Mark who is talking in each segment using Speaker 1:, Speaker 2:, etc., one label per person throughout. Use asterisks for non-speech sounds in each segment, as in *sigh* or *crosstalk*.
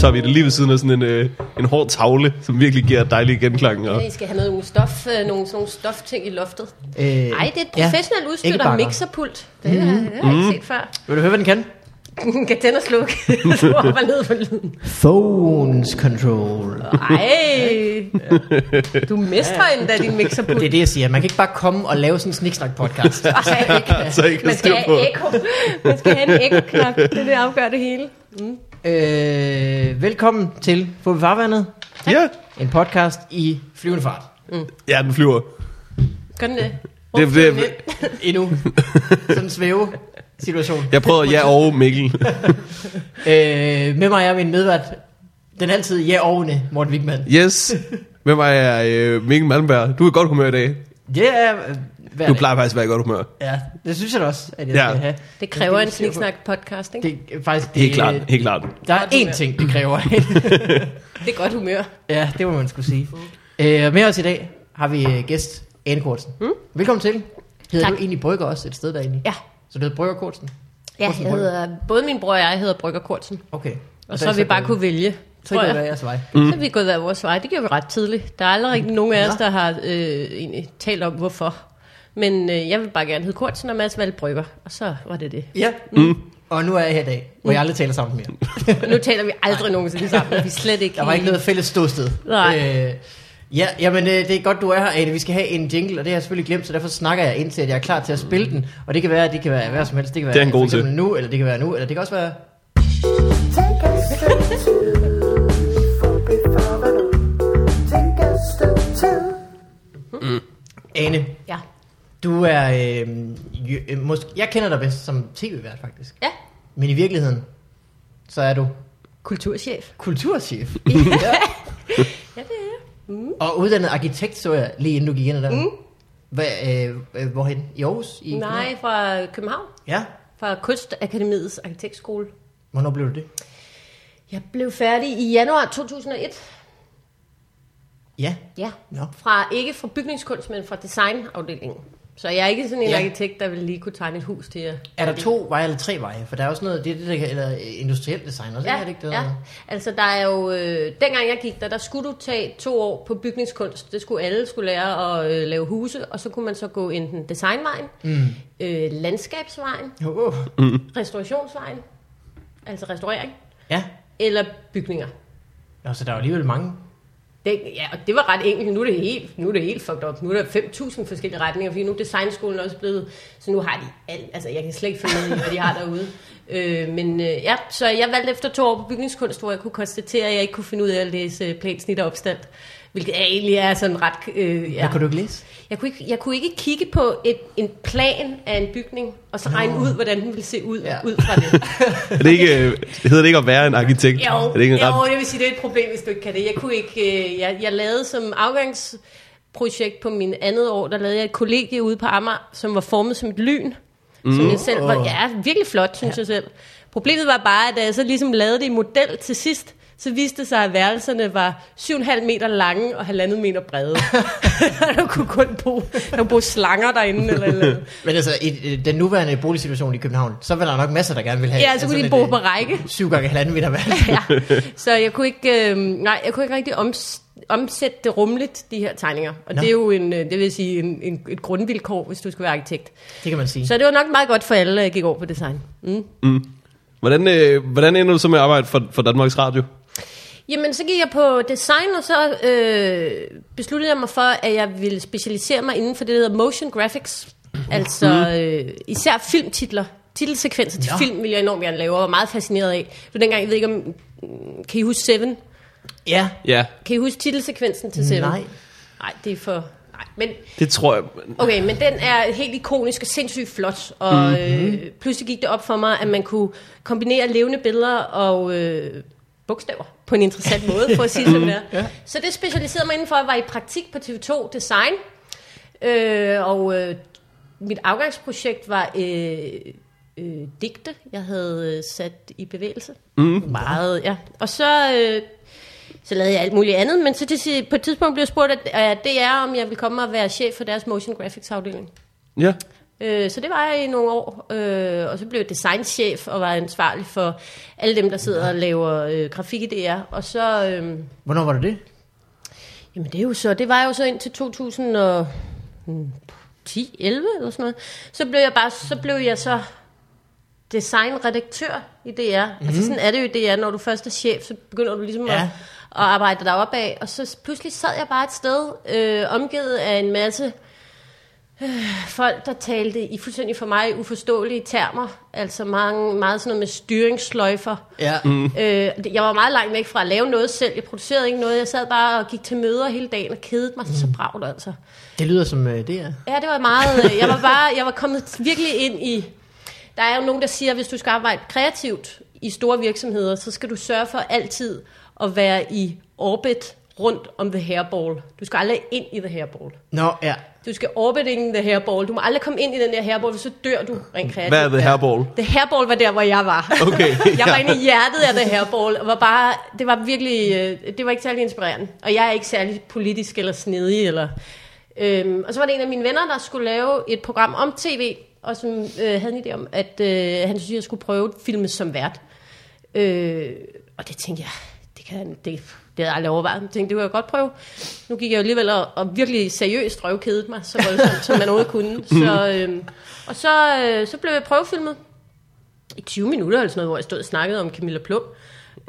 Speaker 1: optager vi det lige ved siden af sådan en, øh, en hård tavle, som virkelig giver dejlig genklang. Og,
Speaker 2: Ja, I skal have noget stof, øh, nogle, sådan nogle stofting i loftet.
Speaker 3: Øh,
Speaker 2: Nej, det er et professionelt ja, udstyr, der er mixerpult. Det, mm. det har jeg ikke set før.
Speaker 3: Vil du høre, hvad den kan?
Speaker 2: Den *laughs* kan tænde og slukke. *laughs* så op og ned for lyden.
Speaker 3: Phones control.
Speaker 2: Ej, du mestrer endda din mixerpult.
Speaker 3: Det er det, jeg siger. Man kan ikke bare komme og lave sådan en sniksnak podcast. *laughs*
Speaker 2: Ej,
Speaker 1: så I kan
Speaker 2: man skal have ekko. Man skal have en ekko-knap. Det er det, der afgør det hele.
Speaker 3: Øh, velkommen til Få vi farvandet.
Speaker 1: ja,
Speaker 3: En podcast i flyvende fart.
Speaker 1: ja, den flyver.
Speaker 2: Gør den det?
Speaker 1: Det,
Speaker 2: Hvor
Speaker 1: det,
Speaker 2: den ind? *laughs*
Speaker 3: Endnu. sådan en svæve situation.
Speaker 1: jeg prøvede ja og Mikkel. *laughs*
Speaker 3: Øh, med mig er min medvært, den altid ja ovne, Morten Wigman.
Speaker 1: Yes. Hvem er jeg? Øh, Mikkel Malmberg. Du er godt humør i dag.
Speaker 3: Det er hver
Speaker 1: Du
Speaker 3: dag.
Speaker 1: plejer faktisk at være i godt humør.
Speaker 3: Ja, det synes jeg da også, at jeg
Speaker 1: Ja.
Speaker 3: skal have.
Speaker 2: Det kræver
Speaker 3: Jeg
Speaker 2: en
Speaker 3: på-
Speaker 2: sniksnak-podcast, ikke?
Speaker 3: Det er faktisk... Det,
Speaker 1: Helt klart, helt klart.
Speaker 3: Der er én ting, det kræver. *laughs*
Speaker 2: Det er godt humør.
Speaker 3: ja, det må man skulle sige. Øh, med os i dag har vi øh, gæst Ane Kortsen. Mm? Velkommen til. Hedder
Speaker 2: Tak.
Speaker 3: du egentlig Brygger også et sted derinde?
Speaker 2: Ja.
Speaker 3: Så du hedder Brygger Kortsen?
Speaker 2: Ja,
Speaker 3: Kortsen
Speaker 2: jeg hedder, både min bror og jeg hedder Brygger Kortsen.
Speaker 3: Okay.
Speaker 2: Og så har vi bare kunne vælge,
Speaker 3: Så
Speaker 2: tror
Speaker 3: det
Speaker 2: jeg.
Speaker 3: jeres vej.
Speaker 2: Så har vi gået hver vores vej. Det gjorde vi ret tidligt. Der er aldrig nogen af os, der har øh, egentlig talt om, hvorfor. Men øh, jeg vil bare gerne hedde Kortsen, og Mads valgte Brygger. Og så var det det.
Speaker 3: Ja. Mm. Og nu er jeg her i dag, hvor jeg aldrig taler sammen mere.
Speaker 2: Og *laughs* nu taler vi aldrig nogensinde sammen. Vi er slet ikke
Speaker 3: Der var ikke noget fælles ståsted.
Speaker 2: Nej.
Speaker 3: Øh, ja, jamen øh, det er godt, du er her, Ane. Vi skal have en jingle, og det har jeg selvfølgelig glemt, så derfor snakker jeg indtil, at jeg er klar til at spille den. Og det kan være, det kan være hvad som helst. Det kan være
Speaker 1: Det er han god til.
Speaker 3: nu, eller det kan være nu, eller det kan også være...
Speaker 4: Two.
Speaker 3: Ane,
Speaker 2: Ja.
Speaker 3: Du er... Øh, jo, øh, måske, jeg kender dig bedst som tv-vært, faktisk.
Speaker 2: Ja.
Speaker 3: Men i virkeligheden, så er du
Speaker 2: Kulturchef.
Speaker 3: kulturchef. *laughs*
Speaker 2: Ja, det er jeg.
Speaker 3: Og uddannet arkitekt, så jeg lige inden du gik ind der. Mm. Hvad, øh, øh, hvorhen? I Aarhus? I
Speaker 2: Nej, fra København.
Speaker 3: Ja.
Speaker 2: Fra Kunstakademiets arkitektskole.
Speaker 3: Hvornår blev du det?
Speaker 2: Jeg blev færdig i januar 2001.
Speaker 3: Ja.
Speaker 2: Ja.
Speaker 3: Nå.
Speaker 2: Fra, ikke fra bygningskunst, men fra designafdelingen. Så jeg er ikke sådan en
Speaker 3: Ja.
Speaker 2: ja. arkitekt, der vil lige kunne tegne et hus til jer.
Speaker 3: Er der to veje eller tre veje? For der er også noget, det er det, der eller industrielt design også,
Speaker 2: Ja,
Speaker 3: er det ikke det?
Speaker 2: ja. Altså der er jo, øh, dengang jeg gik der, der skulle du tage to år på bygningskunst. Det skulle alle skulle lære at øh, lave huse, og så kunne man så gå enten designvejen, mm. øh, landskabsvejen,
Speaker 3: Oh.
Speaker 2: restaurationsvejen, altså restaurering,
Speaker 3: Ja.
Speaker 2: eller bygninger.
Speaker 3: Nå, så der er jo alligevel mange.
Speaker 2: Det, ja, og det var ret enkelt. Nu er det helt, nu er det helt fucked up. Nu er der 5.000 forskellige retninger, fordi nu er designskolen også blevet... Så nu har de alt... Altså, jeg kan slet ikke finde ud af, hvad de har derude. *laughs* Øh, men øh, ja, så jeg valgte efter to år på bygningskunst, hvor jeg kunne konstatere, at jeg ikke kunne finde ud af at læse øh, plansnit og opstand. Hvilket egentlig er sådan ret... Øh, ja.
Speaker 3: Hvad kunne du ikke læse?
Speaker 2: jeg, kunne ikke, jeg kunne ikke kigge på et, en plan af en bygning, og så regne ud, hvordan den ville se ud,
Speaker 3: Ja.
Speaker 2: ja. ud fra det. *laughs*
Speaker 1: Er det ikke, øh, hedder det ikke at være en arkitekt?
Speaker 2: Jo,
Speaker 1: er det ikke en ret...
Speaker 2: jo, jeg vil sige, det er et problem, hvis du ikke kan det. Jeg kunne ikke, øh, jeg, jeg lavede som afgangsprojekt på min andet år, der lavede jeg et kollegie ude på Amager, som var formet som et lyn. Mm. Som jeg selv var, ja, virkelig flot, synes ja. jeg selv. Problemet var bare, at da jeg så ligesom lavede det i model til sidst, så viste det sig, at værelserne var 7,5 meter lange og halvandet meter brede. *laughs* der kunne kun bo, der kunne bo slanger derinde. Eller, eller.
Speaker 3: Men altså, i den nuværende boligsituation i København, så vil der nok masser, der gerne vil have...
Speaker 2: Ja, så kunne de bo på
Speaker 3: øh,
Speaker 2: række.
Speaker 3: Syv gange halvanden meter vand. *laughs*
Speaker 2: ja. Så jeg kunne ikke, øh, nej, jeg kunne ikke rigtig oms, omsætte det rumligt, de her tegninger. Og
Speaker 3: Nå.
Speaker 2: det er jo en, øh, det vil sige en, en, et grundvilkår, hvis du skal være arkitekt.
Speaker 3: Det kan man sige.
Speaker 2: Så det var nok meget godt for alle, at jeg gik over på design. Mm.
Speaker 1: Hvordan, øh, hvordan ender du så med at arbejde for, for Danmarks Radio?
Speaker 2: Jamen, så gik jeg på design, og så øh, besluttede jeg mig for, at jeg ville specialisere mig inden for det, der hedder motion graphics. Altså øh, især filmtitler. Titelsekvenser til
Speaker 3: Nå.
Speaker 2: film ville jeg enormt gerne lave, og var meget fascineret af. Så dengang, jeg ved ikke om... Kan I huske Seven?
Speaker 3: Ja.
Speaker 1: Ja,
Speaker 2: Kan I huske titelsekvensen til Seven?
Speaker 3: Nej.
Speaker 2: Nej, det er for... Nej, men
Speaker 1: det tror jeg.
Speaker 2: Okay, men den er helt ikonisk og sindssygt flot, og
Speaker 3: Mhm.
Speaker 2: mm-hmm. øh, pludselig gik det op for mig, at man kunne kombinere levende billeder og øh, bogstaver på en interessant måde, for at sige det som det er.
Speaker 3: Ja.
Speaker 2: Så det specialiserede mig indenfor, jeg var i praktik på TV2 Design, øh, og øh, mit afgangsprojekt var øh, øh, digte, jeg havde øh, sat i bevægelse. Mm. Meget, ja. Og så... Øh, så lavede jeg alt muligt andet, men så til, på et tidspunkt blev jeg spurgt, det er, om jeg vil komme og være chef for deres motion graphics afdeling.
Speaker 1: Ja.
Speaker 2: Øh, så det var jeg i nogle år, øh, og så blev jeg designchef og var ansvarlig for alle dem, der sidder og laver øh, grafik i DR. Og så, øh,
Speaker 3: Hvornår var det det?
Speaker 2: jamen det er jo så, det var jo så indtil 2010, 11 eller sådan noget. Så blev jeg bare, så blev jeg så designredaktør i DR. Mm-hmm. Altså sådan er det jo i DR, når du først er chef, så begynder du ligesom. Ja. at, at arbejde dig opad. Og så pludselig sad jeg bare et sted, øh, omgivet af en masse øh, *sighs* folk, der talte i fuldstændig for mig uforståelige termer. Altså mange, meget sådan noget med styringssløjfer.
Speaker 3: Ja.
Speaker 1: Mm.
Speaker 2: Øh, jeg var meget langt væk fra at lave noget selv. Jeg producerede ikke noget. Jeg sad bare og gik til møder hele dagen og kedede mig så bragt, altså.
Speaker 3: Det lyder som øh, det er.
Speaker 2: Ja, det var meget... øh, Jeg var *laughs* bare... Jeg var kommet virkelig ind i... Der er jo nogen, der siger, at hvis du skal arbejde kreativt i store virksomheder, så skal du sørge for altid at være i orbit rundt om the hairball. Du skal aldrig ind i the hairball.
Speaker 3: Nå, ja.
Speaker 2: Du skal orbiting the hairball. Du må aldrig komme ind i den der hairball, så dør du rent kreativt.
Speaker 1: Hvad er det hairball?
Speaker 2: The hairball var der, hvor jeg var.
Speaker 1: Okay, *laughs*
Speaker 2: Jeg var inde i hjertet af The Hairball, og var bare, det var virkelig, øh, det var ikke særlig inspirerende. Og jeg er ikke særlig politisk eller snedig. Eller, øhm, og så var det en af mine venner, der skulle lave et program om tv, og som øh, havde en idé om, at øh, han synes, jeg skulle prøve filme som vært. Øh, og det tænkte jeg, det kan det, det havde jeg aldrig overvejet. Jeg tænkte, det kunne jeg godt prøve. Nu gik jeg jo alligevel og, og virkelig seriøst røvkedet mig, så voldsomt, som man overhovedet kunne. *laughs* Så, øh, og så, øh, så blev jeg prøvefilmet i 20 minutter eller sådan noget, hvor jeg stod og snakkede om Camilla Plum.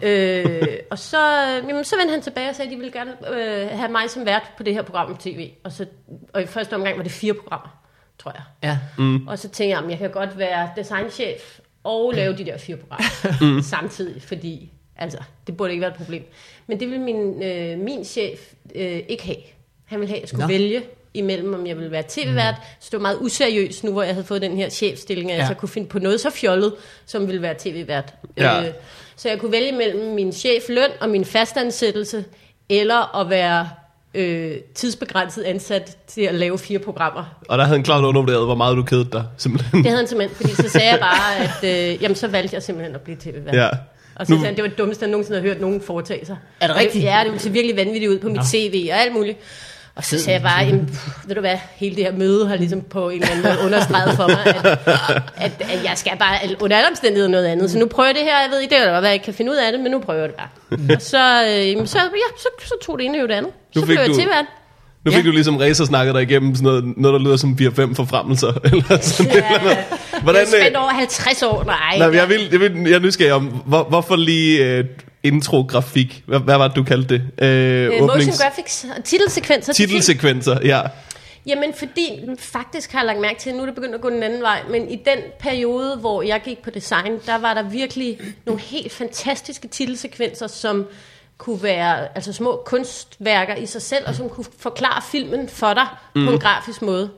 Speaker 2: øh, og så, øh, jamen, så vendte han tilbage og sagde, at de ville gerne øh, have mig som vært på det her program på tv. Og, så, og i første omgang var det fire programmer, tror jeg.
Speaker 3: Ja.
Speaker 2: Mm. Og så tænkte jeg, at jeg kan godt være designchef og lave de der fire programmer *laughs* samtidig, fordi altså, det burde ikke være et problem. Men det ville min, øh, min chef øh, ikke have. Han ville have, at jeg skulle
Speaker 3: Nå.
Speaker 2: vælge imellem, om jeg ville være tv-vært. Så det var meget useriøst nu, hvor jeg havde fået den her chefstilling, at jeg
Speaker 3: Ja.
Speaker 2: så kunne finde på noget så fjollet, som ville være tv-vært.
Speaker 1: Ja.
Speaker 2: Øh, så jeg kunne vælge mellem min chefløn og min fastansættelse, eller at være øh, tidsbegrænset ansat til at lave fire programmer.
Speaker 1: Og der havde han klart undervurderet, hvor meget du kedede dig, simpelthen.
Speaker 2: Det havde han simpelthen, fordi så sagde jeg bare, at øh, jamen, så valgte jeg simpelthen at blive tv-vært.
Speaker 1: Ja.
Speaker 2: Og så
Speaker 1: Nu-
Speaker 2: sagde han, det var det dummeste, jeg nogensinde har hørt nogen foretage sig.
Speaker 3: Er det rigtigt?
Speaker 2: Ja, det se virkelig vanvittigt ud på mit CV og alt muligt. Og så sagde jeg bare, jamen, pff, ved du hvad, hele det her møde har ligesom på en eller anden måde understreget for mig, at, at, at jeg skal bare under alle omstændigheder noget andet. Så nu prøver jeg det her, jeg ved ikke, det godt være, jeg kan finde ud af det, men nu prøver jeg det bare. Og så, øh, så, ja, så, så tog det ene jo det andet.
Speaker 1: Nu
Speaker 2: Så blev jeg
Speaker 1: du-
Speaker 2: tilvært.
Speaker 1: Nu fik
Speaker 3: Ja.
Speaker 1: du ligesom racer snakket dig igennem sådan noget, noget der lyder som 4-5 forfremmelser. *laughs* Eller sådan
Speaker 2: Ja,
Speaker 1: Hvordan,
Speaker 2: Hvordan, jeg er
Speaker 1: øh,
Speaker 2: spændt over 50 år, nej.
Speaker 1: nej, jeg, vil, jeg, vil, jeg er nysgerrig om, hvor, hvorfor lige øh, intro-grafik? Hvad, hvad var det, du kaldte det? Øh,
Speaker 2: Øh, motion graphics og titelsekvenser.
Speaker 1: Titelsekvenser, ja.
Speaker 2: Jamen fordi, faktisk har jeg lagt mærke til, nu er det begyndt at gå den anden vej, men i den periode, hvor jeg gik på design, der var der virkelig nogle helt fantastiske titelsekvenser, som kunne være altså små kunstværker i sig selv, og som kunne forklare filmen for dig mm. på en grafisk måde.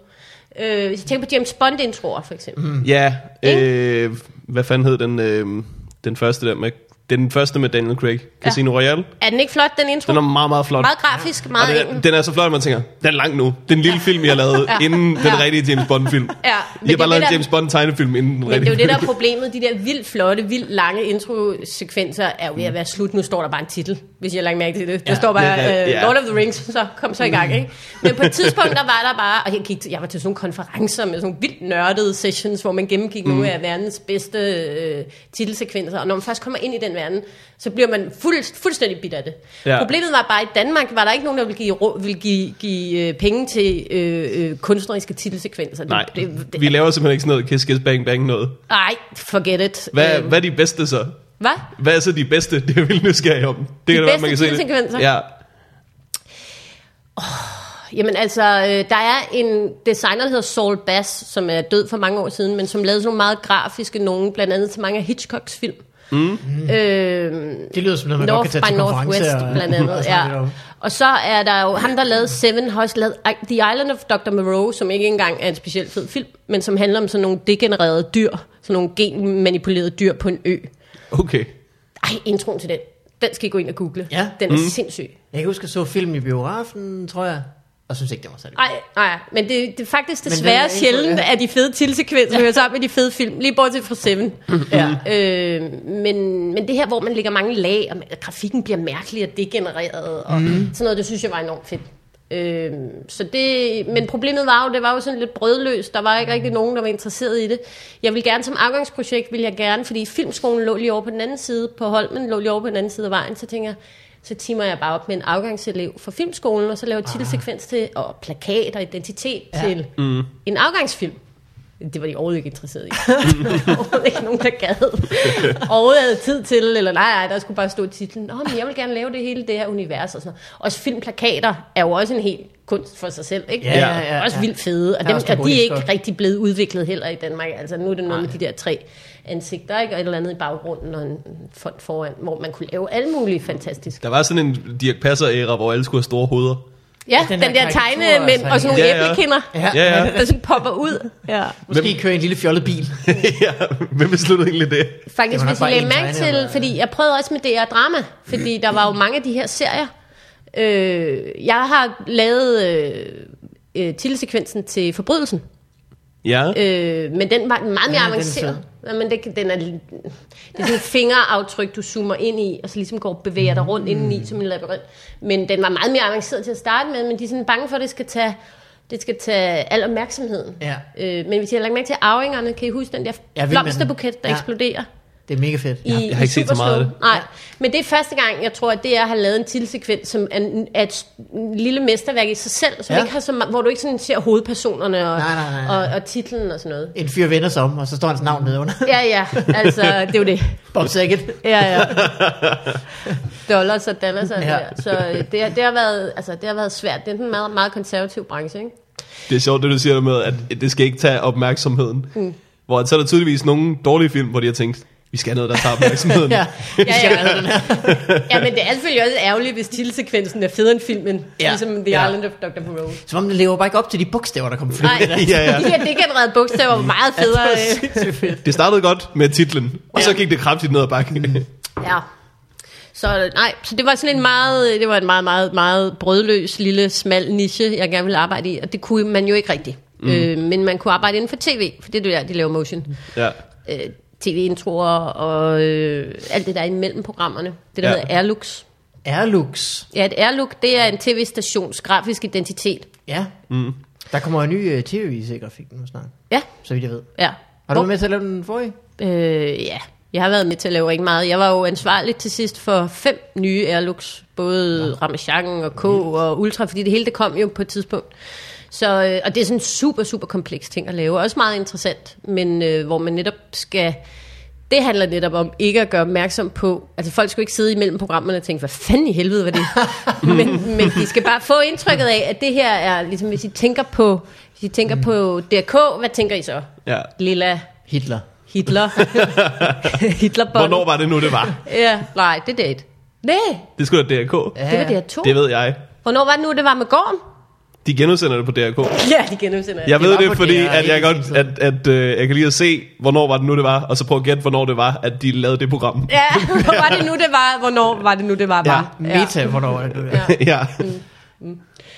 Speaker 2: Øh, hvis jeg tænker på James Bond-introer, for eksempel. Mm.
Speaker 1: Ja, øh, hvad fanden hed den, øh, den første der med, den første med Daniel Craig, Casino ja. Royale?
Speaker 2: Er den ikke flot, den intro?
Speaker 1: Den er meget, meget flot.
Speaker 2: meget grafisk,
Speaker 1: Og
Speaker 2: meget
Speaker 1: den, er,
Speaker 2: enkel.
Speaker 1: den er så flot, at man tænker, den er lang nu. Den lille film, jeg har lavet, *laughs*
Speaker 2: Ja.
Speaker 1: inden den
Speaker 2: Ja.
Speaker 1: rigtige James Bond-film.
Speaker 2: Ja, men
Speaker 1: I har bare lavet en James Bond-tegnefilm inden den
Speaker 2: Men det er
Speaker 1: rigtige
Speaker 2: jo det, der er problemet. De der vildt flotte, vildt lange introsekvenser er jo ved at være slut. Nu står der bare en titel, hvis jeg har lagt mærke til det. Der
Speaker 3: Ja,
Speaker 2: står bare
Speaker 1: ja, ja,
Speaker 2: uh,
Speaker 1: ja.
Speaker 2: Lord of the Rings, så kom så i gang. Ikke? Men på et tidspunkt, der var der bare, og jeg, gik til, jeg var til sådan nogle konferencer med sådan nogle vildt nørdede sessions, hvor man gennemgik nogle af verdens bedste øh, titelsekvenser. Og når man først kommer ind i den verden, så bliver man fuld, fuldstændig bit af det.
Speaker 1: Ja.
Speaker 2: Problemet var bare, at i Danmark var der ikke nogen, der ville give, ville give, give øh, penge til øh, øh, kunstneriske titelsekvenser.
Speaker 1: Nej,
Speaker 2: det, det,
Speaker 1: vi laver simpelthen ikke sådan noget kiss, kiss, bang, bang noget.
Speaker 2: Nej, forget it.
Speaker 1: Hvad,
Speaker 2: Øhm,
Speaker 1: hvad er de bedste så?
Speaker 2: Hvad?
Speaker 1: Hvad er så de bedste? *laughs* Det er jeg vildt nysgerrig om. Det
Speaker 2: De
Speaker 1: kan da være, man
Speaker 2: bedste
Speaker 1: kan se det. Ja.
Speaker 2: Jamen altså, øh, der er en designer, der hedder Saul Bass, som er død for mange år siden, men som lavede sådan nogle meget grafiske nogen, blandt andet til mange af Hitchcocks film. Mm. Øh,
Speaker 3: Det lyder som noget, man godt
Speaker 2: North
Speaker 3: kan tage til
Speaker 2: Northwest,
Speaker 3: og-
Speaker 2: blandt andet.
Speaker 3: og *laughs*
Speaker 2: ja. Og så er der jo ham, der lavede Seven, har også lavet The Island of Dr. Moreau, som ikke engang er en specielt fed film, men som handler om sådan nogle degenererede dyr, sådan nogle genmanipulerede dyr på en ø.
Speaker 1: Okay.
Speaker 2: Ej, introen til den, den skal I gå ind og google.
Speaker 3: Ja.
Speaker 2: Den er mm. sindssyg.
Speaker 3: Jeg kan huske, at jeg så film i biografen, tror jeg. Og synes ikke, det var særlig
Speaker 2: Nej, nej, men det, det er faktisk desværre
Speaker 3: den er
Speaker 2: sjældent, at de fede tilsekvenser hører sammen med de fede film, lige bortset fra Seven. *laughs*
Speaker 3: Ja.
Speaker 2: Øh, men, men det her, hvor man lægger mange lag, og grafikken bliver mærkelig og degenereret, og mm. sådan noget, det synes jeg var enormt fedt. Øh, så det, men problemet var jo, det var jo sådan lidt brødløst. Der var ikke rigtig nogen, der var interesseret i det. Jeg vil gerne som afgangsprojekt, vil jeg gerne, fordi filmskolen lå lige over på den anden side, på Holmen lå lige over på den anden side af vejen, så tænker jeg, så timer jeg bare op med en afgangselev fra filmskolen, og så laver jeg titelsekvens til, og plakat og identitet ja. til mm. en afgangsfilm. Det var de overhovedet ikke interesseret i. *laughs* overhovedet ikke nogen, der gad. *laughs* overhovedet havde tid til, eller nej, nej, der skulle bare stå titlen. Nå, men jeg vil gerne lave det hele det her univers og sådan noget. Også filmplakater er jo også en helt kunst for sig selv, ikke?
Speaker 3: Ja, ja, ja,
Speaker 2: Også
Speaker 3: ja.
Speaker 2: vildt fede. Og,
Speaker 3: Der er
Speaker 2: dem,
Speaker 3: også
Speaker 2: og de er ikke rigtig blevet udviklet heller i Danmark. Altså nu er det noget med de der tre ansigter, ikke? Og et eller andet i baggrunden og en fond foran, hvor man kunne lave alle mulige fantastiske.
Speaker 1: Der var sådan en Dirk Passer-æra, hvor alle skulle have store hoveder.
Speaker 2: Ja,
Speaker 3: den
Speaker 2: den,
Speaker 3: der
Speaker 2: der tegne mænd og sådan nogle
Speaker 1: Ja, ja.
Speaker 2: æblekinder,
Speaker 3: Ja,
Speaker 1: Ja, ja.
Speaker 2: der sådan popper ud. Ja.
Speaker 3: Måske køre en lille fjollet bil. *laughs*
Speaker 1: ja, hvem besluttede egentlig det?
Speaker 2: Faktisk, hvis I lagde mærke til,
Speaker 3: eller-
Speaker 2: fordi jeg prøvede også med DR Drama, fordi der var jo mange af de her serier. Øh, jeg har lavet øh, øh, titelsekvensen til Forbrydelsen,
Speaker 1: Ja,
Speaker 2: øh, men den var meget mere
Speaker 3: Ja, den er
Speaker 2: avanceret. Men det, den er, det er sådan et fingeraftryk, du zoomer ind i, og så ligesom går og bevæger dig rundt indeni som en labyrint. Men den var meget mere avanceret til at starte med, men de er sådan bange for, at det skal tage, det skal tage al opmærksomheden.
Speaker 3: Ja.
Speaker 2: Øh, men hvis jeg har lagt mærke til arvingerne, kan I huske den der
Speaker 3: er
Speaker 2: blomsterbuket, der
Speaker 3: Ja.
Speaker 2: eksploderer?
Speaker 3: Det er mega fedt.
Speaker 2: i,
Speaker 1: jeg har ikke
Speaker 2: i
Speaker 1: set så meget af
Speaker 2: Superslow. Nej, men det er første gang, jeg tror, at DR har lavet en titelsekvens, som er, en- er et lille mesterværk i sig selv, som
Speaker 3: Ja.
Speaker 2: ikke har så, hvor du ikke sådan ser hovedpersonerne og,
Speaker 3: Nej, nej, nej, nej.
Speaker 2: og, og titlen og sådan noget.
Speaker 3: En fyr vender sig om, og så står hans navn nedenunder.
Speaker 2: Ja, ja, altså, det er jo det. *laughs*
Speaker 3: Bob Saget.
Speaker 2: Ja, ja. Dollars og dollars og
Speaker 3: Ja.
Speaker 2: ja. Så øh, det, har- det, har været, altså, det har været svært. Det er en meget, meget konservativ branche, ikke?
Speaker 1: det er sjovt, det du siger der med, at det skal ikke tage opmærksomheden. Mm. Hvor så er der tydeligvis nogle dårlige film, hvor de har tænkt, vi skal have noget, der tager opmærksomheden. *laughs*
Speaker 3: ja.
Speaker 2: Ja, ja. ja, men det er selvfølgelig også ærgerligt, hvis titelsekvensen er federe end filmen.
Speaker 3: Ja.
Speaker 2: Ja. Ligesom The
Speaker 3: Ja.
Speaker 2: Island of Dr. Moreau.
Speaker 3: Som om det lever bare ikke op til de bogstaver, der kommer
Speaker 2: Nej,
Speaker 3: flyvende. *laughs*
Speaker 1: Ja, ja.
Speaker 2: de her degenererede bogstaver var meget federe.
Speaker 3: det
Speaker 2: øh.
Speaker 3: var sindssygt fedt.
Speaker 1: Det startede godt med titlen, og så
Speaker 3: Ja.
Speaker 1: gik det kraftigt ned ad bakken.
Speaker 2: Ja. Så nej, så det var sådan en meget, det var en meget, meget, meget brødløs, lille, smal niche, jeg gerne ville arbejde i, og det kunne man jo ikke rigtigt. Mm. Øh, men man kunne arbejde inden for tv, for det er det der, de laver motion.
Speaker 1: ja.
Speaker 2: Øh, tv-introer og øh, alt det der imellem programmerne. Det der
Speaker 1: Ja.
Speaker 2: hedder Airlux.
Speaker 3: Airlux.
Speaker 2: Ja, et Airlook, det er en tv-stations grafisk identitet.
Speaker 3: Ja. Mm. Der kommer en ny uh, tv-grafik nu snart,
Speaker 2: Ja,
Speaker 3: så vidt jeg ved.
Speaker 2: ja.
Speaker 3: Har du været med til at lave den forrige?
Speaker 2: Øh, ja, jeg har været med til at lave ikke meget. Jeg var jo ansvarlig til sidst for fem nye Airlux, både ja. Ramachan og K og Ultra, fordi det hele det kom jo på et tidspunkt. Så, øh, og det er sådan en super, super kompleks ting at lave. Også meget interessant, men øh, hvor man netop skal... Det handler netop om ikke at gøre opmærksom på... Altså folk skal jo ikke sidde imellem programmerne og tænke, hvad fanden i helvede var det? *laughs* men, men de skal bare få indtrykket af, at det her er... Ligesom hvis I tænker på, hvis I tænker på DRK, hvad tænker I så?
Speaker 1: ja.
Speaker 2: Lilla
Speaker 3: Hitler.
Speaker 2: Hitler. *laughs* Hitlerbånd.
Speaker 1: Hvornår var det nu, det var?
Speaker 2: Ja, nej, det er det. Nej,
Speaker 1: Det skulle da DRK.
Speaker 3: Ja,
Speaker 2: det var det her to.
Speaker 1: Det ved jeg.
Speaker 2: Hvornår var det nu, det var med Gorm?
Speaker 1: De genudsender det på DRK.
Speaker 2: Ja, de genudsender
Speaker 1: Jeg
Speaker 3: Det
Speaker 1: ved
Speaker 3: var
Speaker 1: det, fordi
Speaker 3: DR
Speaker 1: at jeg, godt, at, at, øh, jeg kan lige at se, hvornår var det nu, det var, og så prøve at gætte, hvornår det var, at de lavede det program.
Speaker 2: Ja, *laughs* hvor var det nu, det var? Hvornår var det nu, det var?
Speaker 1: Ja,
Speaker 2: Bare?
Speaker 3: Meta, hvornår er det?
Speaker 2: Ja.
Speaker 1: ja.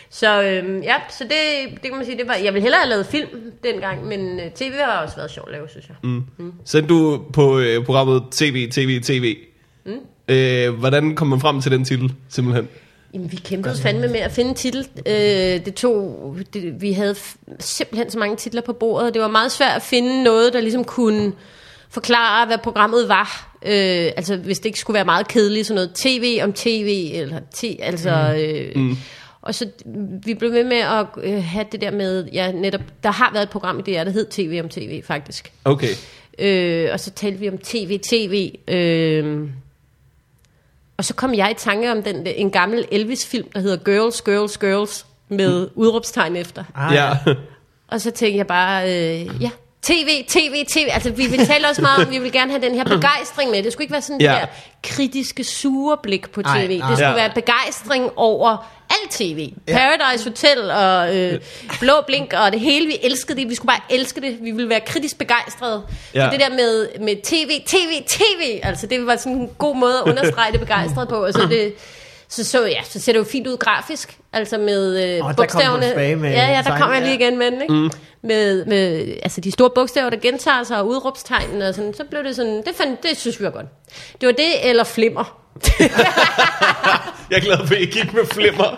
Speaker 2: Så øhm, ja, så det, det kan man sige, det var, jeg ville hellere have lavet film dengang, men øh, tv har også været sjovt at lave, synes jeg. Mm.
Speaker 1: Sendte du på øh, programmet TV, TV, TV. Mm. Øh, hvordan kom man frem til den titel, simpelthen?
Speaker 2: Jamen, vi kæmpede fandme med at finde en titel. Øh, det tog, det, vi havde simpelthen så mange titler på bordet. Det var meget svært at finde noget, der ligesom kunne forklare, hvad programmet var. Øh, altså, hvis det ikke skulle være meget kedeligt, sådan noget tv om tv, eller t, altså... Øh, mm. Og så vi blev ved med at øh, have det der med, ja, netop, der har været et program i DR, der hed TV om TV, faktisk.
Speaker 1: Okay.
Speaker 2: Øh, og så talte vi om tv, tv. Øh, og så kom jeg i tanke om den, en gammel Elvis-film, der hedder Girls, Girls, Girls, med udråbstegn efter.
Speaker 3: Ah,
Speaker 1: Ja.
Speaker 2: Og så tænkte jeg bare, øh, ja, tv, tv, tv. Altså, vi vil tale også meget om, vi vil gerne have den her begejstring med. Det skulle ikke være sådan
Speaker 1: Ja.
Speaker 2: det der kritiske, sure blik på tv.
Speaker 3: Nej,
Speaker 2: det
Speaker 3: nej.
Speaker 2: skulle
Speaker 1: Ja.
Speaker 2: være begejstring over alt tv. Paradise Hotel og øh, Blå Blink og det hele. Vi elskede det. Vi skulle bare elske det. Vi ville være kritisk begejstrede.
Speaker 1: Ja.
Speaker 2: Så det der med, med tv, tv, tv. Altså, det var sådan en god måde at understrege det begejstrede på. Og så det... Så, så, ja, så ser det jo fint ud grafisk, altså med øh, bogstaverne.
Speaker 3: med
Speaker 2: ja, ja, der
Speaker 3: design,
Speaker 2: kom jeg lige
Speaker 3: ja.
Speaker 2: igen med den, ikke? Mm. Med, med altså de store bogstaver, der gentager sig, og udråbstegnene og sådan, så blev det sådan, det, fandt, det synes vi var godt. Det var det, eller flimmer. *laughs*
Speaker 1: Jeg er glad for, at I gik med flimmer.
Speaker 3: Og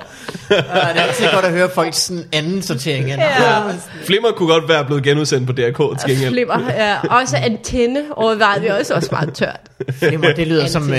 Speaker 3: det er altid godt at høre folks sådan anden sortering. Ja.
Speaker 1: Flimmer kunne godt være blevet genudsendt på DRK til gengæld.
Speaker 2: Flimmer, ja. Også antenne overvejede vi også, også meget tørt.
Speaker 3: Flimmer, det lyder som... Øh,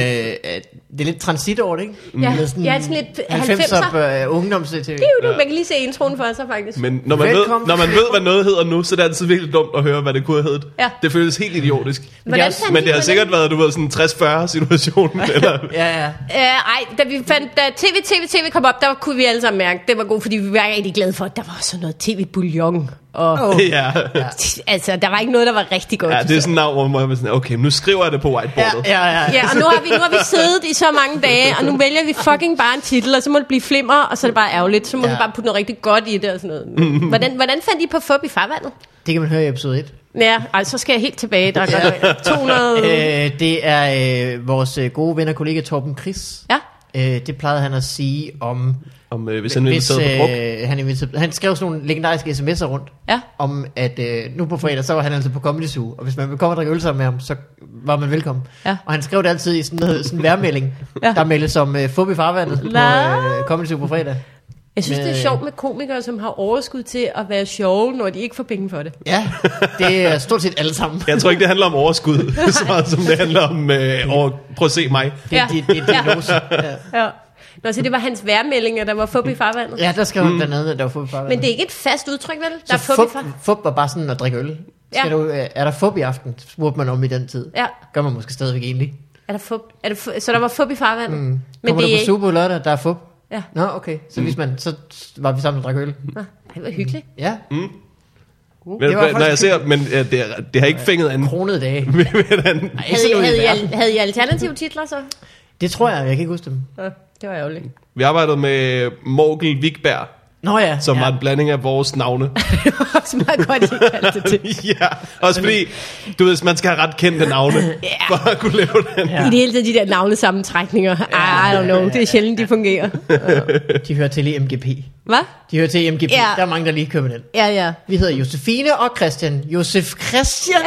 Speaker 3: det er lidt transitår, ikke?
Speaker 2: Ja,
Speaker 3: Lidt sådan
Speaker 2: ja sådan lidt
Speaker 3: 90'er
Speaker 2: 90'er.
Speaker 3: øh, ungdoms til.
Speaker 2: Det er jo, man kan lige se introen for sig, faktisk.
Speaker 1: Men når man, ved, når man ved, hvad noget hedder nu, så er det altid virkelig dumt at høre, hvad det kunne have heddet.
Speaker 2: Ja.
Speaker 1: Det føles helt idiotisk.
Speaker 2: Hvordan
Speaker 1: Men det har sikkert været, du ved, sådan en 60-40 situation. *laughs* eller,
Speaker 3: Ja, ja.
Speaker 2: Øh, ej, da vi fandt, da TV, TV, TV kom op, der kunne vi alle sammen mærke, det var godt, fordi vi var rigtig glade for, at der var sådan noget tv-bouillon. Og,
Speaker 3: Åh. *laughs*
Speaker 1: ja. *laughs*
Speaker 2: altså, der var ikke noget, der var rigtig godt.
Speaker 1: ja, det er sådan en navn, hvor man sådan, okay, nu skriver jeg det på
Speaker 3: Ja,
Speaker 1: whiteboardet.
Speaker 3: ja, ja. *laughs*
Speaker 2: Ja, og nu har, vi, nu har vi siddet i så mange dage, og nu vælger vi fucking bare en titel, og så må det blive flimmer, og så er det bare ærgerligt. Så må
Speaker 3: Ja.
Speaker 2: vi bare putte noget rigtig godt i det og sådan noget. Hvordan, hvordan fandt I på fup i farvandet?
Speaker 3: Det kan man høre i episode 1.
Speaker 2: Ja, ej, så skal jeg helt tilbage. Der er godt 200...
Speaker 3: Øh, det er øh, vores øh, gode ven og kollega Torben Chris.
Speaker 2: Ja,
Speaker 3: Øh, det plejede han at sige om...
Speaker 1: Om, øh, hvis han er
Speaker 3: hvis,
Speaker 1: inviteret på druk.
Speaker 3: øh, han, han skrev sådan nogle legendariske sms'er rundt.
Speaker 2: ja.
Speaker 3: Om at øh, nu på fredag, så var han altså på Comedy Zoo. Og hvis man vil komme og drikke øl sammen med ham, så var man velkommen.
Speaker 2: Ja.
Speaker 3: Og han skrev det altid i sådan noget sådan en værmelding.
Speaker 2: Ja.
Speaker 3: Der meldes som øh, fup i farvandet på øh, Comedy Zoo på fredag.
Speaker 2: Jeg synes, det er
Speaker 3: Med-
Speaker 2: sjovt med komikere, som har overskud til at være sjove, når de ikke får penge for det.
Speaker 3: Ja, det er stort set alle sammen.
Speaker 1: Jeg tror ikke, det handler om overskud, *laughs* så meget som det handler om, øh, over, prøv at se mig.
Speaker 3: Det er
Speaker 2: Ja.
Speaker 3: ja. det, det, diagnose. Ja.
Speaker 2: Ja. Nå, så det var hans værmeldinger, der var fup i farvandet.
Speaker 3: ja, der skrev han blandt andet, at der var fup i farvandet.
Speaker 2: Men det er ikke et fast udtryk, vel? Der er
Speaker 3: så
Speaker 2: fup,
Speaker 3: fup,
Speaker 2: i farvandet.
Speaker 3: fup var bare sådan at drikke øl. Skal
Speaker 2: Ja.
Speaker 3: du, øh, er der fup i aften? Spurgte man om i den tid.
Speaker 2: Ja.
Speaker 3: Gør man måske stadigvæk egentlig.
Speaker 2: Er der fup? Er det fu- så der var fup i farvandet? Mm. Men
Speaker 3: Kommer
Speaker 2: det
Speaker 3: du
Speaker 2: er
Speaker 3: på
Speaker 2: ikke...
Speaker 3: Super lørdag, der er fup?
Speaker 2: Ja.
Speaker 3: Nå, okay. Så hvis man, så var vi sammen og drak øl.
Speaker 2: Nå, det var hyggeligt.
Speaker 3: Ja,
Speaker 1: Men,
Speaker 3: Det var
Speaker 1: når jeg ser, men ja, det, er, det har ikke fænget an.
Speaker 3: kronede dage. *laughs*
Speaker 1: Hvordan-
Speaker 2: Havde I, havde, I, al- havde I alternative titler så?
Speaker 3: Det tror jeg, jeg kan ikke huske dem.
Speaker 2: Ja, det var ærgerligt.
Speaker 1: Vi arbejdede med Morgel Vigberg,
Speaker 3: Nå ja.
Speaker 1: som
Speaker 3: ja.
Speaker 1: var en blanding af vores navne.
Speaker 2: det var også meget godt, I kaldte det til. *laughs*
Speaker 1: ja, også fordi, du ved, man skal have ret kendte navne, *laughs* for at kunne lave den.
Speaker 2: I det hele taget de der navnesammentrækninger. I, I don't know, det er sjældent, de fungerer. *laughs*
Speaker 3: De hører til i MGP.
Speaker 2: Hvad?
Speaker 3: De hører til i MGP.
Speaker 2: Ja.
Speaker 3: Der er mange, der lige køber den.
Speaker 2: Ja, ja.
Speaker 3: Vi hedder Josefine og Christian. Josef Christian.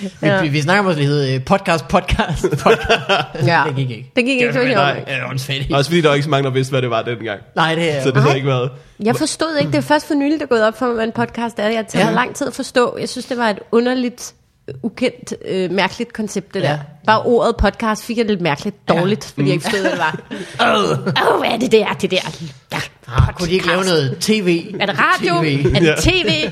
Speaker 3: vi,
Speaker 2: Ja.
Speaker 3: vi, vi snakker om, at det hedder øh, podcast, podcast, podcast.
Speaker 2: ja.
Speaker 3: det gik ikke.
Speaker 2: Det gik ikke så
Speaker 3: Nej,
Speaker 2: sjovt.
Speaker 3: det er åndssvagt.
Speaker 1: Også fordi der var ikke så mange, der vidste, hvad det var dengang.
Speaker 3: Nej, det
Speaker 1: Så det har ikke været...
Speaker 2: Jeg forstod ikke, det er først for nylig, der er gået op for mig, hvad en podcast er. Jeg tager
Speaker 3: Ja.
Speaker 2: lang tid at forstå. Jeg synes, det var et underligt, ukendt, øh, mærkeligt koncept, det
Speaker 3: Ja.
Speaker 2: der. Bare ordet podcast fik jeg lidt mærkeligt dårligt, fordi jeg ikke forstod, hvad det var. *laughs* Åh, oh, hvad er det der? Det der. Ja,
Speaker 3: Ah, kunne de ikke lave noget tv?
Speaker 2: Er det radio?
Speaker 3: TV?
Speaker 2: Er det
Speaker 1: Ja.
Speaker 2: tv?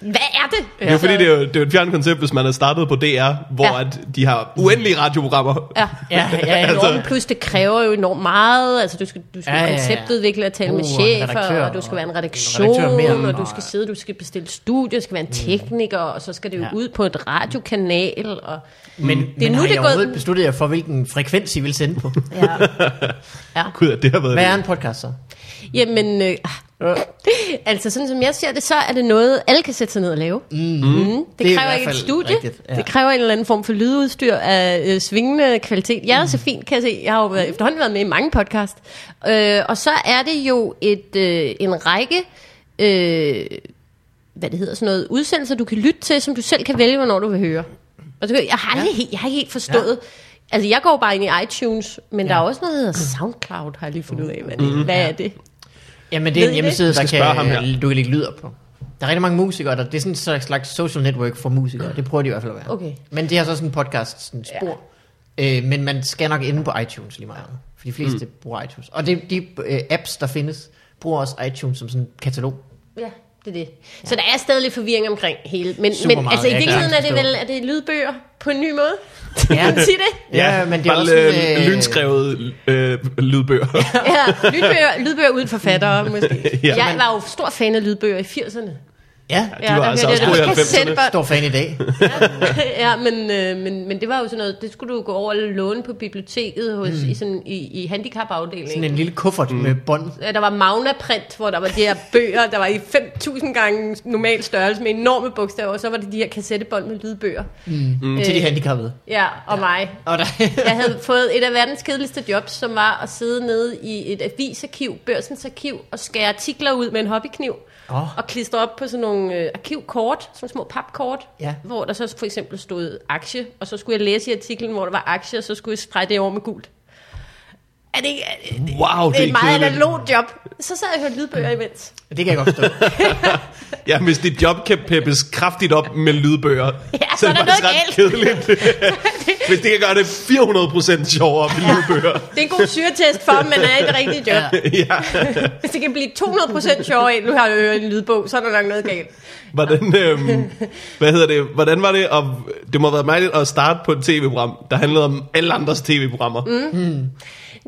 Speaker 2: Hvad er det?
Speaker 1: Det er jo fordi, det er jo, det er jo et fjernt koncept, hvis man er startet på DR, hvor
Speaker 2: Ja.
Speaker 1: ja. at de har uendelige radioprogrammer.
Speaker 2: Ja.
Speaker 3: Ja, ja, ja. *laughs*
Speaker 1: Altså-
Speaker 2: plus det kræver jo enormt meget. Altså, du skal, du skal
Speaker 3: Ja,
Speaker 2: ja,
Speaker 3: ja, ja.
Speaker 2: konceptudvikle og tale
Speaker 3: Uh,
Speaker 2: med
Speaker 3: en
Speaker 2: chefer, og du skal være en redaktion,
Speaker 3: en redaktør mere,
Speaker 2: og du skal sidde, du skal bestille studie, du skal være en tekniker, og så skal det jo
Speaker 3: Ja.
Speaker 2: ud på et radiokanal. Og,
Speaker 3: Men,
Speaker 2: Det er
Speaker 3: men
Speaker 2: nu,
Speaker 3: har
Speaker 2: det er gået-
Speaker 3: besluttet jer for, hvilken frekvens I vil sende på?
Speaker 2: ja. *laughs*
Speaker 1: Gud, det har været
Speaker 3: Hvad er en podcast så?
Speaker 2: Jamen, øh, *laughs* altså sådan som jeg ser det, så er det noget, alle kan sætte sig ned og lave. Mm. Mm. Det,
Speaker 3: Det er
Speaker 2: det kræver ikke et studie.
Speaker 3: rigtigt, ja.
Speaker 2: Det kræver en eller anden form for lydudstyr af øh, svingende kvalitet. Jeg er så fint, kan jeg se. Jeg har jo været, efterhånden været med i mange podcast. Øh, og så er det jo et, øh, en række... Øh, hvad det hedder, sådan noget udsendelser, du kan lytte til, som du selv kan vælge, hvornår du vil høre. Og så, jeg har aldrig, helt, jeg har ikke helt forstået. Ja. Altså, jeg går bare ind i iTunes, men ja. der er også noget, der hedder SoundCloud, har jeg lige fundet ud af, hvad, det, hvad er det?
Speaker 3: Jamen, det er en hjemmeside, der
Speaker 1: Skal
Speaker 3: kan,
Speaker 1: ham her.
Speaker 3: du kan lægge lyder på. Der er rigtig mange musikere, der, det er sådan en slags social network for musikere. Det prøver de i hvert fald at være.
Speaker 2: Okay.
Speaker 3: Men det har så sådan en podcast sådan spor. Ja. Øh, men man skal nok inde på iTunes lige meget. For de fleste mm. bruger iTunes. Og det, de øh, apps, der findes, bruger også iTunes som sådan en katalog.
Speaker 2: Ja, det er det. Så der er stadig lidt forvirring omkring hele. Men,
Speaker 3: Super
Speaker 2: men
Speaker 3: meget,
Speaker 2: altså i virkeligheden er det vel er det lydbøger på en ny måde?
Speaker 3: Ja.
Speaker 2: Kan man sige det?
Speaker 3: Ja, men det er
Speaker 1: bare
Speaker 3: også sådan, øh,
Speaker 1: lynskrevet øh, lydbøger.
Speaker 2: Ja, lydbøger, lydbøger uden forfattere måske.
Speaker 1: Ja.
Speaker 2: Jeg var jo stor fan af lydbøger i 80'erne.
Speaker 3: Ja,
Speaker 1: de var altså også gode i
Speaker 2: Og
Speaker 1: 90'erne.
Speaker 2: kassettebånd.
Speaker 3: stor fan i dag. *laughs*
Speaker 2: ja, men, øh, men, men det var jo sådan noget, det skulle du gå over og låne på biblioteket hos, mm. i, sådan, i, i handicapafdelingen.
Speaker 3: Sådan en lille kuffert mm. med bånd.
Speaker 2: Ja, Der var Magna-print, hvor der var de her bøger, der var i 5.000 gange normal størrelse med enorme bogstaver, og så var det de her kassettebånd med lydbøger.
Speaker 3: Mm. Til de handicappede.
Speaker 2: Ja, og ja. mig.
Speaker 3: Og der, *laughs*
Speaker 2: Jeg havde fået et af verdens kedeligste jobs, som var at sidde nede i et avisarkiv, børsens arkiv, og skære artikler ud med en hobbykniv.
Speaker 3: Åh.
Speaker 2: Og klistre op på sådan nogle nogle øh, arkivkort, sådan små papkort,
Speaker 3: Ja.
Speaker 2: hvor der så for eksempel stod aktie, og så skulle jeg læse i artiklen, hvor der var aktie, og så skulle jeg strege det over med gult. Er det ikke... Er det,
Speaker 1: Wow,
Speaker 2: det er et meget analogt job. Så sad jeg og hørte lydbøger imens.
Speaker 3: Det kan jeg godt forstå. *laughs*
Speaker 1: Ja, hvis dit job kan peppes kraftigt op med lydbøger,
Speaker 2: Ja, så er der
Speaker 1: faktisk ret kedeligt. *laughs* hvis det kan gøre det 400% sjovere med lydbøger.
Speaker 2: Det er en god syretest for, om man er i det rigtige job. *laughs*
Speaker 3: Ja.
Speaker 1: ja.
Speaker 2: Hvis det kan blive 200% sjovere, end nu har jeg en lydbog, så er der nok noget galt.
Speaker 1: Hvordan, øhm, hvad hedder det, hvordan var det, at, det må have været mærkeligt at starte på et tv-program, der handlede om alle andres tv-programmer. Mm.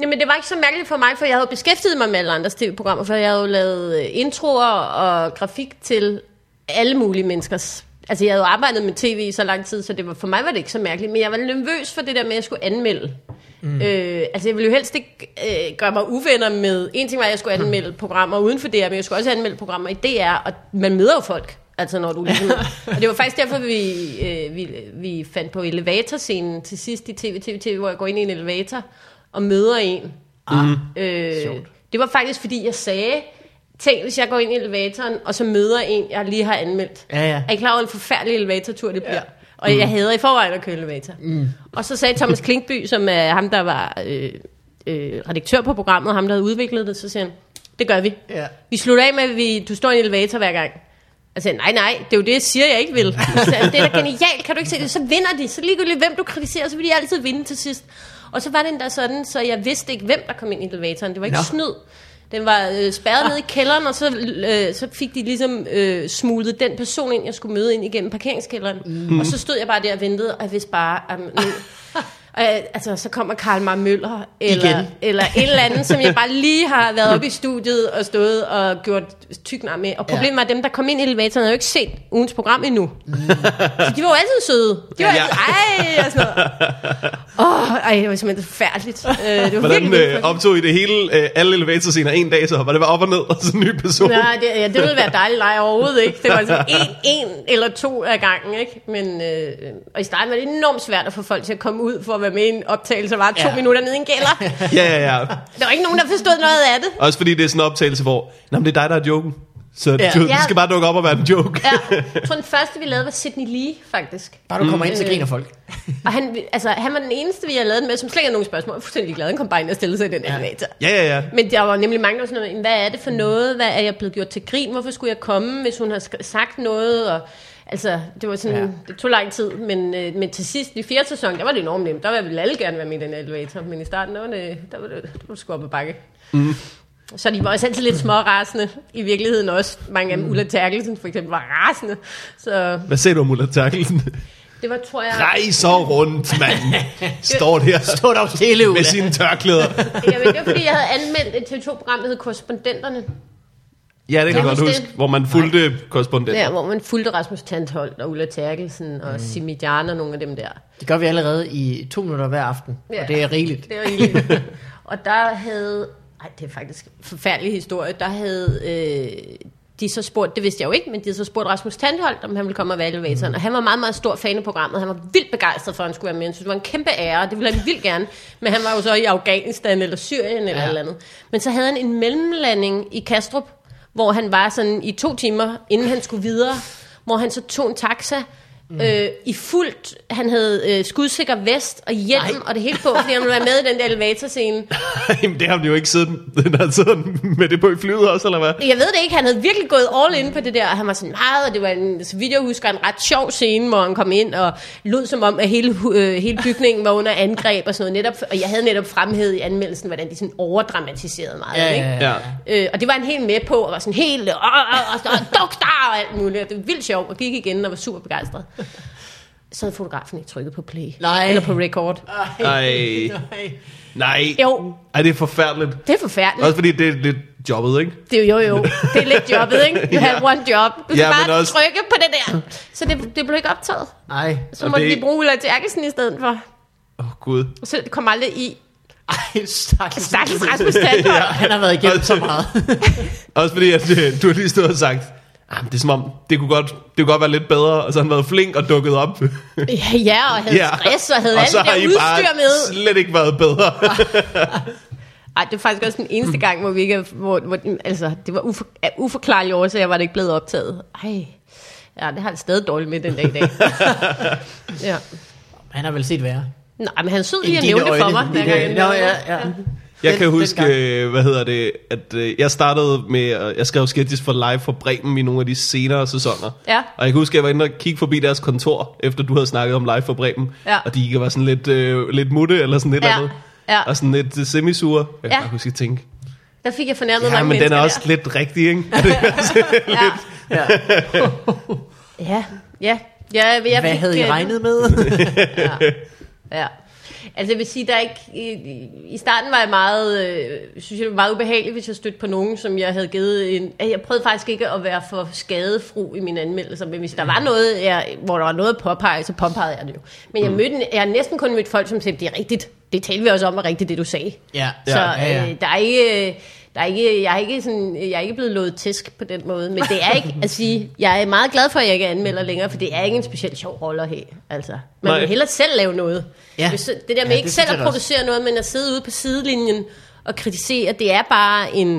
Speaker 2: Jamen, det var ikke så mærkeligt for mig, for jeg havde beskæftiget mig med alle andres tv-programmer, for jeg havde jo lavet øh, introer og grafik til alle mulige menneskers... Altså, jeg havde arbejdet med tv i så lang tid, så det var, for mig var det ikke så mærkeligt, men jeg var nervøs for det der med, at jeg skulle anmelde. Mm. Øh, altså, jeg ville jo helst ikke øh, gøre mig uvenner med... En ting var, at jeg skulle anmelde programmer uden for DR, men jeg skulle også anmelde programmer i DR, og man møder jo folk. Altså når du ligesom... *laughs* og det var faktisk derfor, vi, øh, vi, vi fandt på elevatorscenen til sidst i TV, TV, TV, hvor jeg går ind i en elevator og møder en.
Speaker 3: Ah,
Speaker 2: Øh,
Speaker 3: Sjovt.
Speaker 2: det var faktisk, fordi jeg sagde, tænk, hvis jeg går ind i elevatoren, og så møder jeg en, jeg lige har anmeldt.
Speaker 3: Ja, ja.
Speaker 2: Er I klar over, en forfærdelig elevatortur det bliver? Ja. Og mm. jeg hader i forvejen at køre elevator. Mm. Og så sagde Thomas Klinkby, som er ham, der var øh, øh, redaktør på programmet, ham, der havde udviklet det, så siger han, det gør vi.
Speaker 3: Ja.
Speaker 2: Vi slutter af med, at vi, du står i en elevator hver gang. Jeg sagde, nej, nej, det er jo det, jeg siger, jeg ikke vil. *laughs* Sagde, han, det er da genialt, kan du ikke se det? Så vinder de. Så ligegyldigt, hvem du kritiserer, så vil de altid vinde til sidst. Og så var det endda sådan, så jeg vidste ikke, hvem der kom ind i elevatoren. Det var ikke
Speaker 3: Nå.
Speaker 2: snyd. Den var øh, spærret ned i kælderen, og så, øh, så fik de ligesom øh, smuglet den person ind, jeg skulle møde ind igennem parkeringskælderen. Mm. Og så stod jeg bare der og ventede, og jeg vidste bare, at nu, *laughs* og, altså, så kommer Karl Mar Møller, eller,
Speaker 3: Igen.
Speaker 2: eller en eller anden, som jeg bare lige har været oppe i studiet og stået og gjort tyk nar med. Og problemet var, at dem, der kom ind i elevatoren, havde jo ikke set ugens program endnu. Så de var jo altid søde. De var
Speaker 1: Ja.
Speaker 2: altid, ej, og sådan noget. Åh, ej, det var simpelthen forfærdeligt. Øh, det var
Speaker 1: Hvordan øh, optog I det hele, øh, alle elevatorscener en dag så? Var det bare op og ned, og så en ny person?
Speaker 2: Nej, det, ja, det ville være dejligt. Nej, overhovedet ikke. Det var altså en, en eller to af gangen, ikke? Men, øh, og i starten var det enormt svært at få folk til at komme ud for at være med i en optagelse, var to
Speaker 3: Ja.
Speaker 2: minutter nede i en kælder. *laughs*
Speaker 1: Ja, ja, ja.
Speaker 2: Der var ikke nogen, der forstod noget af det.
Speaker 1: Også fordi det er sådan en optagelse, hvor men det er dig, der er joken. Så ja. Du, du skal bare dukke op og være en joke.
Speaker 2: Ja. Jeg *laughs* tror, den første, vi lavede, var Sidney Lee, faktisk.
Speaker 3: Bare du kommer ind, så
Speaker 2: Mm.
Speaker 3: griner folk. *laughs*
Speaker 2: Og han, altså, han var den eneste, vi har lavet med, som slet ikke havde nogen spørgsmål. Jeg var fuldstændig glad, han kom bare ind og stillede sig i den
Speaker 3: Ja.
Speaker 2: elevator.
Speaker 1: Ja, ja, ja.
Speaker 2: Men der var nemlig mange, der var sådan noget, hvad er det for noget? Hvad er jeg blevet gjort til grin? Hvorfor skulle jeg komme, hvis hun har sagt noget? Og, altså, det var sådan,
Speaker 3: Ja.
Speaker 2: det tog lang tid, men, øh, men til sidst, i fjerde sæson, der var det enormt nemt. Der ville alle gerne være med i den elevator, men i starten, der var det, der var det, der var det sgu op ad bakke. Mm. Så de var også altid lidt små rasende, i virkeligheden også. Mange af dem, Ulla Terkelsen for eksempel, var rasende. Så
Speaker 1: Hvad sagde du om Ulla Terkelsen?
Speaker 2: det var, tror jeg...
Speaker 1: Rej så rundt, mand. *laughs* Står der
Speaker 3: Stå dog stille, Ulla.
Speaker 1: med sine tørklæder.
Speaker 2: Jeg ved, det var fordi, jeg havde anmeldt et TV2-program, der hed Korrespondenterne.
Speaker 1: Ja, det kan jeg godt huske,
Speaker 2: det?
Speaker 1: hvor man fulgte korrespondenter.
Speaker 2: Ja, hvor man fulgte Rasmus Tantholdt og Ulla Terkelsen og mm. Simi Jarn og nogle af dem der.
Speaker 3: Det gør vi allerede i to minutter hver aften,
Speaker 2: Ja.
Speaker 3: og det er rigeligt.
Speaker 2: Det var rigeligt. *laughs* og der havde... Ej, det er faktisk en forfærdelig historie. Der havde... Øh, de så spurgt, det vidste jeg jo ikke, men de havde så spurgt Rasmus Tandholt, om han ville komme og være i elevatoren. Mm. Og han var meget, meget stor fan af programmet. Han var vildt begejstret for, at han skulle være med. Han synes, det var en kæmpe ære, det ville han vildt gerne. Men han var jo så i Afghanistan eller Syrien eller
Speaker 3: Ja.
Speaker 2: ja. eller andet. Men så havde han en mellemlanding i Kastrup, hvor han var sådan i to timer, inden han skulle videre, hvor han så tog en taxa, mm. øh, i fuldt, han havde øh, skudsikker vest og hjelm
Speaker 3: Nej.
Speaker 2: og det hele på, fordi han ville være med i den der elevatorscene. *laughs*
Speaker 1: Jamen, det har de jo ikke siddet, den har siddet med det på i flyet også, eller hvad?
Speaker 2: Jeg ved det ikke, han havde virkelig gået all in på det der, og han var sådan meget, og det var en, så vidt jeg husker, en ret sjov scene, hvor han kom ind og lød som om, at hele, øh, hele bygningen var under angreb og sådan noget, netop, og jeg havde netop fremhævet i anmeldelsen, hvordan de sådan overdramatiserede meget,
Speaker 3: Ja,
Speaker 2: ikke?
Speaker 3: ja, ja.
Speaker 2: Øh, og det var han helt med på, og var sådan helt, og, og, og, og duk der, og alt muligt. Og Det var vildt sjovt, og gik igen og var super begejstret. *laughs* Så havde fotografen ikke trykket på play.
Speaker 3: Nej.
Speaker 2: Eller på record.
Speaker 1: Ej.
Speaker 3: Nej.
Speaker 1: Nej.
Speaker 2: Jo,
Speaker 1: Ej, det er forfærdeligt.
Speaker 2: det er forfærdeligt.
Speaker 1: Også fordi det er lidt jobbet, ikke?
Speaker 2: Det er jo jo, det er lidt jobbet, ikke? *laughs* You have one job. Du skal
Speaker 1: Ja,
Speaker 2: ja,
Speaker 1: men
Speaker 2: bare
Speaker 1: også-
Speaker 2: trykke på det der. Så det, det blev ikke optaget.
Speaker 3: Nej.
Speaker 2: Så måtte
Speaker 1: det-
Speaker 2: de bruge Ulla Terkelsen i stedet for.
Speaker 1: Åh, oh, gud.
Speaker 2: Og så kom aldrig i.
Speaker 3: Ej, stakkels.
Speaker 2: Stakkels Rasmus Tandholt.
Speaker 3: Han har været igennem så meget. *laughs*
Speaker 1: Også fordi, at øh, du har lige stået og sagt, ah, det er som om, det kunne, godt, det kunne godt være lidt bedre, og så har han været flink og dukket op.
Speaker 2: Ja, og havde ja. stress og havde
Speaker 1: og
Speaker 2: alt
Speaker 1: så
Speaker 2: det
Speaker 1: har
Speaker 2: der
Speaker 1: I
Speaker 2: udstyr
Speaker 1: bare
Speaker 2: med.
Speaker 1: slet ikke været bedre. *laughs*
Speaker 2: Ej, det er faktisk også den eneste gang, hvor vi ikke... Hvor, hvor, altså, det var ufor, af uforklarlige årsager, var det ikke blevet optaget. Ej. Ja, det har han stadig dårligt med den dag i dag. *laughs* ja.
Speaker 3: Han har vel set værre.
Speaker 2: Nej, men han sød lige
Speaker 3: I
Speaker 2: at nævne det for mig. hver gang
Speaker 3: det-
Speaker 2: jeg
Speaker 3: Nå, ja,
Speaker 2: det.
Speaker 3: ja.
Speaker 1: Jeg
Speaker 3: Den-
Speaker 1: kan huske,
Speaker 3: gang.
Speaker 1: øh, hvad hedder det, at øh, jeg startede med, at jeg skrev sketches for live for Bremen i nogle af de senere sæsoner.
Speaker 2: Ja.
Speaker 1: Og jeg kan huske, at jeg var inde og kigge forbi deres kontor, efter du havde snakket om live for Bremen.
Speaker 2: Ja.
Speaker 1: Og de var sådan lidt, øh, lidt mutte, eller sådan lidt
Speaker 2: Ja,
Speaker 1: andet.
Speaker 2: ja.
Speaker 1: Og sådan lidt øh, semisure. Jeg kan
Speaker 2: Ja.
Speaker 1: bare huske at tænke,
Speaker 2: Der fik jeg fornærmet
Speaker 1: ja,
Speaker 2: mange
Speaker 1: men den er også
Speaker 2: der.
Speaker 1: lidt rigtig, ikke? *laughs* *laughs*
Speaker 2: Ja.
Speaker 3: Ja.
Speaker 2: Ja, ja. ja jeg
Speaker 3: Hvad
Speaker 2: fik,
Speaker 3: havde I
Speaker 2: øh,
Speaker 3: regnet med? *laughs*
Speaker 2: Ja. Altså jeg vil sige, der er ikke, i, i starten var jeg meget, øh, synes jeg det var meget ubehageligt, hvis jeg stødte på nogen, som jeg havde givet en, jeg prøvede faktisk ikke at være for skadefru i mine anmeldelser, men hvis der var noget, jeg, hvor der var noget at påpege, så påpegede jeg det jo. Men jeg, mødte, jeg har næsten kun mødt folk, som sagde, det er rigtigt, det talte vi også om, var rigtigt det du sagde.
Speaker 3: ja.
Speaker 2: Så
Speaker 3: ja, ja.
Speaker 2: Øh, der er ikke... Der er ikke, jeg, er ikke sådan, jeg er ikke blevet lovet tæsk på den måde, men det er ikke at sige, jeg er meget glad for, at jeg ikke anmelder længere, for det er ikke en specielt sjov rolle at have. Altså, man
Speaker 1: Nej.
Speaker 2: vil hellere selv lave noget.
Speaker 3: Ja.
Speaker 2: Hvis, det der med
Speaker 3: Ja,
Speaker 2: ikke selv at
Speaker 3: da også.
Speaker 2: producere noget, men at sidde ude på sidelinjen og kritisere, det er bare en,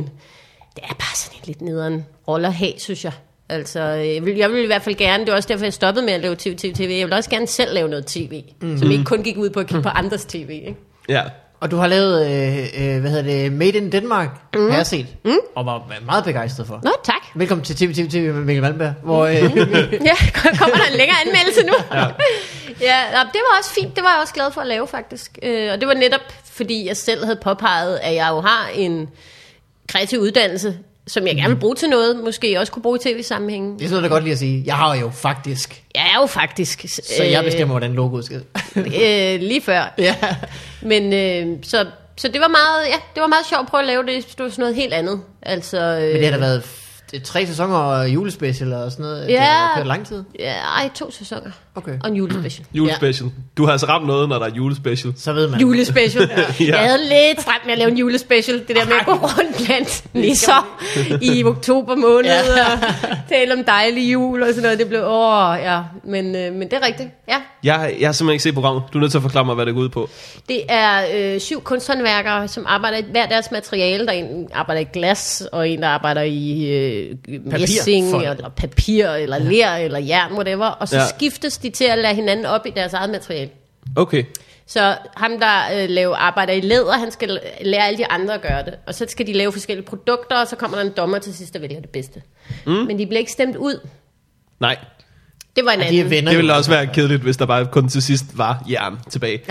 Speaker 2: det er bare sådan en lidt nederen rolle at have, synes jeg. Altså, jeg vil, jeg vil i hvert fald gerne, det er også derfor, jeg stoppede med at lave tv, tv, tv. Jeg vil også gerne selv lave noget tv, mm-hmm. som ikke kun gik ud på at kigge på andres tv. Ikke?
Speaker 1: ja.
Speaker 3: Og du har lavet, øh, øh, hvad hedder det, Made in Denmark, mm. har jeg set, mm. og var meget begejstret for.
Speaker 2: Nå, tak.
Speaker 3: Velkommen til TV, TV, TV med Mikkel Malmberg, hvor øh, *laughs*
Speaker 2: Ja, kommer der en længere anmeldelse nu? ja. *laughs* ja, det var også fint. Det var jeg også glad for at lave, faktisk. Øh, og det var netop, fordi jeg selv havde påpeget, at jeg jo har en kreativ uddannelse, som jeg gerne vil bruge til noget. Måske også kunne bruge i tv-sammenhængen.
Speaker 3: det er sådan der godt lige at sige. Jeg har jo faktisk,
Speaker 2: Jeg er jo faktisk...
Speaker 3: så jeg bestemmer, hvordan logoet skal. *laughs*
Speaker 2: Øh, lige før.
Speaker 3: ja.
Speaker 2: Men øh, så, så det var meget, ja, det var meget sjovt at prøve at lave det. Det var sådan noget helt andet. Altså, øh,
Speaker 3: Men det har da været det er tre sæsoner og julespecial og sådan noget. Det
Speaker 2: Ja.
Speaker 3: har kørt lang tid.
Speaker 2: Ja, ej, to sæsoner.
Speaker 3: Okay.
Speaker 2: Og en julespecial.
Speaker 1: Julespecial. Du har altså ramt noget, når der er julespecial.
Speaker 3: Så ved man.
Speaker 2: Julespecial. *laughs* ja.
Speaker 1: Ja.
Speaker 2: Jeg havde lidt stramt med at lave en julespecial. Det der med at gå rundt blandt nisser i oktober måned
Speaker 3: Ja.
Speaker 2: og tale om dejlig jul og sådan noget. Det blev, åh, ja. Men, øh, men det er rigtigt. Ja.
Speaker 1: Jeg, jeg har simpelthen ikke set programmet. Du er nødt til at forklare mig, hvad det går ud på.
Speaker 2: Det er øh, syv kunsthåndværkere, som arbejder i hver deres materiale. Der er en, der arbejder i glas, og en, der arbejder i øh, messing, eller papir, eller ler, eller jern, whatever. Og så
Speaker 1: Ja.
Speaker 2: ja. skiftes de til at lade hinanden op i deres eget materiale.
Speaker 1: Okay.
Speaker 2: Så ham, der øh, laver, arbejder i læder, han skal lære alle de andre at gøre det. Og så skal de lave forskellige produkter, og så kommer der en dommer til sidst, der vælger det bedste. Mm. Men de bliver ikke stemt ud.
Speaker 1: Nej.
Speaker 2: Det var en
Speaker 3: Ja,
Speaker 2: anden.
Speaker 3: de er venner.
Speaker 1: Det ville også være kedeligt, hvis der bare kun til sidst var jern tilbage. *laughs*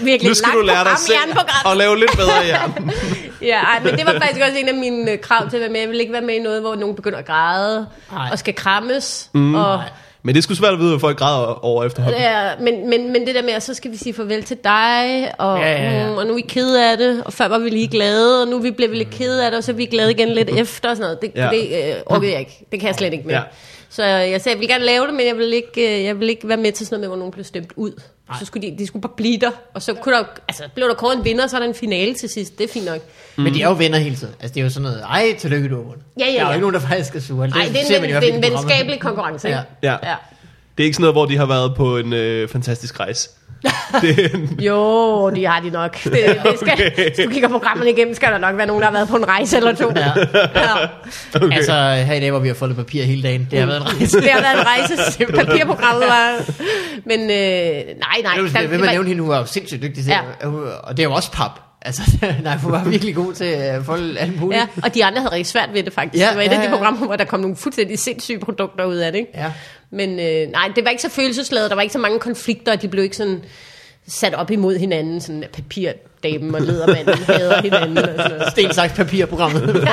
Speaker 2: Virkelig
Speaker 1: Nu skal du lære dig selv at lave lidt bedre jern. *laughs*
Speaker 2: Ja, ej, men det var faktisk også en af mine øh, krav til at være med. Jeg vil ikke være med i noget, hvor nogen begynder at græde
Speaker 3: Nej.
Speaker 2: og skal krammes. Mm, og,
Speaker 1: Men det skulle svært at vide, hvad folk græder over efterhånden.
Speaker 2: ja, men, men, men det der med, at så skal vi sige farvel til dig, og,
Speaker 3: Ja, ja, ja.
Speaker 2: Mm, og nu er vi kede af det, og før var vi lige glade, og nu vi blev vi lidt kede af det, og så er vi glade igen lidt efter, og sådan noget. Det,
Speaker 1: ja.
Speaker 2: det øh, orker jeg ikke. Det kan jeg slet ikke med.
Speaker 1: Ja.
Speaker 2: Ja. Så jeg sagde, jeg vil gerne lave det, men jeg vil ikke, øh, jeg vil ikke være med til sådan noget med, hvor nogen blev stemt ud. Så skulle de, de skulle bare blive der, og så kunne der, altså, blev der kåret en vinder, og så er der en finale til sidst. Det er fint nok.
Speaker 3: Men de er jo venner hele tiden. Altså, det er jo sådan noget, ej, tillykke, du har vundet.
Speaker 2: Ja, ja,
Speaker 3: Der er jo
Speaker 2: ja.
Speaker 3: ikke nogen, der faktisk er sure.
Speaker 2: Nej, det er
Speaker 3: hvert
Speaker 2: det
Speaker 3: fald
Speaker 2: er en venskabelig konkurrence, ikke?
Speaker 3: Ja.
Speaker 1: Ja.
Speaker 2: ja.
Speaker 1: Det er ikke sådan noget, hvor de har været på en øh, fantastisk rejse. *laughs* Det en,
Speaker 2: Jo, de har de nok. Det, det skal, *laughs*
Speaker 1: Okay.
Speaker 2: Hvis du kigger programmerne igennem, skal der nok være nogen, der har været på en rejse eller to.
Speaker 3: Ja.
Speaker 2: Ja.
Speaker 1: okay.
Speaker 3: Altså, her i dag, hvor vi har fået papir hele dagen, det har været en rejse.
Speaker 2: Det har været en rejse. *laughs* Papirprogrammet var... Men øh, nej, nej.
Speaker 3: Jeg vil,
Speaker 2: der-
Speaker 3: vil
Speaker 2: det
Speaker 3: man
Speaker 2: var-
Speaker 3: nævne hende, hun var jo sindssygt dygtig til,
Speaker 2: Ja.
Speaker 3: og det er jo også pap. Altså, *laughs* nej, hun var virkelig god til at folde alt muligt.
Speaker 2: Ja, og de andre havde rigtig svært ved det faktisk.
Speaker 3: Ja,
Speaker 2: det var et
Speaker 3: ja,
Speaker 2: af de
Speaker 3: ja.
Speaker 2: programmer, hvor der kom nogle fuldstændig sindssyge produkter ud af det. Ikke?
Speaker 3: Ja.
Speaker 2: Men øh, nej, det var ikke så følelsesladet. Der var ikke så mange konflikter, og de blev ikke sådan sat op imod hinanden. Sådan papirdamen og ledermanden hader *laughs* hinanden. Og sådan noget.
Speaker 3: Sten, saks, papir programmet. *laughs*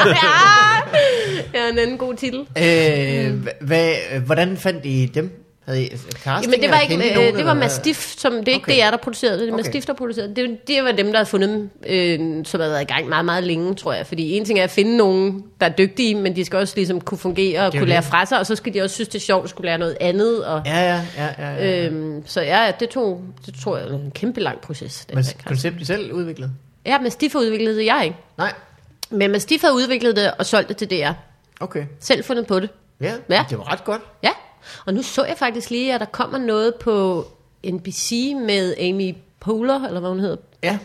Speaker 2: Ja, ja, en anden god titel.
Speaker 3: øh, hvad, hvordan fandt I dem? Havde I casting?
Speaker 2: Jamen det var ikke,
Speaker 3: I
Speaker 2: øh,
Speaker 3: nogen,
Speaker 2: det var? Mastiff, som det er ikke
Speaker 3: Okay.
Speaker 2: okay. DR, der producerede det, det er
Speaker 3: Okay.
Speaker 2: Mastiff, der producerede det. det. Det var dem, der havde fundet dem, øh, som har været i gang meget, meget længe, tror jeg. Fordi en ting er at finde nogen, der er dygtige, men de skal også ligesom kunne fungere og
Speaker 3: Det er
Speaker 2: kunne lære
Speaker 3: det.
Speaker 2: fra sig, og så skal de også synes, det er sjovt at skulle lære noget andet. Og,
Speaker 3: Ja, ja, ja. ja, ja.
Speaker 2: Øhm, så ja, det tog, det tror jeg, er en kæmpe lang proces. Den
Speaker 3: Men
Speaker 2: der kast.
Speaker 3: koncept I selv udviklet?
Speaker 2: Ja, Mastiff har udviklet det, jeg ikke.
Speaker 3: Nej.
Speaker 2: Men Mastiff har udviklet det og solgt det til DR.
Speaker 3: Okay.
Speaker 2: Selv fundet på det.
Speaker 3: Ja,
Speaker 2: Ja.
Speaker 3: det var ret godt.
Speaker 2: Ja, og nu så jeg faktisk lige, at der kommer noget på NBC med Amy Poehler, eller hvad hun hedder,
Speaker 3: Ja.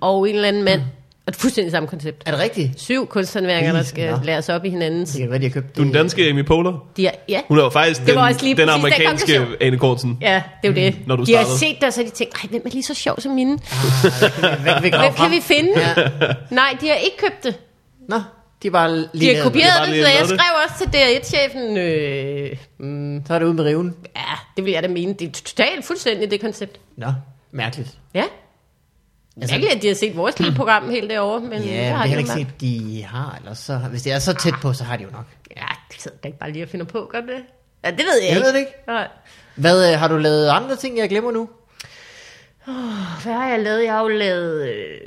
Speaker 2: og en eller anden mand. Og det er fuldstændig samme koncept.
Speaker 3: Er det rigtigt?
Speaker 2: Syv kunsthåndværkere, der skal
Speaker 3: Nå.
Speaker 2: læres op i hinandens.
Speaker 3: Det kan være, de har købt
Speaker 1: Du er den danske Amy Poehler.
Speaker 2: De er, ja,
Speaker 1: Hun er jo faktisk
Speaker 2: Det
Speaker 1: den,
Speaker 2: var også lige
Speaker 1: den
Speaker 2: den
Speaker 1: amerikanske
Speaker 2: konklusion.
Speaker 1: Ane Kortsen.
Speaker 2: ja, det er jo det.
Speaker 1: når du
Speaker 2: de har
Speaker 1: startede.
Speaker 2: set det, og så har de tænkt, ej, hvem er lige så sjov som mine?
Speaker 3: Hvem, hvem,
Speaker 2: kan vi finde? Nej, de har ikke købt det.
Speaker 3: Nå, de lige
Speaker 2: De har kopieret det,
Speaker 1: lige
Speaker 2: så jeg
Speaker 1: det.
Speaker 2: skrev også til DR1-chefen, øh, mm,
Speaker 3: det. Så er det ude med riven.
Speaker 2: ja, det vil jeg da mene. Det er totalt fuldstændig det koncept.
Speaker 3: Nå, mærkeligt.
Speaker 2: Ja.
Speaker 3: Altså-
Speaker 2: Mærkeligt, at de har set vores lille *clears throat* program helt derovre, men det
Speaker 3: Ja, men
Speaker 2: har
Speaker 3: det
Speaker 2: de
Speaker 3: ikke set, de har. Eller så, hvis det er så tæt på, så har de jo nok.
Speaker 2: Ja, det sidder da ikke bare lige at finde på, gør det? Ja, det ved jeg,
Speaker 3: Jeg
Speaker 2: ikke.
Speaker 3: ved det ikke.
Speaker 2: Nej.
Speaker 3: Hvad, øh, har du lavet andre ting, jeg glemmer nu?
Speaker 2: Hvad har jeg lavet? Jeg har jo lavet... Øh,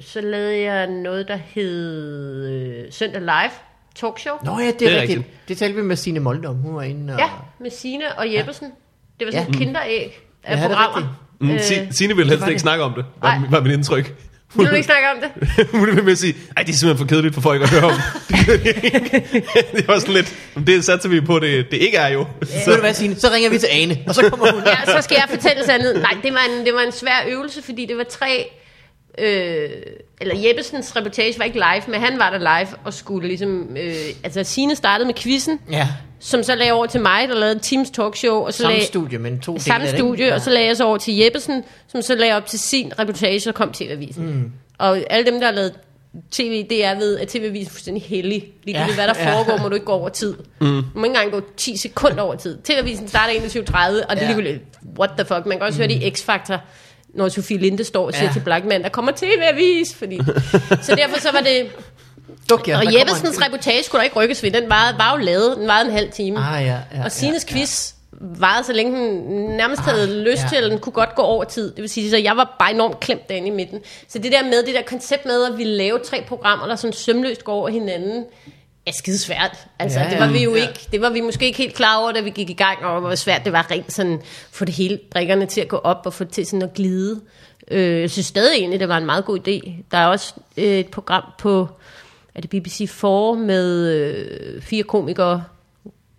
Speaker 2: så lavede jeg noget, der hed øh, Søndag Live Talkshow.
Speaker 3: Nå ja, det er,
Speaker 1: Det er
Speaker 3: rigtigt.
Speaker 1: rigtigt.
Speaker 3: Det talte vi med Signe Molde om. Hun var inde og...
Speaker 2: Ja, med Sine og Jeppesen. Det var sådan
Speaker 3: Ja.
Speaker 2: et kinderæg af
Speaker 3: Ja, er
Speaker 2: programmer.
Speaker 1: Mm,
Speaker 2: Øh,
Speaker 1: Si- Signe vil helst ikke snakke om det, var,
Speaker 2: Nej.
Speaker 1: var mit indtryk. *laughs*
Speaker 2: Vil du ikke snakke om det? *laughs*
Speaker 1: Hun er ved med at sige, ej, det er simpelthen for kedeligt for folk at høre om. *laughs* det var sådan lidt, "Men det satser vi på, det, det ikke er jo.
Speaker 3: Så, ved du hvad, Signe? Så ringer vi til Ane, og så kommer hun.
Speaker 2: Ja, så skal jeg fortælle sandheden. Nej, det var en, det var en svær øvelse, fordi det var tre... Øh, eller Jeppesens reportage var ikke live, men han var der live og skulle ligesom... Øh, altså, Signe startede med quizzen,
Speaker 3: Ja,
Speaker 2: som så lagde over til mig, der lavede Teams talkshow. Og så
Speaker 3: samme
Speaker 2: lagde,
Speaker 3: studie, men to dele
Speaker 2: samme
Speaker 3: det,
Speaker 2: studie,
Speaker 3: ikke?
Speaker 2: og så lagde jeg så over til Jeppesen, som så lagde op til sin reportage, og kom TV-avisen. Mm. Og alle dem, der har lavet tv, det er ved, at TV-avisen er fuldstændig hellig. Lige
Speaker 3: Ja,
Speaker 2: ja, hvad der
Speaker 3: ja.
Speaker 2: foregår, må du ikke gå over tid. Mm. Du må ikke engang gå 10 sekunder over tid. TV-avisen starter 21.30, og det er
Speaker 3: Ja.
Speaker 2: ligegyldigt, what the fuck. Man kan også mm. høre det i X-Factor, når Sofie Linde står og siger
Speaker 3: Ja.
Speaker 2: til Blackman, der kommer TV-avis. Fordi... *laughs* så derfor så var det...
Speaker 3: Duk, ja,
Speaker 2: Og Jeppesens
Speaker 3: en-
Speaker 2: reportage skulle der ikke rykkes ved. Den var, var jo lavet. Den varede en halv time.
Speaker 3: Ah, ja, ja,
Speaker 2: Og Sines
Speaker 3: ja,
Speaker 2: quiz varede så længe den nærmest havde
Speaker 3: Ah,
Speaker 2: lyst
Speaker 3: ja.
Speaker 2: til, eller den kunne godt gå over tid. Det vil sige, så jeg var bare enormt klemt derinde i midten. Så det der med, det der koncept med, at vi lave tre programmer, der sådan sømløst går over hinanden, er skidesvært. Altså,
Speaker 3: Ja,
Speaker 2: det var vi jo
Speaker 3: ja.
Speaker 2: ikke, det var vi måske ikke helt klar over, da vi gik i gang, og hvor svært det var rent sådan, få det hele brikkerne til at gå op, og få det til sådan at glide. Øh, jeg synes stadig egentlig, det var en meget god idé. Der er også øh, et program på, er det BBC4, med øh, fire komikere.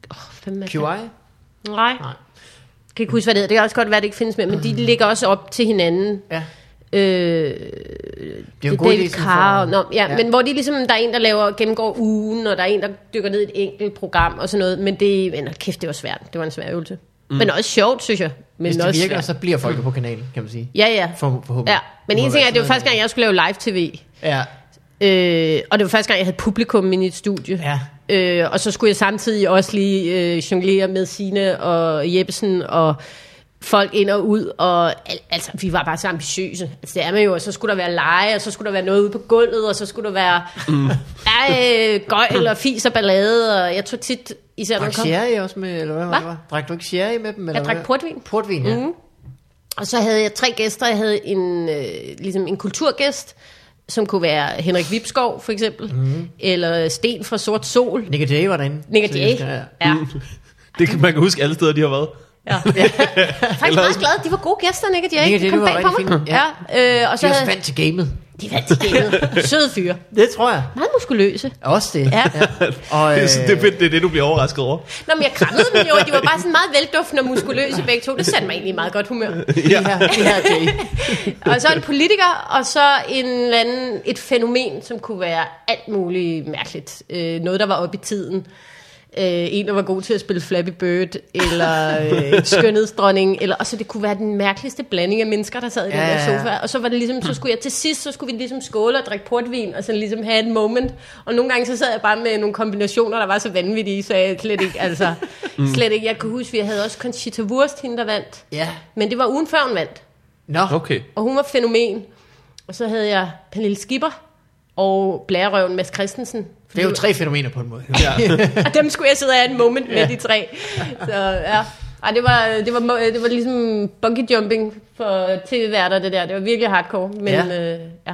Speaker 2: Oh, hvem er?
Speaker 3: QI?
Speaker 2: Nej.
Speaker 3: Nej.
Speaker 2: kan ikke huske, hvad det hedder. Det kan også godt være, det ikke findes mere, men de *clears throat* ligger også op til hinanden.
Speaker 3: Ja.
Speaker 2: Øh,
Speaker 3: Det er jo en god
Speaker 2: David Carr,
Speaker 3: for-
Speaker 2: Nå, ja,
Speaker 3: Ja.
Speaker 2: men hvor de ligesom, der er en, der laver, gennemgår ugen, og der er en, der dykker ned i et enkelt program og sådan noget, men det, men kæft, det var svært. Det var en svær øvelse. Mm. Men også sjovt, synes jeg. Men
Speaker 3: Hvis det
Speaker 2: også
Speaker 3: virker,
Speaker 2: svært.
Speaker 3: så bliver folk på kanalen, kan man sige.
Speaker 2: Ja, ja.
Speaker 3: For, forhåbentlig.
Speaker 2: ja. Men en ting er, at det var første gang, jeg skulle lave live-tv.
Speaker 3: Ja.
Speaker 2: Øh, og det var første gang, jeg havde publikum i et studie.
Speaker 3: Ja.
Speaker 2: Øh, og så skulle jeg samtidig også lige øh, jonglere med Sine og Jeppesen og folk ind og ud, og al- altså, vi var bare så ambitiøse. Altså, det er man jo, og så skulle der være lege, og så skulle der være noget ude på gulvet, og så skulle der være mm. *laughs* ej, gøjl og fis og ballade, og jeg tror tit, især når kom,
Speaker 3: sherry også med, eller hvad, hvad?
Speaker 2: Hva?
Speaker 3: det var? Drak du ikke sherry med dem? Eller
Speaker 2: jeg drak
Speaker 3: hvad?
Speaker 2: portvin.
Speaker 3: Portvin, ja.
Speaker 2: Mhm. Og så havde jeg tre gæster. Jeg havde en, øh, ligesom en kulturgæst, som kunne være Henrik Vipskov, for eksempel, mm. eller Sten fra Sort Sol.
Speaker 3: Nick Jay var derinde.
Speaker 2: Nick Jay.
Speaker 3: ja.
Speaker 2: Ja. *laughs*
Speaker 1: Det kan man kan huske alle steder, de har været.
Speaker 2: Ja. *laughs* Jeg er faktisk meget glad. De var gode gæster, Nick og Jay.
Speaker 3: Nick og Jay,
Speaker 2: kom
Speaker 3: det var
Speaker 2: bag på mig.
Speaker 3: fint,
Speaker 2: Ja. Ja. Øh, og så
Speaker 3: De er også
Speaker 2: havde
Speaker 3: vant til gamet.
Speaker 2: de vandt til gamet. *laughs* Søde fyre.
Speaker 3: Det tror jeg.
Speaker 2: Meget muskuløse.
Speaker 3: Også det.
Speaker 2: Ja.
Speaker 3: Og,
Speaker 1: Det,
Speaker 3: øh,
Speaker 1: er- det, er fedt, det er det, du bliver overrasket over.
Speaker 2: Nå, men jeg krammede dem jo. De var bare *laughs* sådan meget velduftende og muskuløse begge to. Det satte mig egentlig i meget godt humør.
Speaker 3: ja. det her Jay.
Speaker 2: Og så en politiker, og så en eller anden, et fænomen, som kunne være alt muligt mærkeligt. Øh, noget, der var oppe i tiden. Øh, en, der var god til at spille Flappy Bird, eller øh, skønhedsdronning, eller, og så det kunne være den mærkeligste blanding af mennesker, der sad i
Speaker 3: Ja,
Speaker 2: den der sofa. Og så var det ligesom, så skulle jeg til sidst, så skulle vi ligesom skåle og drikke portvin, og så ligesom have et moment. Og nogle gange så sad jeg bare med nogle kombinationer, der var så vanvittige, så jeg slet ikke, altså, slet ikke. Jeg kunne huske, vi havde også Conchita Wurst, hende der vandt.
Speaker 3: Ja.
Speaker 2: Men det var ugen før hun vandt.
Speaker 3: Nå.
Speaker 1: Okay.
Speaker 2: Og hun var fænomen. Og så havde jeg Pernille Skipper og blærerøven Mads Christensen.
Speaker 3: Det er jo tre fænomener på en måde.
Speaker 1: Ja. *laughs*
Speaker 2: Og dem skulle jeg sidde have en moment med, de tre. Så ja. Ej, det var, det, var, det var ligesom bungee jumping for tv-værter, det der. Det var virkelig hardcore. Men,
Speaker 3: Ja.
Speaker 2: Øh, ja.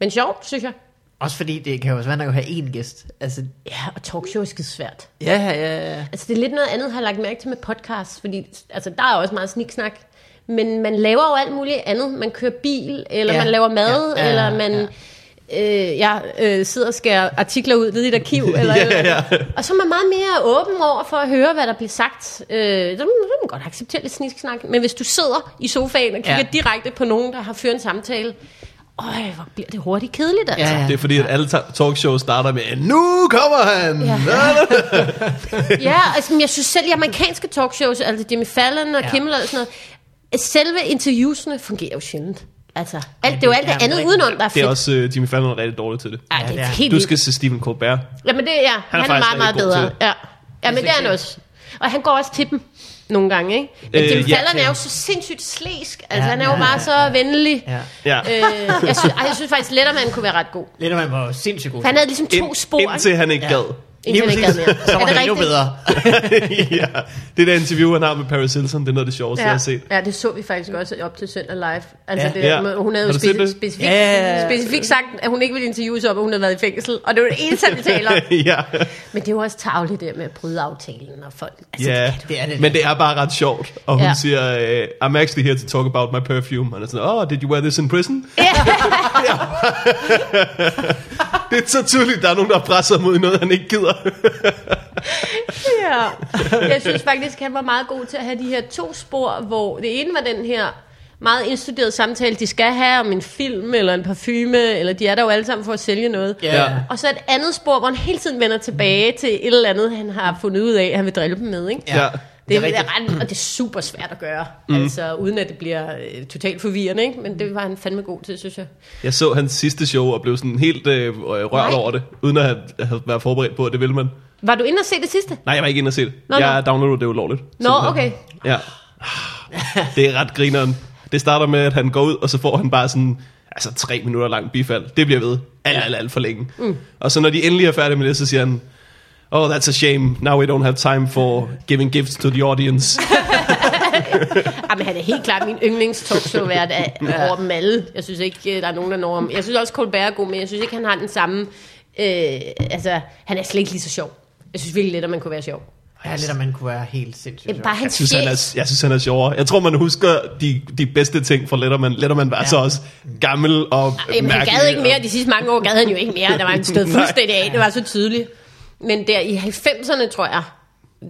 Speaker 2: men sjovt, synes jeg.
Speaker 3: Også fordi det kan jo være svært at have én gæst. Altså,
Speaker 2: Ja, og talkshow er skide svært.
Speaker 3: ja, ja, ja.
Speaker 2: Altså, det er lidt noget andet, har jeg lagt mærke til med podcast, fordi altså, der er også meget sniksnak. Men man laver jo alt muligt andet. Man kører bil, eller
Speaker 3: Ja,
Speaker 2: man laver mad,
Speaker 3: ja,
Speaker 2: ja, eller man
Speaker 3: ja.
Speaker 2: Øh, jeg, øh, sidder og skærer artikler ud nede i et arkiv. *laughs* eller,
Speaker 1: Ja,
Speaker 2: eller,
Speaker 1: ja.
Speaker 2: Og så er man meget mere åben over for at høre, hvad der bliver sagt. Øh, så må man godt acceptere lidt sniksnak. Men hvis du sidder i sofaen og kigger
Speaker 3: Ja.
Speaker 2: direkte på nogen, der har ført en samtale, øj, hvor bliver det hurtigt kedeligt, altså.
Speaker 3: Ja, ja.
Speaker 1: Det er fordi, at alle ta- talkshows starter med, nu kommer han!
Speaker 2: Ja. *laughs* ja, altså, jeg synes selv, de amerikanske talkshows, altså Jimmy Fallon og
Speaker 3: ja.
Speaker 2: Kimmel og sådan noget, selve interviewsene fungerer jo sjældent. Altså, alt, det er jo alt
Speaker 3: Ja,
Speaker 2: det
Speaker 3: men
Speaker 2: andet
Speaker 3: det-
Speaker 2: udenom, der er
Speaker 1: Det
Speaker 2: fedt.
Speaker 1: er også uh, Jimmy Fallon er rigtig dårlig til det.
Speaker 3: Ja,
Speaker 2: det
Speaker 3: det
Speaker 2: er helt
Speaker 1: Du skal se Stephen Colbert.
Speaker 2: Jamen det er, han,
Speaker 1: er
Speaker 2: han er meget, meget bedre.
Speaker 1: til
Speaker 2: Ja. ja, men det er han også. Og han går også til dem nogle gange, ikke? Men
Speaker 1: Øh,
Speaker 2: Jim
Speaker 1: ja.
Speaker 2: Fallon er jo så sindssygt slæsk. Altså,
Speaker 3: Ja,
Speaker 2: han er jo
Speaker 3: ja,
Speaker 2: bare så venlig.
Speaker 3: Ja.
Speaker 1: Ja.
Speaker 2: Øh, jeg, synes, ej, jeg synes faktisk, Letterman kunne være ret god.
Speaker 3: Letterman var sindssygt god.
Speaker 2: For han havde ligesom to
Speaker 1: Ind,
Speaker 2: spor.
Speaker 1: indtil han ikke
Speaker 3: Ja.
Speaker 1: gad.
Speaker 2: Indtil *laughs* han ikke
Speaker 3: Lige
Speaker 2: mere.
Speaker 3: Så var
Speaker 2: er det
Speaker 3: han endnu bedre.
Speaker 1: ja. Det der interview, han har med Paris Hilton, det er noget af det sjoveste, jeg
Speaker 2: Ja.
Speaker 1: har set.
Speaker 2: ja, det så vi faktisk også op til søndag live. Altså,
Speaker 3: Ja.
Speaker 2: det,
Speaker 1: Ja.
Speaker 2: hun havde
Speaker 1: Har
Speaker 2: jo speci-
Speaker 1: det?
Speaker 2: specifikt,
Speaker 3: Ja.
Speaker 2: specifikt sagt, at hun ikke ville interviews op, at hun havde været i fængsel. Og det var det eneste, vi *laughs* taler om.
Speaker 1: ja.
Speaker 2: Men det er jo også tageligt det med at bryde aftalen og folk. Altså,
Speaker 1: ja.
Speaker 2: det
Speaker 3: Det er det.
Speaker 1: Men det er bare ret sjovt. Og hun
Speaker 2: Ja.
Speaker 1: siger, uh, I'm actually here to talk about my perfume. Og han er sådan, oh, did you wear this in prison? *laughs* det er så tydeligt, der er nogen, der presser mod noget, han ikke gider. *laughs*
Speaker 2: Ja. Jeg synes faktisk, han var meget god til at have de her to spor, hvor det ene var den her meget indstuderede samtale, de skal have om en film eller en parfume, eller de er der jo alle sammen for at sælge noget.
Speaker 3: Ja.
Speaker 2: Og så et andet spor, hvor han hele tiden vender tilbage til et eller andet, han har fundet ud af, at han vil drille dem med. Ikke?
Speaker 3: Ja.
Speaker 2: Det,
Speaker 3: er
Speaker 2: det er ret, og det er super svært at gøre, mm. altså uden at det bliver øh, totalt forvirrende, ikke? men det var han fandme god til, synes jeg.
Speaker 1: Jeg så hans sidste show og blev sådan helt øh, rørt
Speaker 2: Nej.
Speaker 1: over det, uden at have, have været forberedt på, at det ville man.
Speaker 2: Var du inde og se det sidste?
Speaker 1: Nej, jeg var ikke inde og se det.
Speaker 2: Nå,
Speaker 1: jeg
Speaker 2: nå.
Speaker 1: downloadede det ulovligt.
Speaker 2: Nå, okay.
Speaker 1: Ja. Det er ret grineren. Det starter med, at han går ud, og så får han bare sådan altså tre minutter lang bifald. Det bliver ved alt, alt, alt for længe. Mm. Og så når de endelig er færdige med det, så siger han, Oh, that's a shame. Now we don't have time for giving gifts to the audience. *laughs*
Speaker 2: Jamen, han er helt klart min yndlings talkshow-vært af over dem alle. Jeg synes ikke, øh, der er nogen, der når ham. Jeg synes også, Colbert er god, men jeg synes ikke, han har den samme... Øh, altså, han er slet ikke lige så sjov. Jeg synes virkelig lidt, at man kunne være sjov.
Speaker 3: Ja, lidt, at man kunne være helt sindssygt.
Speaker 2: Bare.
Speaker 1: Jeg synes, han er, jeg synes, han er sjovere. Jeg tror, man husker de, de bedste ting fra Letterman. Letterman var ja. så også gammel og
Speaker 2: Jamen, han gad ikke mere. De sidste mange år gad han jo ikke mere. Der var han stået *laughs* fuldstændig af. Det var så tydeligt. Men der i 90'erne, tror jeg,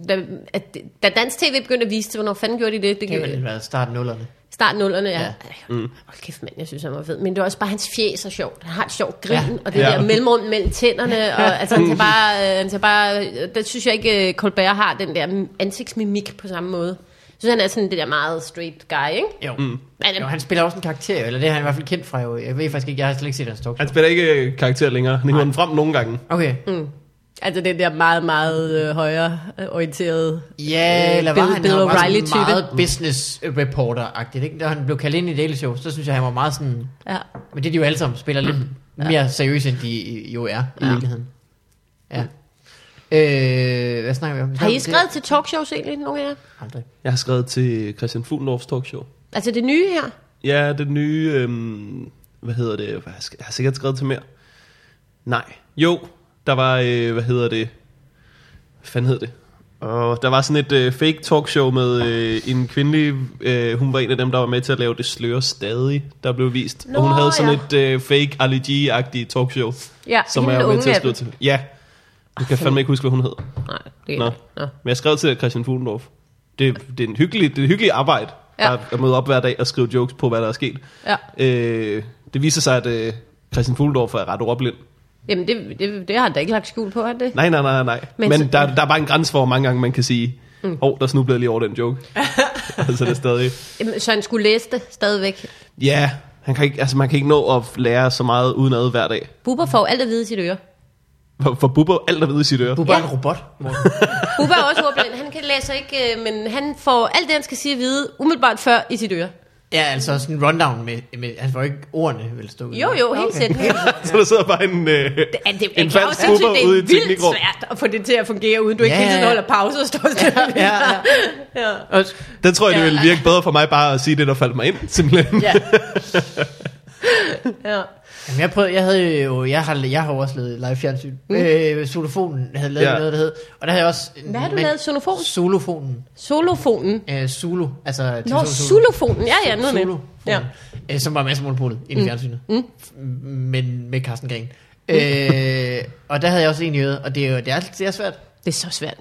Speaker 2: da, at, da dansk tv begyndte at vise det, hvornår fanden gjorde de det? Det
Speaker 3: Det har
Speaker 2: gjorde
Speaker 3: vel været start nullerne.
Speaker 2: Start nullerne, ja.
Speaker 3: Ja.
Speaker 2: Mm. Hold kæft, mand, jeg synes, han var fed. Men det var også bare hans fjes er sjovt. Han har et sjovt grin,
Speaker 3: Ja.
Speaker 2: og det
Speaker 1: Ja.
Speaker 2: der mellemrum mellem tænderne. Og, altså, han *laughs* tager bare, øh, han tager bare, der synes jeg ikke, øh, Colbert har den der ansigtsmimik på samme måde. Jeg synes, han er sådan det der meget straight guy, ikke?
Speaker 3: Jo. Mm.
Speaker 2: Men,
Speaker 3: jo. han spiller også en karakter, eller det er han i hvert fald kendt fra jo. Jeg ved faktisk ikke, jeg har slet ikke set hans talk.
Speaker 1: Han spiller ikke karakter længere. Han hiver den frem nogle gange.
Speaker 3: Okay.
Speaker 2: mm. Altså den der meget, meget øh, højere øh, orienteret
Speaker 3: Ja,
Speaker 2: øh,
Speaker 3: eller var
Speaker 2: Bill-
Speaker 3: han,
Speaker 2: Bill
Speaker 3: han var meget business reporter-agtigt, ikke? Da han blev kaldt ind i Daily Show, så synes jeg, han var meget sådan...
Speaker 2: Ja.
Speaker 3: Men det er de jo alle sammen spiller lidt mere seriøse, end de jo er i virkeligheden. Ja. Øh, hvad snakker vi om?
Speaker 2: Har I skrevet til talkshows egentlig, nogle af jer?
Speaker 3: Aldrig.
Speaker 1: Jeg har skrevet til Christian Fuglendorfs talkshow.
Speaker 2: Altså det nye her?
Speaker 1: Ja, det nye... Øhm, hvad hedder det? Jeg har sikkert skrevet til mere. Nej. Jo, der var... Øh, hvad hedder det? Hvad fanden hed det? Og der var sådan et øh, fake talkshow med øh, en kvindelig... Øh, hun var en af dem, der var med til at lave Det slører stadig, der blev vist.
Speaker 2: Nå,
Speaker 1: og hun havde sådan
Speaker 2: ja.
Speaker 1: et øh, fake Ali G-agtigt talkshow,
Speaker 2: Ja,
Speaker 1: som jeg var med til at skrive til. Ja. Jeg kan fandme ikke huske, hvad hun hed.
Speaker 2: Nej, det er
Speaker 1: Nå.
Speaker 2: Nå.
Speaker 1: Men jeg skrev til Christian Fuglendorf. Det, det, er en hyggelig, det er et hyggeligt arbejde,
Speaker 2: Ja.
Speaker 1: at møde op hver dag og skrive jokes på, hvad der er sket.
Speaker 2: Ja.
Speaker 1: Øh, det viser sig, at øh, Christian Fuglendorf er ret ordblind.
Speaker 2: Jamen, det, det, det har han da ikke lagt skjul på, han det?
Speaker 1: Nej, nej, nej, nej.
Speaker 2: Men
Speaker 1: Men, der, der er bare en grænse for, hvor mange gange man kan sige, åh, mm. oh, der snublede lige over den joke. *laughs* altså det er stadig...
Speaker 2: Jamen, Så han skulle læse det stadigvæk.
Speaker 1: Ja, han kan ikke, altså, man kan ikke nå at lære så meget udenad hver dag.
Speaker 2: Bubber får alt at vide i sit øre.
Speaker 1: For, for Bubber alt at vide i sit øre.
Speaker 3: Bubber er
Speaker 2: Ja.
Speaker 3: en robot. *laughs*
Speaker 2: Bubber er også ordblind. Han kan læse ikke, øh, men han får alt det, han skal sige at vide, umiddelbart før i sit øre.
Speaker 3: Ja, altså sådan en rundown med, med han får ikke ordene, vel stå ud.
Speaker 2: Jo, jo, helt okay. sætning. *laughs*
Speaker 1: Så der sidder bare en, øh,
Speaker 2: Ja, det,
Speaker 1: en falsk
Speaker 2: også synes,
Speaker 1: Bubber
Speaker 2: det er
Speaker 1: ude i
Speaker 2: vildt
Speaker 1: teknikrum.
Speaker 2: svært at få det til at fungere, uden du ikke
Speaker 3: Ja,
Speaker 2: hele tiden holder pause og står *laughs* stille.
Speaker 3: Ja, ja.
Speaker 2: ja.
Speaker 1: Den tror jeg, det
Speaker 2: Ja.
Speaker 1: ville virke bedre for mig bare at sige det, der faldt mig ind, simpelthen.
Speaker 2: ja. *laughs* *laughs* ja.
Speaker 3: Jamen, jeg, prøvede, jeg havde jo, jeg har, jeg har også lavet live fjernsyn. Mm. Øh, solofonen havde lavet
Speaker 1: Ja.
Speaker 3: noget, der hed, og der havde jeg også... en-
Speaker 2: Hvad har du
Speaker 3: men-
Speaker 2: lavet? Solofon?
Speaker 3: Solofonen.
Speaker 2: Solofonen.
Speaker 3: Øh, Zulu, altså...
Speaker 2: Nå, Zulufonen. Ja, ja, noget med.
Speaker 3: Zulu.
Speaker 2: Ja.
Speaker 3: Øh, som var som monopolet inde i fjernsynet. Mm. Men med Carsten Gren. Øh, og der havde jeg også en i øret, og det er jo det er, det er svært.
Speaker 2: Det er så svært.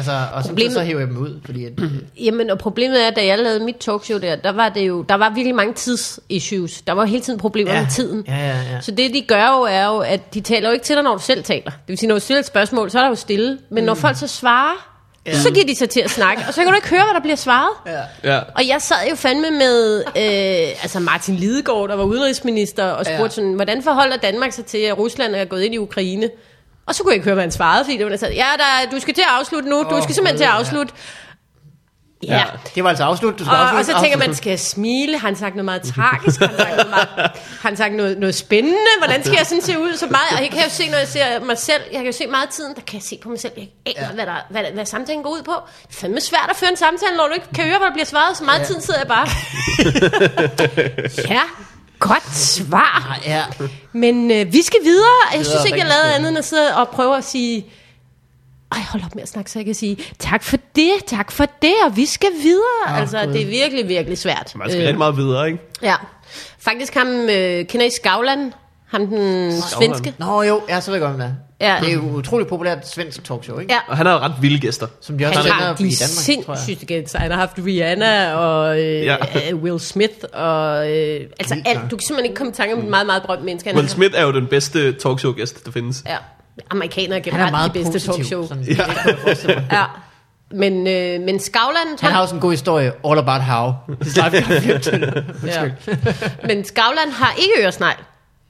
Speaker 3: Altså, og så,
Speaker 2: Problemet-
Speaker 3: så hiver jeg dem ud, fordi at,
Speaker 2: Jamen, og problemet er, at da jeg lavede mit talkshow der, der var det jo, der var virkelig mange tidsissues. Der var hele tiden problemer
Speaker 3: Ja.
Speaker 2: med tiden.
Speaker 3: Ja, ja, ja.
Speaker 2: Så det, de gør jo, er jo, at de taler jo ikke til dig, når du selv taler. Det vil sige, når du stiller et spørgsmål, så er der jo stille. Men når folk så svarer,
Speaker 3: Mm. Ja.
Speaker 2: så giver de sig til at snakke, og så kan du ikke høre, hvad der bliver svaret.
Speaker 3: ja.
Speaker 1: Ja.
Speaker 2: Og jeg sad jo fandme med øh, altså Martin Lidegaard, der var udenrigsminister, og spurgte
Speaker 3: Ja.
Speaker 2: sådan, hvordan forholder Danmark sig til, at Rusland er gået ind i Ukraine? Og så kunne jeg ikke høre, hvad han svarede, fordi det var sådan, ja, der, du skal til at afslutte nu, du skal simpelthen til at
Speaker 3: ja.
Speaker 2: afslutte. Ja.
Speaker 1: Ja.
Speaker 3: Det var altså afslut. Du skal
Speaker 2: Og,
Speaker 3: afslutte,
Speaker 2: og så tænker man,
Speaker 3: afslutte.
Speaker 2: skal jeg smile? Han sagt noget meget tragisk? Han sagt noget, meget, han sagt noget, noget spændende? Hvordan skal jeg sådan se ud så meget? Og jeg kan jo se, når jeg ser mig selv, jeg kan jo se meget af tiden, der kan jeg se på mig selv, jeg aner, ja. hvad, der, hvad, hvad samtalen går ud på. Det er fandme svært at føre en samtale, når du ikke kan høre, hvad der bliver svaret. Så meget ja. tid sidder jeg bare. *laughs* ja, godt svar.
Speaker 3: Ja,
Speaker 2: Men øh, vi skal videre. Jeg synes ikke, jeg lavede andet end at sidde og prøve at sige... Ej, hold op med at snakke, så jeg kan sige, tak for det, tak for det, og vi skal videre. Oh, altså,
Speaker 3: Gud.
Speaker 2: det er virkelig, virkelig svært.
Speaker 1: Man skal rigtig meget videre, ikke?
Speaker 2: Ja. Faktisk ham, øh, kender I Skavlan? Ham den svenske?
Speaker 3: Nå jo, ja, så ved jeg godt, om det.
Speaker 2: Ja.
Speaker 3: Det er jo utroligt populært svensk talkshow, ikke?
Speaker 2: Ja.
Speaker 1: Og han har ret vilde gæster.
Speaker 3: Som de også
Speaker 2: Han har
Speaker 3: i
Speaker 2: de
Speaker 3: Danmark, tror jeg.
Speaker 2: sindssygt gæster. Han har haft Rihanna og øh,
Speaker 1: Ja.
Speaker 2: ja. Will Smith og... Øh, altså alt. Du kan simpelthen ikke komme i tanke om et meget, meget berømt menneske. Han
Speaker 1: Will Smith er jo den bedste talkshow-gæst, der findes.
Speaker 2: Ja. Amerikanere er
Speaker 3: Han er
Speaker 2: generelt
Speaker 3: meget
Speaker 2: de bedste
Speaker 3: positiv.
Speaker 2: talkshow.
Speaker 3: Sådan, ja. det.
Speaker 2: Ja. Men, øh, men Skavlan...
Speaker 3: Han har også en god historie, All About How. His *laughs* life
Speaker 2: ja. Men Skavlan har ikke øresnegl.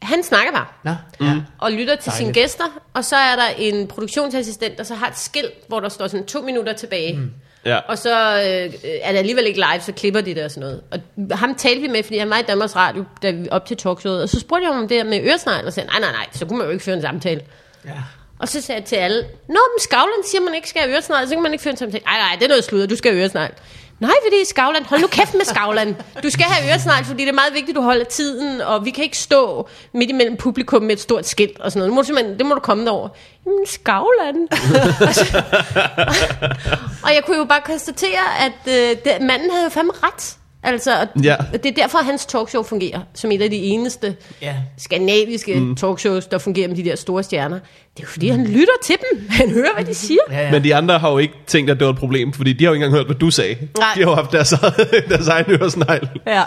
Speaker 2: Han snakker bare.
Speaker 3: Nå, ja.
Speaker 2: og lytter til sine
Speaker 3: Dejligt.
Speaker 2: gæster, og så er der en produktionsassistent, der så har et skilt, hvor der står sådan to minutter tilbage. Mm.
Speaker 1: Ja.
Speaker 2: Og så øh, er det alligevel ikke live, så klipper de det og sådan noget. Og ham talte vi med, fordi han var i Danmarks Radio, da vi op til talkshowet, og så spurgte jeg ham om det her med øresnegl, og sagde, nej, nej, nej, så kunne man jo ikke føre en samtale.
Speaker 3: ja.
Speaker 2: Og så sagde jeg til alle, Nå, men Skavlan siger, man ikke skal have øresnegl, så kan man ikke føre en samtale. Nej, nej, det er noget sludder, du skal have øresnegl. Nej, fordi Skavlan, hold nu kæft med Skavlan. Du skal have øresnegl, fordi det er meget vigtigt, du holder tiden, og vi kan ikke stå midt imellem publikum med et stort skilt og sådan noget. Det må du, simpelthen- det må du komme derover. Jamen, Skavlan. *laughs* og, så, og jeg kunne jo bare konstatere, at øh, det, manden havde jo fandme ret. Altså, og
Speaker 1: Ja.
Speaker 2: det er derfor, at hans talkshow fungerer som et af de eneste
Speaker 3: Ja.
Speaker 2: skandinaviske mm. talkshows, der fungerer med de der store stjerner. Det er jo fordi, han lytter til dem. *laughs* Han hører, hvad de siger.
Speaker 3: Ja, ja.
Speaker 1: Men de andre har jo ikke tænkt, at det var et problem, fordi de har jo ikke engang hørt, hvad du sagde.
Speaker 2: Nej.
Speaker 1: De har jo haft deres, *laughs* deres egen øresnegl.
Speaker 2: Ja.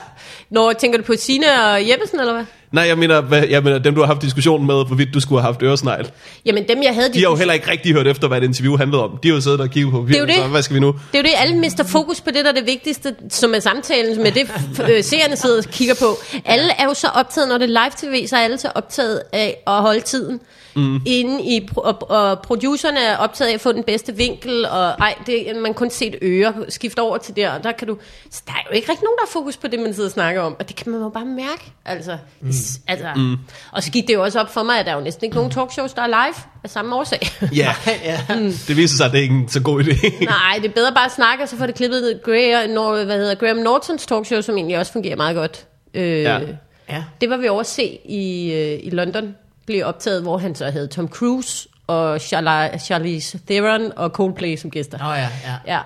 Speaker 2: Når tænker du på Sina og Jeppesen, eller hvad?
Speaker 1: Nej, jeg mener, hvad, jeg mener dem, du har haft diskussionen med, hvorvidt du skulle have haft øresnegl.
Speaker 2: Jamen, dem jeg havde...
Speaker 1: De har jo heller ikke rigtig hørt efter, hvad et interview handlede om. De har jo siddet og kigget på
Speaker 2: Det er jo
Speaker 1: papiret,
Speaker 2: det.
Speaker 1: så hvad skal vi nu?
Speaker 2: Det er jo det, alle mister fokus på det, der er det vigtigste, som er samtalen, er det, øh, seerne sidder og kigger på. Alle er jo så optaget, når det er live-tv, så er alle så optaget af at holde tiden. Mm. Inde i, og, og producerne er optaget af at få den bedste vinkel, og ej, det, man kun se et øre, skifte over til der, og der kan du... Så der er jo ikke rigtig nogen, der har fokus på det, man sidder og snakker om, og det kan man jo bare mærke. Altså, mm. Altså. Mm. Og så gik det jo også op for mig, at der er jo næsten ikke nogen talkshows, der er live af samme årsag. *laughs*
Speaker 1: Ja,
Speaker 3: ja. *laughs*
Speaker 1: det viser sig, at det er ikke en så god idé. *laughs*
Speaker 2: Nej, det er bedre bare at snakke, og så får det klippet ned. Graham, Nor- hvad hedder, Graham Nortons talkshow, som egentlig også fungerer meget godt. Øh,
Speaker 1: Ja.
Speaker 2: ja. Det var vi over at se i, øh, i London, blev optaget, hvor han så havde Tom Cruise og Charla- Charlize Theron og Coldplay som gæster.
Speaker 3: Nå ja, ja.
Speaker 2: Ja.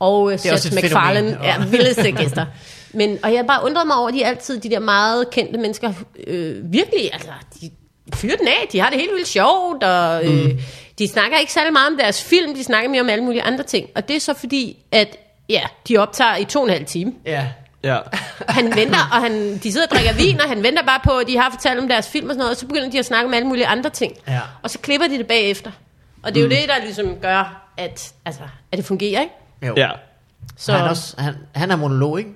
Speaker 2: Og uh,
Speaker 3: er også
Speaker 2: Seth
Speaker 3: et
Speaker 2: MacFarlane,
Speaker 3: fænomen.
Speaker 2: ja, vildeste gæster. Men, og jeg har bare undret mig over, at de altid, de der meget kendte mennesker, øh, virkelig, altså, de fyrer den af, de har det helt vildt sjovt, og øh, mm. de snakker ikke særlig meget om deres film, de snakker mere om alle mulige andre ting. Og det er så fordi, at ja, de optager i to og en halv time.
Speaker 3: Ja.
Speaker 1: Ja. *laughs*
Speaker 2: Han venter, og han, de sidder og drikker vin, og han venter bare på, at de har fortalt om deres film og sådan noget, og så begynder de at snakke om alle mulige andre ting.
Speaker 3: Ja.
Speaker 2: Og så klipper de det bagefter. Og det er jo det, der ligesom gør, at, altså, at det fungerer, ikke?
Speaker 3: Jo.
Speaker 1: ja.
Speaker 3: Så han, er også, han, han er monolog, ikke?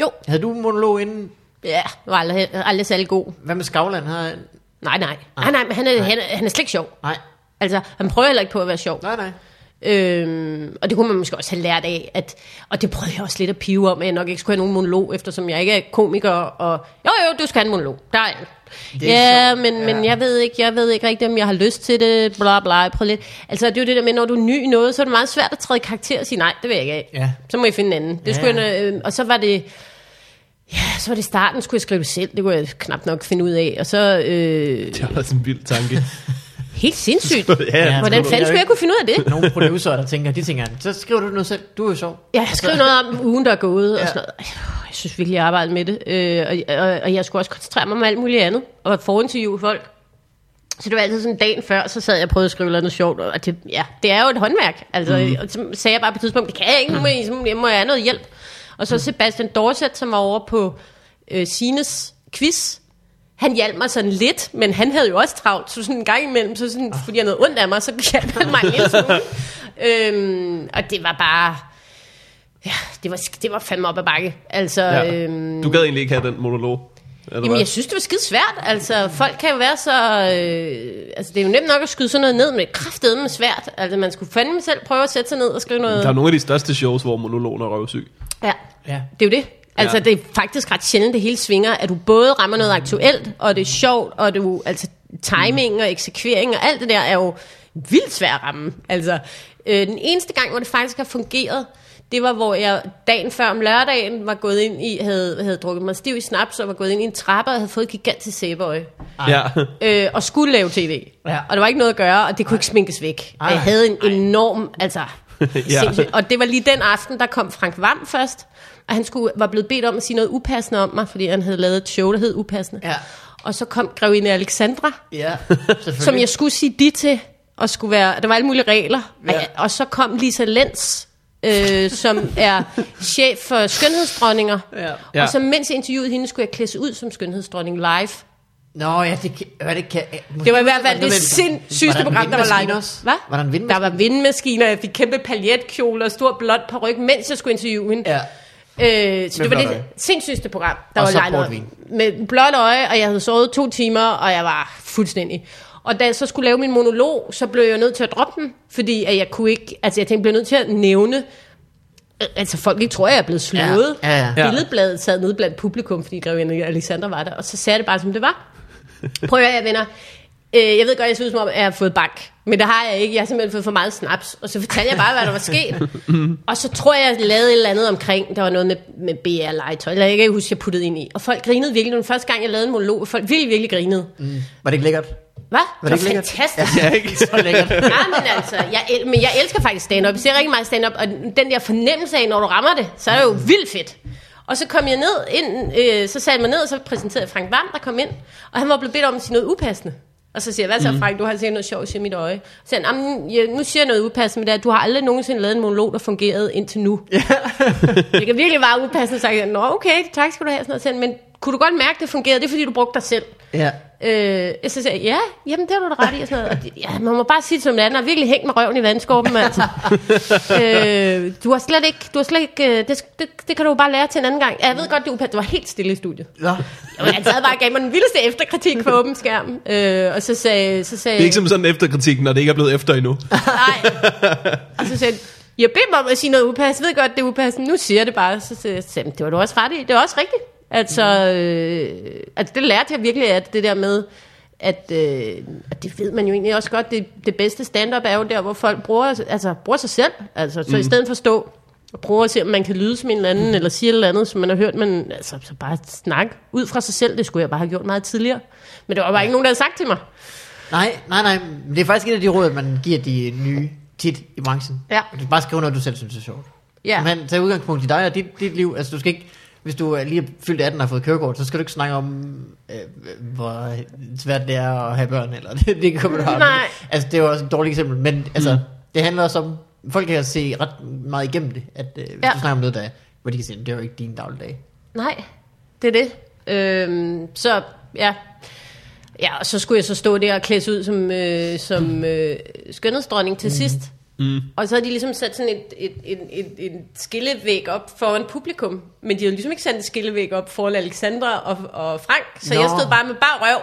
Speaker 2: Jo,
Speaker 3: Havde du en monolog inden?
Speaker 2: ja, det var aldrig, aldrig særlig god.
Speaker 3: Hvad med Skavland? Har...
Speaker 2: Nej, nej. Nej, nej, men han er, han, er, han er slet ikke sjov.
Speaker 3: Nej.
Speaker 2: Altså, han prøver heller ikke på at være sjov.
Speaker 3: Nej, nej.
Speaker 2: Øhm, og det kunne man måske også have lært af, at, og det prøvede jeg også lidt at pive om, at jeg nok ikke skulle have nogen monolog, eftersom jeg ikke er komiker, og jo jo, du skal have en monolog, der er.
Speaker 3: Det er
Speaker 2: Ja,
Speaker 3: sjovt.
Speaker 2: men, men
Speaker 3: Ja.
Speaker 2: jeg ved ikke, jeg ved ikke rigtigt, om jeg har lyst til det, bla bla, prøver lidt. Altså, det er jo det der med, når du er ny i noget, så er det meget svært at træde karakter og sige, nej, det vil jeg ikke af.
Speaker 3: Ja.
Speaker 2: Så må jeg finde en anden. Det
Speaker 3: Ja,
Speaker 2: skulle jeg, øh, og så var det, ja, så var det starten, skulle jeg skrive selv, det kunne jeg knap nok finde ud af, og så, øh, *laughs*
Speaker 1: Det er også en vild tanke. *laughs*
Speaker 2: helt sindssygt. *laughs*
Speaker 1: ja,
Speaker 3: Ja,
Speaker 2: Hvordan fanden skulle jeg kunne finde ud af det?
Speaker 3: Nogle producer, der tænker, de tænker, så skriver du noget selv. Du er jo sjov.
Speaker 2: Ja, jeg skrev noget om ugen, der er gået, og
Speaker 3: Ja.
Speaker 2: sådan noget. Jeg synes virkelig, jeg arbejder med det. Øh, og, og, og jeg skulle også koncentrere mig om alt muligt andet, og forinterviewe folk. Så det var altid sådan dagen før, så sad jeg og prøvede at skrive noget sjovt, og det, ja, det er jo et håndværk. Altså, mm. og så sagde jeg bare på et tidspunkt, det kan jeg ikke, nu må jeg, må jeg have noget hjælp. Og så Sebastian Dorset, som var over på øh, Sines quiz, han hjalp mig sådan lidt, men han havde jo også travlt, så sådan en gang imellem, så sådan, fordi jeg havde noget ondt af mig, så hjalp han mig en lille smule. *laughs* øhm, og det var bare, ja, det var, det var fandme op ad bakke. Altså,
Speaker 1: Ja.
Speaker 2: øhm,
Speaker 1: Du gad egentlig ikke have den monolog? Eller
Speaker 2: Jamen,
Speaker 1: hvad?
Speaker 2: jeg synes, det var skide svært. Altså, folk kan jo være så... Øh, altså, det er jo nemt nok at skyde sådan noget ned, men kraftedeme med svært. Altså, man skulle fandme selv prøve at sætte sig ned og skrive noget...
Speaker 1: Der er nogle af de største shows, hvor monologen er røvsyg.
Speaker 2: Ja,
Speaker 3: Ja.
Speaker 2: det er jo det. Altså,
Speaker 1: Ja.
Speaker 2: det er faktisk ret sjældent, det hele svinger, at du både rammer noget aktuelt, og det er sjovt, og du, altså, timing og eksekvering og alt det der er jo vildt svært at ramme. Altså, øh, den eneste gang, hvor det faktisk har fungeret, det var, hvor jeg dagen før om lørdagen var gået ind i, havde, havde drukket mig stiv i snaps, og var gået ind i en trappe, og havde fået et gigantisk sæbeøje.
Speaker 1: Ja. *laughs*
Speaker 2: øh, og skulle lave tv.
Speaker 3: Ja.
Speaker 2: Og der var ikke noget at gøre, og det kunne ikke sminkes væk.
Speaker 3: Ej.
Speaker 2: Jeg havde en enorm, altså... *laughs*
Speaker 1: Ja.
Speaker 2: sindssygt. Og det var lige den aften, der kom Frank Vam først, og han skulle, var blevet bedt om at sige noget upassende om mig, fordi han havde lavet et show, der hed Upassende.
Speaker 3: Ja.
Speaker 2: Og så kom grevinde Alexandra,
Speaker 3: Ja, *laughs*
Speaker 2: som jeg skulle sige de til, og skulle være, der var alle mulige regler.
Speaker 3: Ja.
Speaker 2: Ja. Og så kom Lisa Lenz, øh, som er chef for skønhedsdronninger.
Speaker 3: Ja.
Speaker 1: Ja.
Speaker 2: Og så mens jeg interviewede hende, skulle jeg klæde ud som skønhedsdronning live.
Speaker 3: Nå ja, det kan... Det kan
Speaker 2: Det var i hvert fald det sindssygeste program, der var live.
Speaker 3: Hvad? Var der en
Speaker 2: Der
Speaker 3: vindmaskine?
Speaker 2: var vindmaskiner, jeg fik kæmpe paljetkjole og stor blåt paryk, mens jeg skulle interviewe hende.
Speaker 3: Ja.
Speaker 2: Øh, så
Speaker 3: Med
Speaker 2: det var det
Speaker 3: øje.
Speaker 2: sindssygste program, der
Speaker 3: Og
Speaker 2: var
Speaker 3: portvin.
Speaker 2: Med blåt øje, og jeg havde sovet to timer, og jeg var fuldstændig. Og da jeg så skulle lave min monolog, så blev jeg nødt til at droppe den, fordi at jeg kunne ikke, altså jeg tænkte, jeg blev nødt til at nævne, altså folk ikke tror, jeg er blevet slået.
Speaker 3: Ja, ja, ja.
Speaker 1: Ja.
Speaker 2: Billedbladet sad nede blandt publikum, fordi grevinde Alexander var der, og så sagde jeg det bare, som det var. Prøv at høre, venner. Øh, jeg ved godt, jeg synes, som om jeg har fået bank. Men det har jeg ikke. Jeg har simpelthen fået for meget snaps. Og så fortalte jeg bare, hvad der var sket. og så tror jeg, jeg lavede et eller andet omkring. Der var noget med, med BR-legetøj. Eller jeg kan ikke huske, jeg puttede ind i. Og folk grinede virkelig. Den første gang, jeg lavede en monolog. og Folk virkelig, virkelig grinede.
Speaker 3: Var det ikke lækkert?
Speaker 2: Hvad?
Speaker 3: Var
Speaker 2: Det
Speaker 3: det
Speaker 2: var
Speaker 3: ikke
Speaker 2: fantastisk.
Speaker 1: Ja, ikke?
Speaker 3: Så lækkert. *laughs*
Speaker 2: Ja, men altså, jeg, el- men jeg elsker faktisk stand-up. Jeg ser rigtig meget stand-up, og den der fornemmelse af, når du rammer det, så er det jo vildt fedt. Og så kom jeg ned, ind, øh, så satte jeg mig ned, og så præsenterede jeg Frank Vam, der kom ind, og han var blevet bedt om at sige noget upassende. Og så siger jeg, hvad så Frank, du har sikkert noget sjovt i mit øje. Så siger han, "Jamen, ja, nu siger jeg noget upassende, men det er, at du har aldrig nogensinde lavet en monolog, der fungerede indtil nu. *laughs* det kan virkelig være upassende, så sagde jeg, nå okay, tak skal du have. Sådan noget. Men kunne du godt mærke, det fungerede? Det er fordi, du brugte dig selv.
Speaker 3: Ja.
Speaker 2: Øh, så sagde jeg, ja, jamen det har du da ret i. Og sådan noget. Og det, ja, man må bare sige det som det andet, og virkelig hængt med røven i vandskorpen, altså. *laughs* øh, du har slet ikke, du har slet ikke, øh, det, det, det, kan du jo bare lære til en anden gang. Ja, Jeg ved godt, det, er upassende. det var helt stille i studiet.
Speaker 3: Nå.
Speaker 2: Jamen, han sad bare og gav mig den vildeste efterkritik på åben skærm. Øh, og så sagde, så sagde
Speaker 1: Det er ikke som sådan en efterkritik, når det ikke er blevet efter endnu.
Speaker 2: nej. Og så sagde jeg beder mig om at sige noget upassende. Jeg ved godt, det er upassende. Nu siger jeg det bare. Så sagde jeg, "Jamen, det var du også ret i. Det er også rigtigt. Altså, øh, altså det lærte jeg virkelig, at det der med, at, øh, at det ved man jo egentlig også godt, det, det bedste stand-up er jo der, hvor folk bruger, altså, bruger sig selv. Altså, så mm. i stedet for at stå og prøve at se, om man kan lyde som en eller anden, eller sige et eller andet, som man har hørt, men altså, så bare snakke ud fra sig selv, det skulle jeg bare have gjort meget tidligere. Men det var bare ikke nogen, der havde sagt til mig.
Speaker 3: Nej, nej, nej. Det er faktisk et af de råd, man giver de nye tit i branchen.
Speaker 2: Ja.
Speaker 3: Du bare skrive noget, du selv synes er sjovt.
Speaker 2: Ja.
Speaker 3: Men tag udgangspunkt i dig og dit, dit liv. Altså, du skal ikke, hvis du lige er fyldt 18 og har fået kørekort, så skal du ikke snakke om, øh, hvor svært det er at have børn, eller *laughs* det, det kommer du.
Speaker 2: Nej.
Speaker 3: Altså, det er jo også et dårligt eksempel, men altså, mm. det handler også om, folk kan se ret meget igennem det, at øh, hvis
Speaker 2: Ja.
Speaker 3: du snakker om noget, der, hvor de kan sige, det er jo ikke din dagligdag.
Speaker 2: Nej, det er det. Øhm, så ja. Ja, og så skulle jeg så stå der og klædes ud som, øh, som øh, skønhedsdronning til sidst. Mm. Og så havde de ligesom sat sådan et, et, et, et, et skillevæg op foran publikum. Men de havde ligesom ikke sat et skillevæg op foran Alexandra og, og Frank. Så
Speaker 3: Nå.
Speaker 2: jeg stod bare med bare røv.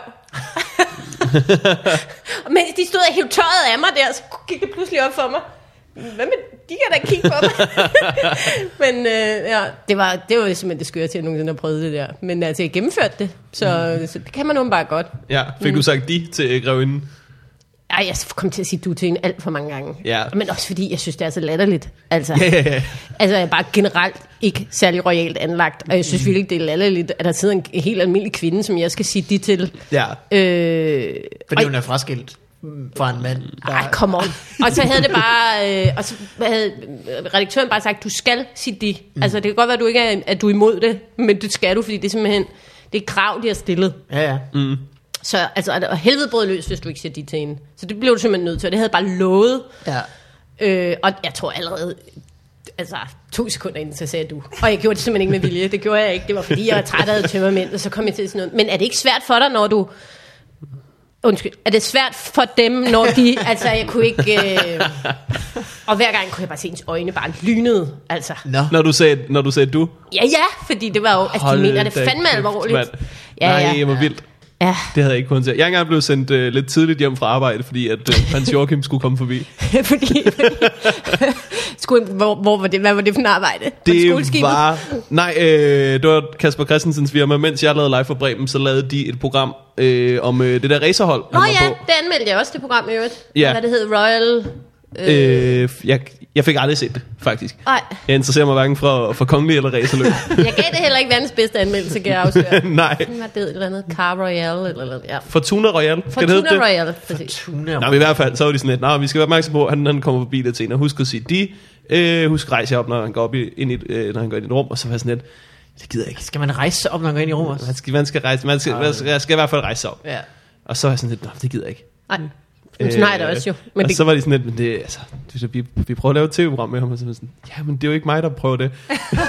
Speaker 2: *laughs* Og mens de stod og hævde tøjet af mig der, så gik det pludselig op for mig. Hvad med, de kan da kigge på mig. *laughs* Men øh, ja, det var, det var simpelthen det skøre til, at jeg nogensinde har prøvet det der. Men altså, jeg gennemførte det, så, mm. så det kan man åbenbart bare godt.
Speaker 1: Ja, fik du sagt de til grevinden?
Speaker 2: Ej, jeg kom til at sige du til en alt for mange gange.
Speaker 1: Ja.
Speaker 2: Men også fordi, jeg synes, det er så latterligt. Altså,
Speaker 1: Ja, ja, ja.
Speaker 2: altså, jeg er bare generelt ikke særlig royalt anlagt. Og jeg synes virkelig, det er latterligt, at der sidder en helt almindelig kvinde, som jeg skal sige de til.
Speaker 1: Ja.
Speaker 2: Øh,
Speaker 3: Fordi
Speaker 2: og-
Speaker 3: hun er fraskilt mm, fra en mand. Der,
Speaker 2: Ej, come on. Og så havde det bare, øh, og så havde redaktøren bare sagt, du skal sige de. Mm. Altså, det kan godt være, at du ikke er, at du er imod det, men det skal du, fordi det er simpelthen, det er et krav, de har stillet.
Speaker 3: Ja, ja.
Speaker 1: Mm.
Speaker 2: Så altså, og- helvede brød løs, hvis du ikke siger de til hende. Så det blev du simpelthen nødt til, og det havde jeg bare lovet.
Speaker 3: Ja.
Speaker 2: Øh, og jeg tror allerede, altså to sekunder inden, så sagde du. Og jeg gjorde det simpelthen ikke med vilje. Det gjorde jeg ikke. Det var fordi, jeg var træt af tømmermænd, og så kom jeg til sådan noget. Men er det ikke svært for dig, når du... Undskyld. Er det svært for dem, når de... altså, jeg kunne ikke... Øh... Og hver gang kunne jeg bare se ens øjne bare lynede. Altså,
Speaker 3: Nå.
Speaker 1: Når du sagde, når du sagde du.
Speaker 2: ja, ja, fordi det var jo... Altså, de
Speaker 1: Hold
Speaker 2: mener det fandme
Speaker 1: kæft,
Speaker 2: alvorligt.
Speaker 1: mand.
Speaker 2: Ja,
Speaker 1: Nej,
Speaker 2: ja.
Speaker 1: jeg var vildt.
Speaker 2: Ja,
Speaker 1: Det havde jeg ikke kunnet til. Jeg er engang blevet sendt øh, lidt tidligt hjem fra arbejde, fordi at øh, prins Joachim skulle komme forbi. *laughs*
Speaker 2: fordi... fordi *laughs* skulle, hvor, hvor var det, hvad var det for en arbejde?
Speaker 1: Det var... Nej, øh, det var Kasper Christensens firma. Mens jeg lavede live for Bremen, så lavede de et program øh, om øh, det der racerhold,
Speaker 2: Nå ja,
Speaker 1: på.
Speaker 2: det anmeldte jeg også, det program i øvrigt.
Speaker 1: Ja.
Speaker 2: Hvad det hed, Royal... Øh,
Speaker 1: Øh, jeg, jeg fik aldrig set det, faktisk.
Speaker 2: nej,
Speaker 1: Jeg interesserer mig hverken for, for kongelig eller racerløb. *laughs*
Speaker 2: jeg gav det heller ikke verdens bedste anmeldelse, kan jeg afsløre. *laughs*
Speaker 1: Nej.
Speaker 2: Hvad det hed, et eller andet? Car Royale, eller, eller ja.
Speaker 1: Fortuna Royal. Skal det hedde
Speaker 2: Fortuna
Speaker 1: det?
Speaker 2: Royale, præcis.
Speaker 3: Tuna.
Speaker 1: Nå, men i hvert fald, så var de sådan lidt, Nå, vi skal være opmærksom på, at han, han kommer forbi lidt senere. Husk at sige de. Øh, husk at rejse jer op, når han går, op i, ind i, øh, når han går ind i et rum. Og så var sådan lidt, det gider jeg ikke.
Speaker 3: Skal man rejse sig op, når man går ind i rummet?
Speaker 1: Man skal, man skal, rejse, man skal, man skal, jeg skal i hvert fald rejse sig op.
Speaker 3: Ja.
Speaker 1: Og så var jeg sådan lidt, det gider jeg ikke.
Speaker 2: Nej, men sådan har jeg det også jo. Men
Speaker 1: og
Speaker 2: det,
Speaker 1: så var de sådan lidt, men det, altså, det, vi, vi prøver at lave et tv-program med ham, og så var sådan, ja, men det er jo ikke mig, der prøver det.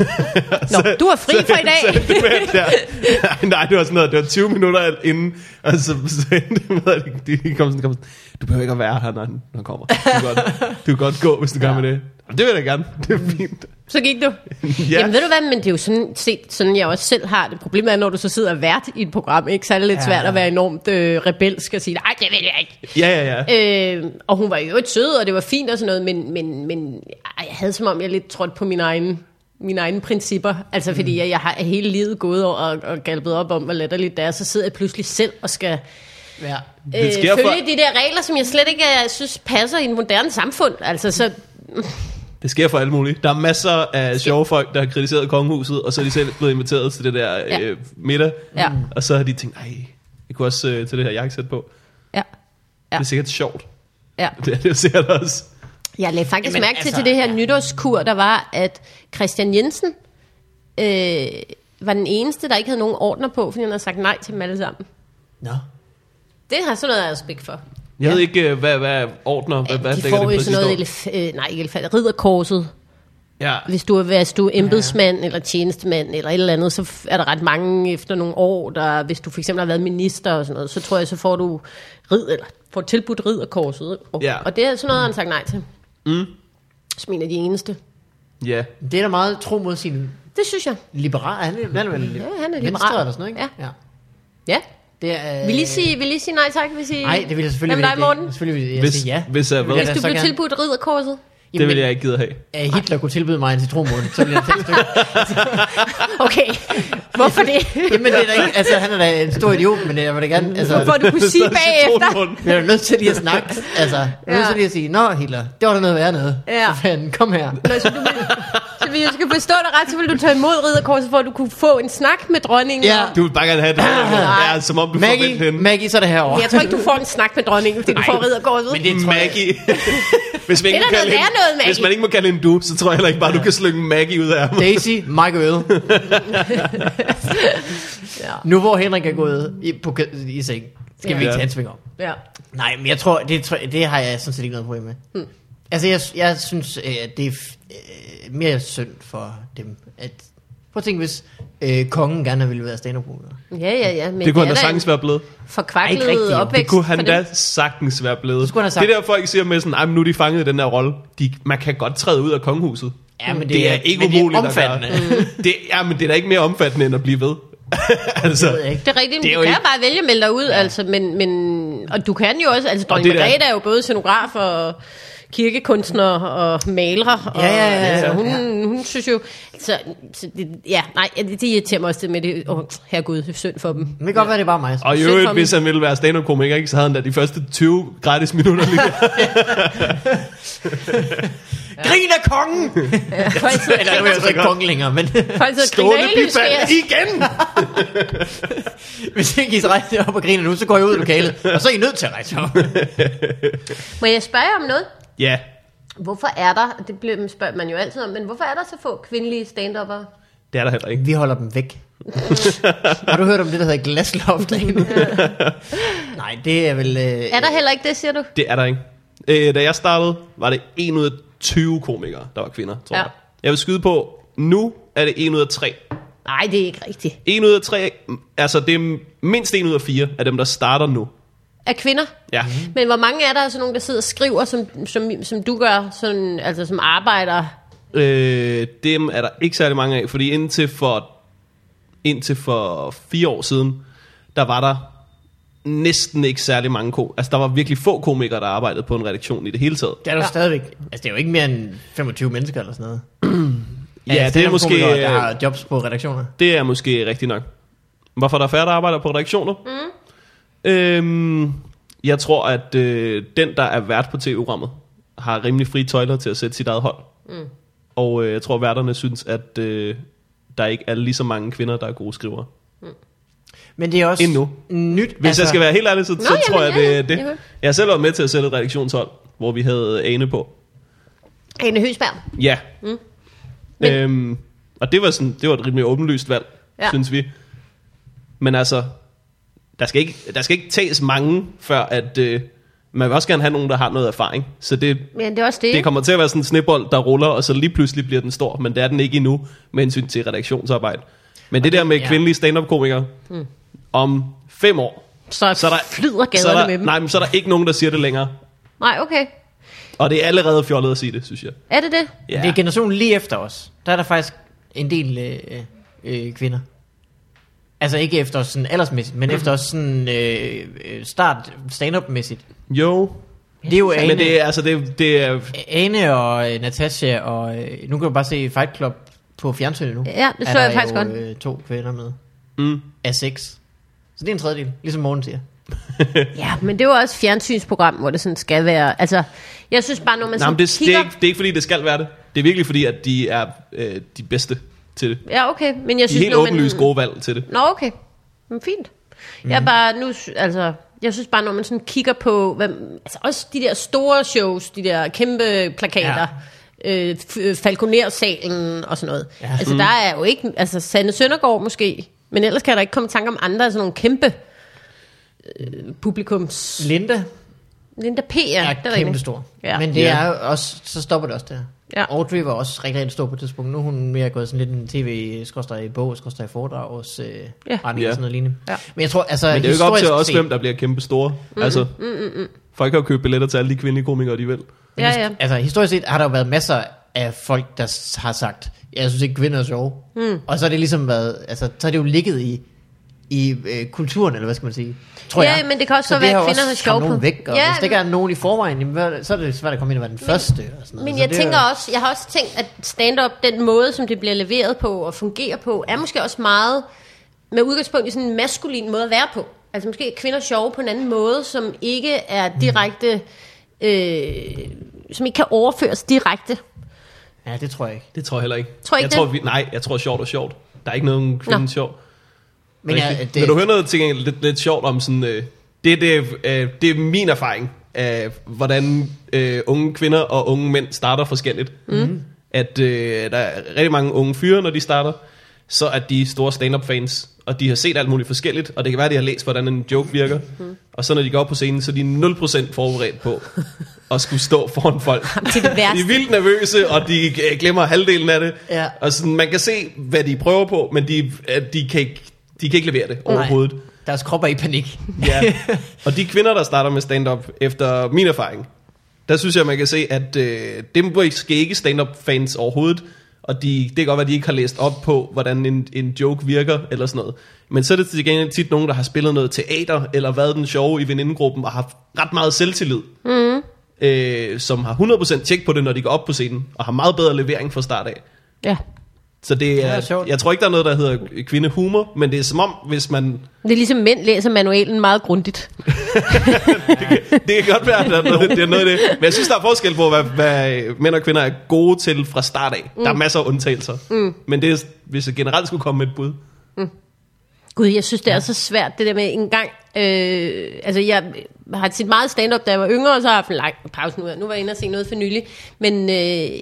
Speaker 1: *laughs*
Speaker 2: Nå, du er fri for i dag.
Speaker 1: Så, det med, der, nej, det var sådan noget, det var 20 minutter inden, og så, så endte det med, at de, de kom sådan, kom sådan, du behøver ikke at være her, når han, når han kommer. Du kan godt, du kan godt gå, hvis du ja. gør med det. Jamen, det vil jeg da gerne, det er fint.
Speaker 2: Så gik du.
Speaker 1: Ja. *laughs*
Speaker 2: ja. Jamen ved du hvad, men det er jo sådan set, sådan jeg også selv har det. Problemet er, når du så sidder og vært i et program, ikke? så er det lidt
Speaker 3: Ja,
Speaker 2: svært at være enormt øh, rebelsk og sige, nej, det vil jeg ikke.
Speaker 1: Ja, ja, ja.
Speaker 2: Øh, og hun var jo et sød, og det var fint og sådan noget, men, men, men jeg havde som om, jeg lidt trådte på mine egne, mine egne principper. Altså fordi
Speaker 1: Mm.
Speaker 2: jeg, jeg har hele livet gået og, og, og galpet op om, hvor latterligt det er, så sidder jeg pludselig selv og skal
Speaker 3: Ja.
Speaker 2: øh, følge
Speaker 1: for-
Speaker 2: de der regler, som jeg slet ikke øh, synes passer i en moderne samfund. Altså så,
Speaker 1: Det sker for alle mulige. Der er masser af sjove folk, der har kritiseret kongehuset, og så er de selv blevet inviteret til det der
Speaker 2: Ja.
Speaker 1: øh, middag.
Speaker 2: Ja.
Speaker 1: Og så har de tænkt, ej, jeg kunne også øh, til det her jakkesæt på.
Speaker 2: ja.
Speaker 1: Det er sikkert sjovt.
Speaker 2: ja.
Speaker 1: Det er det jo sikkert også.
Speaker 2: Jeg lagde faktisk
Speaker 3: Jamen,
Speaker 2: mærke til
Speaker 3: altså,
Speaker 2: til det her
Speaker 3: ja.
Speaker 2: nytårskur, der var, at Christian Jensen øh, var den eneste, der ikke havde nogen ordner på, fordi han havde sagt nej til dem alle sammen.
Speaker 3: Nå.
Speaker 2: Det har sådan noget af respekt for.
Speaker 1: Jeg ved ikke, øh, hvad, hvad ordner, hvad, hvad
Speaker 2: de
Speaker 1: dækker
Speaker 2: får
Speaker 1: det
Speaker 2: jo sådan noget, elef- øh, nej ikke elefant, ridderkorset.
Speaker 1: Ja,
Speaker 2: Hvis du, er, hvis du er embedsmand eller tjenestemand eller et eller andet, så er der ret mange efter nogle år, der, hvis du for eksempel har været minister og sådan noget, så tror jeg, så får du rid, eller får tilbudt ridderkorset. Og,
Speaker 1: Ja.
Speaker 2: og det er sådan noget, han har sagt nej til.
Speaker 1: Mm.
Speaker 2: Som en af de eneste.
Speaker 1: ja.
Speaker 3: Det er da meget tro mod sin
Speaker 2: Det synes jeg.
Speaker 3: liberal. Han er, han er
Speaker 2: Ja, han er
Speaker 3: venstre
Speaker 2: liberal.
Speaker 3: eller sådan noget, ikke?
Speaker 2: Ja.
Speaker 3: ja.
Speaker 2: Ja.
Speaker 3: Det er,
Speaker 2: Vil I sige, vil I sige nej tak? Vil I sige,
Speaker 3: Nej, det vil jeg selvfølgelig
Speaker 2: med dig,
Speaker 3: ikke.
Speaker 2: Morten?
Speaker 3: Selvfølgelig vil jeg
Speaker 1: Hvis,
Speaker 3: sige ja.
Speaker 1: hvis jeg
Speaker 3: jeg
Speaker 2: Hvis
Speaker 3: da
Speaker 2: du blev tilbudt ridderkorset?
Speaker 1: det vil jeg ikke gide have.
Speaker 3: At Hitler kunne tilbyde mig en citronmåne, så ville jeg tage et stykke. *laughs*
Speaker 2: Okay, hvorfor det? *laughs*
Speaker 3: Jamen, det er da ikke, altså, han er da en stor idiot, men jeg vil da gerne, altså,
Speaker 2: Hvorfor du kunne sige *laughs* bagefter?
Speaker 3: vi er nødt til lige at snakke, altså, vi er nødt til lige at sige, nå Hitler, det var da noget værre noget.
Speaker 2: Ja.
Speaker 3: For fanden, kom her.
Speaker 2: Nå, så, du vil, hvis jeg skal forstå dig ret, så vil du tage imod ridderkorset, for at du kunne få en snak med dronningen.
Speaker 3: Ja.
Speaker 1: Du vil bare gerne have det.
Speaker 2: Nej.
Speaker 1: Ja, som om du får
Speaker 3: Maggie,
Speaker 1: hende.
Speaker 3: Maggie, så er det herovre.
Speaker 2: Jeg tror ikke, du får en snak med dronningen, fordi du får ridderkorset.
Speaker 3: Men det tror jeg,
Speaker 1: Maggie. *laughs* hvis, man ikke
Speaker 2: Det er
Speaker 1: må kalde
Speaker 2: noget
Speaker 1: hende,
Speaker 2: noget, Maggie.
Speaker 1: hvis man ikke må kalde hende du, så tror jeg heller ikke bare, du kan slynge Maggie ud af ham.
Speaker 3: Daisy, Mike Øde. *laughs*
Speaker 2: Ja.
Speaker 3: Nu hvor Henrik er gået i, på, i seng, skal
Speaker 2: Ja.
Speaker 3: vi ikke tage en sving om.
Speaker 2: Ja.
Speaker 3: Nej, men jeg tror, det, det har jeg sådan set ikke noget problem med. Hmm. Altså, jeg, jeg synes, øh, at det er øh, mere synd for dem. At, prøv at tænke, hvis øh, kongen gerne ville være stand up
Speaker 2: Ja, ja, ja. Men
Speaker 1: Det kunne han
Speaker 2: er
Speaker 1: da sagtens
Speaker 2: en
Speaker 1: være blevet.
Speaker 2: Forkvaklet
Speaker 3: rigtigt, jo.
Speaker 2: opvækst.
Speaker 1: Det kunne han da
Speaker 2: dem.
Speaker 1: sagtens være blevet.
Speaker 3: Det
Speaker 1: Det der folk siger med sådan, "Ej, men nu er de fanget i den der rolle. De, man kan godt træde ud af kongehuset.
Speaker 3: Ja, men det,
Speaker 1: Det er ikke
Speaker 3: men det er
Speaker 1: umuligt at
Speaker 3: omfattende. *laughs*
Speaker 1: Det, ja, men det er da ikke mere omfattende, end at blive ved. *laughs* altså,
Speaker 3: Det ved jeg ikke.
Speaker 2: Det er rigtigt, men
Speaker 1: Det er
Speaker 2: du
Speaker 1: jo
Speaker 2: kan
Speaker 1: ikke-
Speaker 2: bare vælge at melde dig ud, ja. altså, men, men, og du kan jo også, altså dronning
Speaker 1: der-
Speaker 2: Margrethe er jo både scenograf og kirkekunstner og maler, og,
Speaker 3: Ja, ja, ja,
Speaker 2: altså,
Speaker 3: ja.
Speaker 2: hun, hun synes jo, så, så det, ja, nej, det irriterer mig også det med det, åh, herregud, det er synd for dem.
Speaker 3: Men det kan godt være, det bare mig.
Speaker 1: og i øvrigt, hvis han ville være stand-up-komiker, ikke, så havde han da de første 20 gratis minutter lige *laughs* *laughs*
Speaker 3: Grin af kongen!
Speaker 2: Ja, folk sidder,
Speaker 3: Eller nu er jeg så ikke kongen længere, men
Speaker 2: folk sidder
Speaker 1: stående bifald igen. *laughs*
Speaker 3: hvis ikke I så rejser op og griner nu, så går I ud af lokalet. Og så er I nødt til at rejse op.
Speaker 2: Må jeg spørge om noget?
Speaker 1: Ja,
Speaker 2: Hvorfor er der, det bliver, spørger man jo altid om, men hvorfor er der så få kvindelige stand-uppere?
Speaker 1: det er der heller ikke.
Speaker 3: Vi holder dem væk. *laughs* Har du hørt om det, der hedder glasloft? *laughs* Nej, det er vel... Øh,
Speaker 2: Er der heller ikke det, siger du?
Speaker 1: Det er der ikke. Øh, da jeg startede, var det 1 ud af 20 komikere, der var kvinder, tror
Speaker 2: Ja.
Speaker 1: jeg. Jeg vil skyde på, nu er det 1 ud af 3.
Speaker 2: Nej, det er ikke rigtigt.
Speaker 1: 1 ud af 3, altså det er mindst 1 ud af 4 af dem, der starter nu.
Speaker 2: Af kvinder?
Speaker 1: Ja.
Speaker 2: Men hvor mange er der altså nogen, der sidder og skriver, som, som, som du gør, sådan, altså som arbejder?
Speaker 1: Øh, dem er der ikke særlig mange af, fordi indtil for, indtil for fire år siden, der var der næsten ikke særlig mange ko. Altså der var virkelig få komikere, der arbejdede på en redaktion i det hele taget.
Speaker 3: det er der ja. stadigvæk. Altså, det er jo ikke mere end 25 mennesker eller sådan noget. *clears throat*
Speaker 1: Ja, det er måske,
Speaker 3: komikere, Der har jobs på redaktioner.
Speaker 1: Det er måske rigtigt nok. Hvorfor der er færre, der arbejder på redaktioner? Mm. Øhm, jeg tror, at øh, den, der er vært på tv-programmet, har rimelig frie tøjler til at sætte sit eget hold. Mm. Og øh, jeg tror, værterne synes, at øh, der ikke er lige så mange kvinder, der er gode skrivere.
Speaker 3: Men det er også
Speaker 1: Endnu.
Speaker 3: nyt.
Speaker 1: Hvis altså, jeg skal være helt ærlig, så, Nå, så
Speaker 2: jamen,
Speaker 1: tror jeg,
Speaker 2: ja,
Speaker 1: det er det.
Speaker 2: Jeg hører.
Speaker 1: Jeg har selv været med til at sætte et redaktionshold, hvor vi havde Ane på.
Speaker 2: Ane Høsberg.
Speaker 1: Ja. Mm.
Speaker 2: Men-
Speaker 1: Øhm, og det var, sådan, det var et rimelig åbenlyst valg. Ja. synes vi. Men altså, der skal ikke, der skal ikke tages mange, før at... Øh, man vil også gerne have nogen, der har noget erfaring. Så det,
Speaker 2: Men det er også det.
Speaker 1: det kommer til at være sådan en snebold, der ruller, og så lige pludselig bliver den stor. Men det er den ikke endnu, med hensyn til redaktionsarbejde. Men det der med
Speaker 3: ja.
Speaker 1: kvindelige stand-up-komikere, mm. om fem år,
Speaker 2: så,
Speaker 1: så er der,
Speaker 2: flyder gaderne
Speaker 1: så er der,
Speaker 2: med dem.
Speaker 1: Nej, men så er der ikke nogen, der siger det længere.
Speaker 2: Nej, okay.
Speaker 1: Og det er allerede fjollet at sige det, synes jeg.
Speaker 2: Er det det?
Speaker 1: Ja.
Speaker 3: Det er generationen lige efter os. Der er der faktisk en del øh, øh, kvinder. Altså ikke efter sådan aldersmæssigt, men efter sådan øh, øh, start stand-up-mæssigt.
Speaker 1: Jo,
Speaker 3: Det er jo Ane,
Speaker 1: men det er, altså, det, det er,
Speaker 3: Ane og øh, Natasha, og øh, nu kan du bare se Fight Club på fjernsynet nu.
Speaker 2: Ja, det så jeg faktisk
Speaker 3: jo,
Speaker 2: godt.
Speaker 3: Øh, to kvinder med.
Speaker 1: mm,
Speaker 3: Af seks. Så det er en tredjedel, ligesom morgen siger. *laughs*
Speaker 2: Ja, men det er jo også et fjernsynsprogram, hvor det sådan skal være. Altså, jeg synes bare, når man
Speaker 1: nej,
Speaker 2: sådan
Speaker 1: det, det,
Speaker 2: kigger...
Speaker 1: er ikke, det er ikke fordi, det skal være det. Det er virkelig fordi, at de er øh, de bedste til det.
Speaker 2: Ja, okay. Men jeg
Speaker 1: De
Speaker 2: synes,
Speaker 1: helt
Speaker 2: når
Speaker 1: åbenlyst
Speaker 2: man...
Speaker 1: gode valg til det.
Speaker 2: Nå, okay. Men fint. Mm. Jeg er bare nu, altså, jeg synes bare, når man sådan kigger på, hvad, altså også de der store shows, de der kæmpe plakater, ja. øh, øh, Falconer-salen og sådan noget. Ja. Altså, der er jo ikke, altså, Sanne Søndergaard måske, men ellers kan der ikke komme i tanke om andre, sådan nogle kæmpe øh, publikums...
Speaker 3: Linda
Speaker 2: Linda P. Ja,
Speaker 3: er
Speaker 2: det er
Speaker 3: kæmpe stor.
Speaker 2: Ja.
Speaker 3: Men det
Speaker 1: Ja.
Speaker 3: er jo også, så stopper det også der.
Speaker 2: Ja.
Speaker 3: Audrey var også rigtig, rigtig stor på et tidspunkt. Nu er hun mere gået sådan lidt en tv i bog, i foredrag hos øh,
Speaker 2: Ja.
Speaker 3: retning
Speaker 1: Ja.
Speaker 3: og sådan noget lignende.
Speaker 2: Ja.
Speaker 3: Men jeg tror, altså
Speaker 1: Men det er jo ikke op til
Speaker 3: set-
Speaker 1: hvem der bliver kæmpe store. Mm, altså, mm, mm, folk har jo købt billetter til alle de kvindelige komikere, de vil.
Speaker 2: Ja, ja.
Speaker 3: Altså historisk set har der jo været masser af folk, der har sagt, jeg synes ikke kvinder er sjove. Mm. Og så har det ligesom været, altså så har det jo ligget i, i øh, kulturen, eller hvad skal man sige. Tror
Speaker 2: Ja,
Speaker 3: jeg.
Speaker 2: men det kan også
Speaker 3: så
Speaker 2: så være, at kvinder har sjov på-
Speaker 3: væk, og
Speaker 2: Ja,
Speaker 3: hvis der ikke er nogen i forvejen, jamen, så er det svært at komme ind og være den første. Og sådan noget.
Speaker 2: Men
Speaker 3: Så
Speaker 2: jeg
Speaker 3: det er
Speaker 2: tænker
Speaker 3: jo-
Speaker 2: også, jeg har også tænkt, at stand-up, den måde, som det bliver leveret på og fungerer på, er måske også meget med udgangspunkt i sådan en maskulin måde at være på. Altså måske er kvinder sjove på en anden måde, som ikke er direkte, øh, som ikke kan overføres direkte.
Speaker 3: Ja, det tror jeg ikke.
Speaker 1: Det tror jeg heller ikke.
Speaker 2: Tror I ikke
Speaker 1: jeg tror,
Speaker 2: det?
Speaker 1: vi, nej, jeg tror sjovt er sjovt. Der er ikke nogen kvinde sjov.
Speaker 3: Men ja,
Speaker 1: det, Vil du høre noget til gengæld lidt, lidt sjovt om sådan... Øh, det, det, øh, det er min erfaring af, hvordan øh, unge kvinder og unge mænd starter forskelligt. Mm. At øh, der er rigtig mange unge fyre, når de starter, så er de store stand-up fans, og de har set alt muligt forskelligt, og det kan være, at de har læst, hvordan en joke virker. Mm. Og så når de går op på scenen, så er de 0% forberedt på *laughs* at skulle stå foran folk.
Speaker 2: Til det
Speaker 1: De
Speaker 2: værste.
Speaker 1: er vildt nervøse, og de øh, glemmer halvdelen af det.
Speaker 3: Ja.
Speaker 1: Og sådan, man kan se, hvad de prøver på, men de, øh, de, kan, ikke, de kan ikke levere det overhovedet.
Speaker 3: Nej, deres krop er i panik.
Speaker 1: Ja. *laughs* Og de kvinder, der starter med stand-up, efter min erfaring, der synes jeg, man kan se, at øh, dem måske ikke stand-up fans overhovedet, og de, det kan godt være, at de ikke har læst op på, hvordan en, en joke virker, eller sådan noget. Men så er det til gengæld tit nogen, der har spillet noget teater, eller været den sjove i venindegruppen, og har haft ret meget selvtillid. Mm. Øh, som har 100% tjek på det, når de går op på scenen, og har meget bedre levering fra start af.
Speaker 2: Ja.
Speaker 1: Så det er,
Speaker 3: er sjovt.
Speaker 1: jeg tror ikke, der er noget, der hedder kvindehumor, men det er som om, hvis man
Speaker 2: Det er ligesom mænd læser manualen meget grundigt. *laughs*
Speaker 1: det kan godt være, at der er noget, det er noget af det. Men jeg synes, der er forskel på, hvad, hvad mænd og kvinder er gode til fra start af. Mm. Der er masser af undtagelser. Mm. Men det er, hvis jeg generelt skulle komme med et bud.
Speaker 2: Gud, jeg synes, det er så svært, det der med en gang... Øh, altså, jeg har set meget stand-up, da jeg var yngre, og så har jeg haft en lang pause nu. Nu var jeg inde og se noget for nylig. Men øh,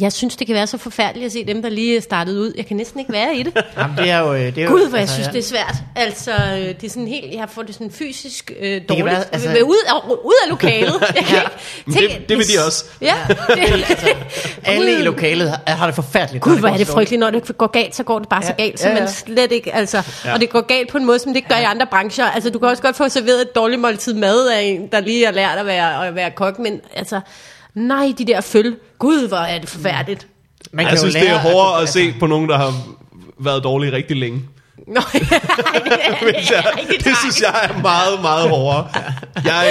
Speaker 2: jeg synes, det kan være så forfærdeligt at se dem, der lige er startet ud. Jeg kan næsten ikke være i det. *laughs*
Speaker 3: Jamen, det er jo... øh, Det er jo
Speaker 2: Gud, hvor jeg
Speaker 3: altså,
Speaker 2: synes,
Speaker 3: ja.
Speaker 2: det er svært. Altså, øh, det er sådan helt, jeg får det sådan fysisk øh, dårligt.
Speaker 3: være,
Speaker 2: være,
Speaker 3: altså-
Speaker 2: altså, ud, af, ud af lokalet. *laughs* Jeg kan ikke
Speaker 1: Men
Speaker 2: tænke-
Speaker 1: det- det vil de også.
Speaker 2: Ja, *laughs* det,
Speaker 3: Alle i lokalet har, har det forfærdeligt.
Speaker 2: Gud, hvor er det
Speaker 3: så
Speaker 2: frygteligt. Når det går galt, så går det bare så
Speaker 3: Ja,
Speaker 2: galt, så
Speaker 3: ja, ja.
Speaker 2: man slet ikke, altså,
Speaker 1: Ja.
Speaker 2: og det går galt på en måde, som det ikke gør i andre brancher. Altså, du kan også godt få serveret et dårligt måltid mad af en, der lige har lært at være, at være kok, men altså, nej, de der føl. Gud, hvor er det forfærdeligt.
Speaker 3: Man
Speaker 1: Jeg
Speaker 3: jo
Speaker 1: synes, det er
Speaker 3: lære
Speaker 1: hårdere
Speaker 3: kunne-
Speaker 1: at se på nogen, der har været dårlige rigtig længe.
Speaker 2: Nå, *laughs* det er, *laughs*
Speaker 1: Hvis jeg, det synes jeg er meget, meget hårdere. Jeg,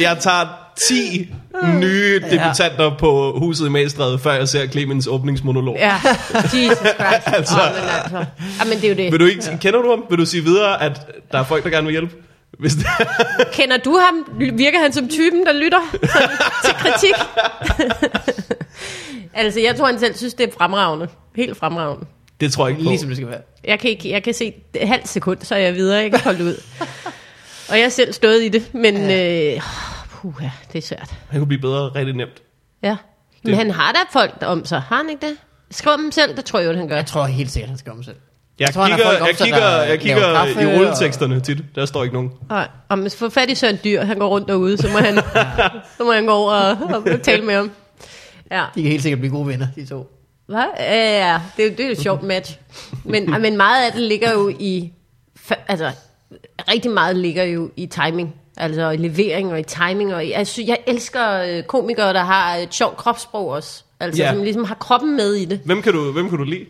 Speaker 1: jeg tager 10 nye debutanter på huset i Magstræde, før jeg ser Clemens åbningsmonolog.
Speaker 2: Ja, Jesus *laughs* Christ.
Speaker 1: Altså.
Speaker 2: altså. Oh, men altså. Ja, men det er jo det.
Speaker 1: Vil du ikke, kender du ham? Vil du sige videre, at der er folk, der gerne vil hjælpe? Hvis det,
Speaker 2: Kender du ham? Virker han som typen, der lytter til kritik? *laughs* altså, jeg tror, han selv synes, det er fremragende. Helt fremragende.
Speaker 1: det tror jeg ikke på.
Speaker 3: Ligesom det skal være.
Speaker 2: Jeg kan, ikke, jeg kan se et halvt sekund, så er jeg videre. Jeg kan holde ud. Og jeg har selv stået i det, men ja. øh, puh, det er svært.
Speaker 1: Han kunne blive bedre rigtig nemt.
Speaker 2: Ja. Men
Speaker 1: Det-
Speaker 2: han har da folk om sig, har han ikke det? Skriv dem selv, det tror jeg, jo, han gør.
Speaker 3: Jeg tror helt sikkert, han skal om selv.
Speaker 1: Jeg,
Speaker 3: tror, han har
Speaker 1: kigger,
Speaker 3: folk om
Speaker 1: jeg kigger, jeg kigger
Speaker 3: kaffe
Speaker 1: i
Speaker 3: og-
Speaker 1: rulleteksterne tit. Der står ikke nogen.
Speaker 2: Nej, og hvis får fat i Søren Dyr, han går rundt derude, så må han, *laughs* så må han gå over og, og tale med ham. Ja.
Speaker 3: De kan helt sikkert blive gode venner, de to.
Speaker 2: Hvad? Ja, ja, det er jo det er jo et sjovt match. Men, men meget af det ligger jo i... Altså, rigtig meget ligger jo i timing. Altså i levering og i timing. Og i, altså, jeg elsker øh, komikere, der har et sjovt kropssprog også. Altså,
Speaker 1: Ja.
Speaker 2: som ligesom har kroppen med i det.
Speaker 1: Hvem kan du, hvem kan du lide?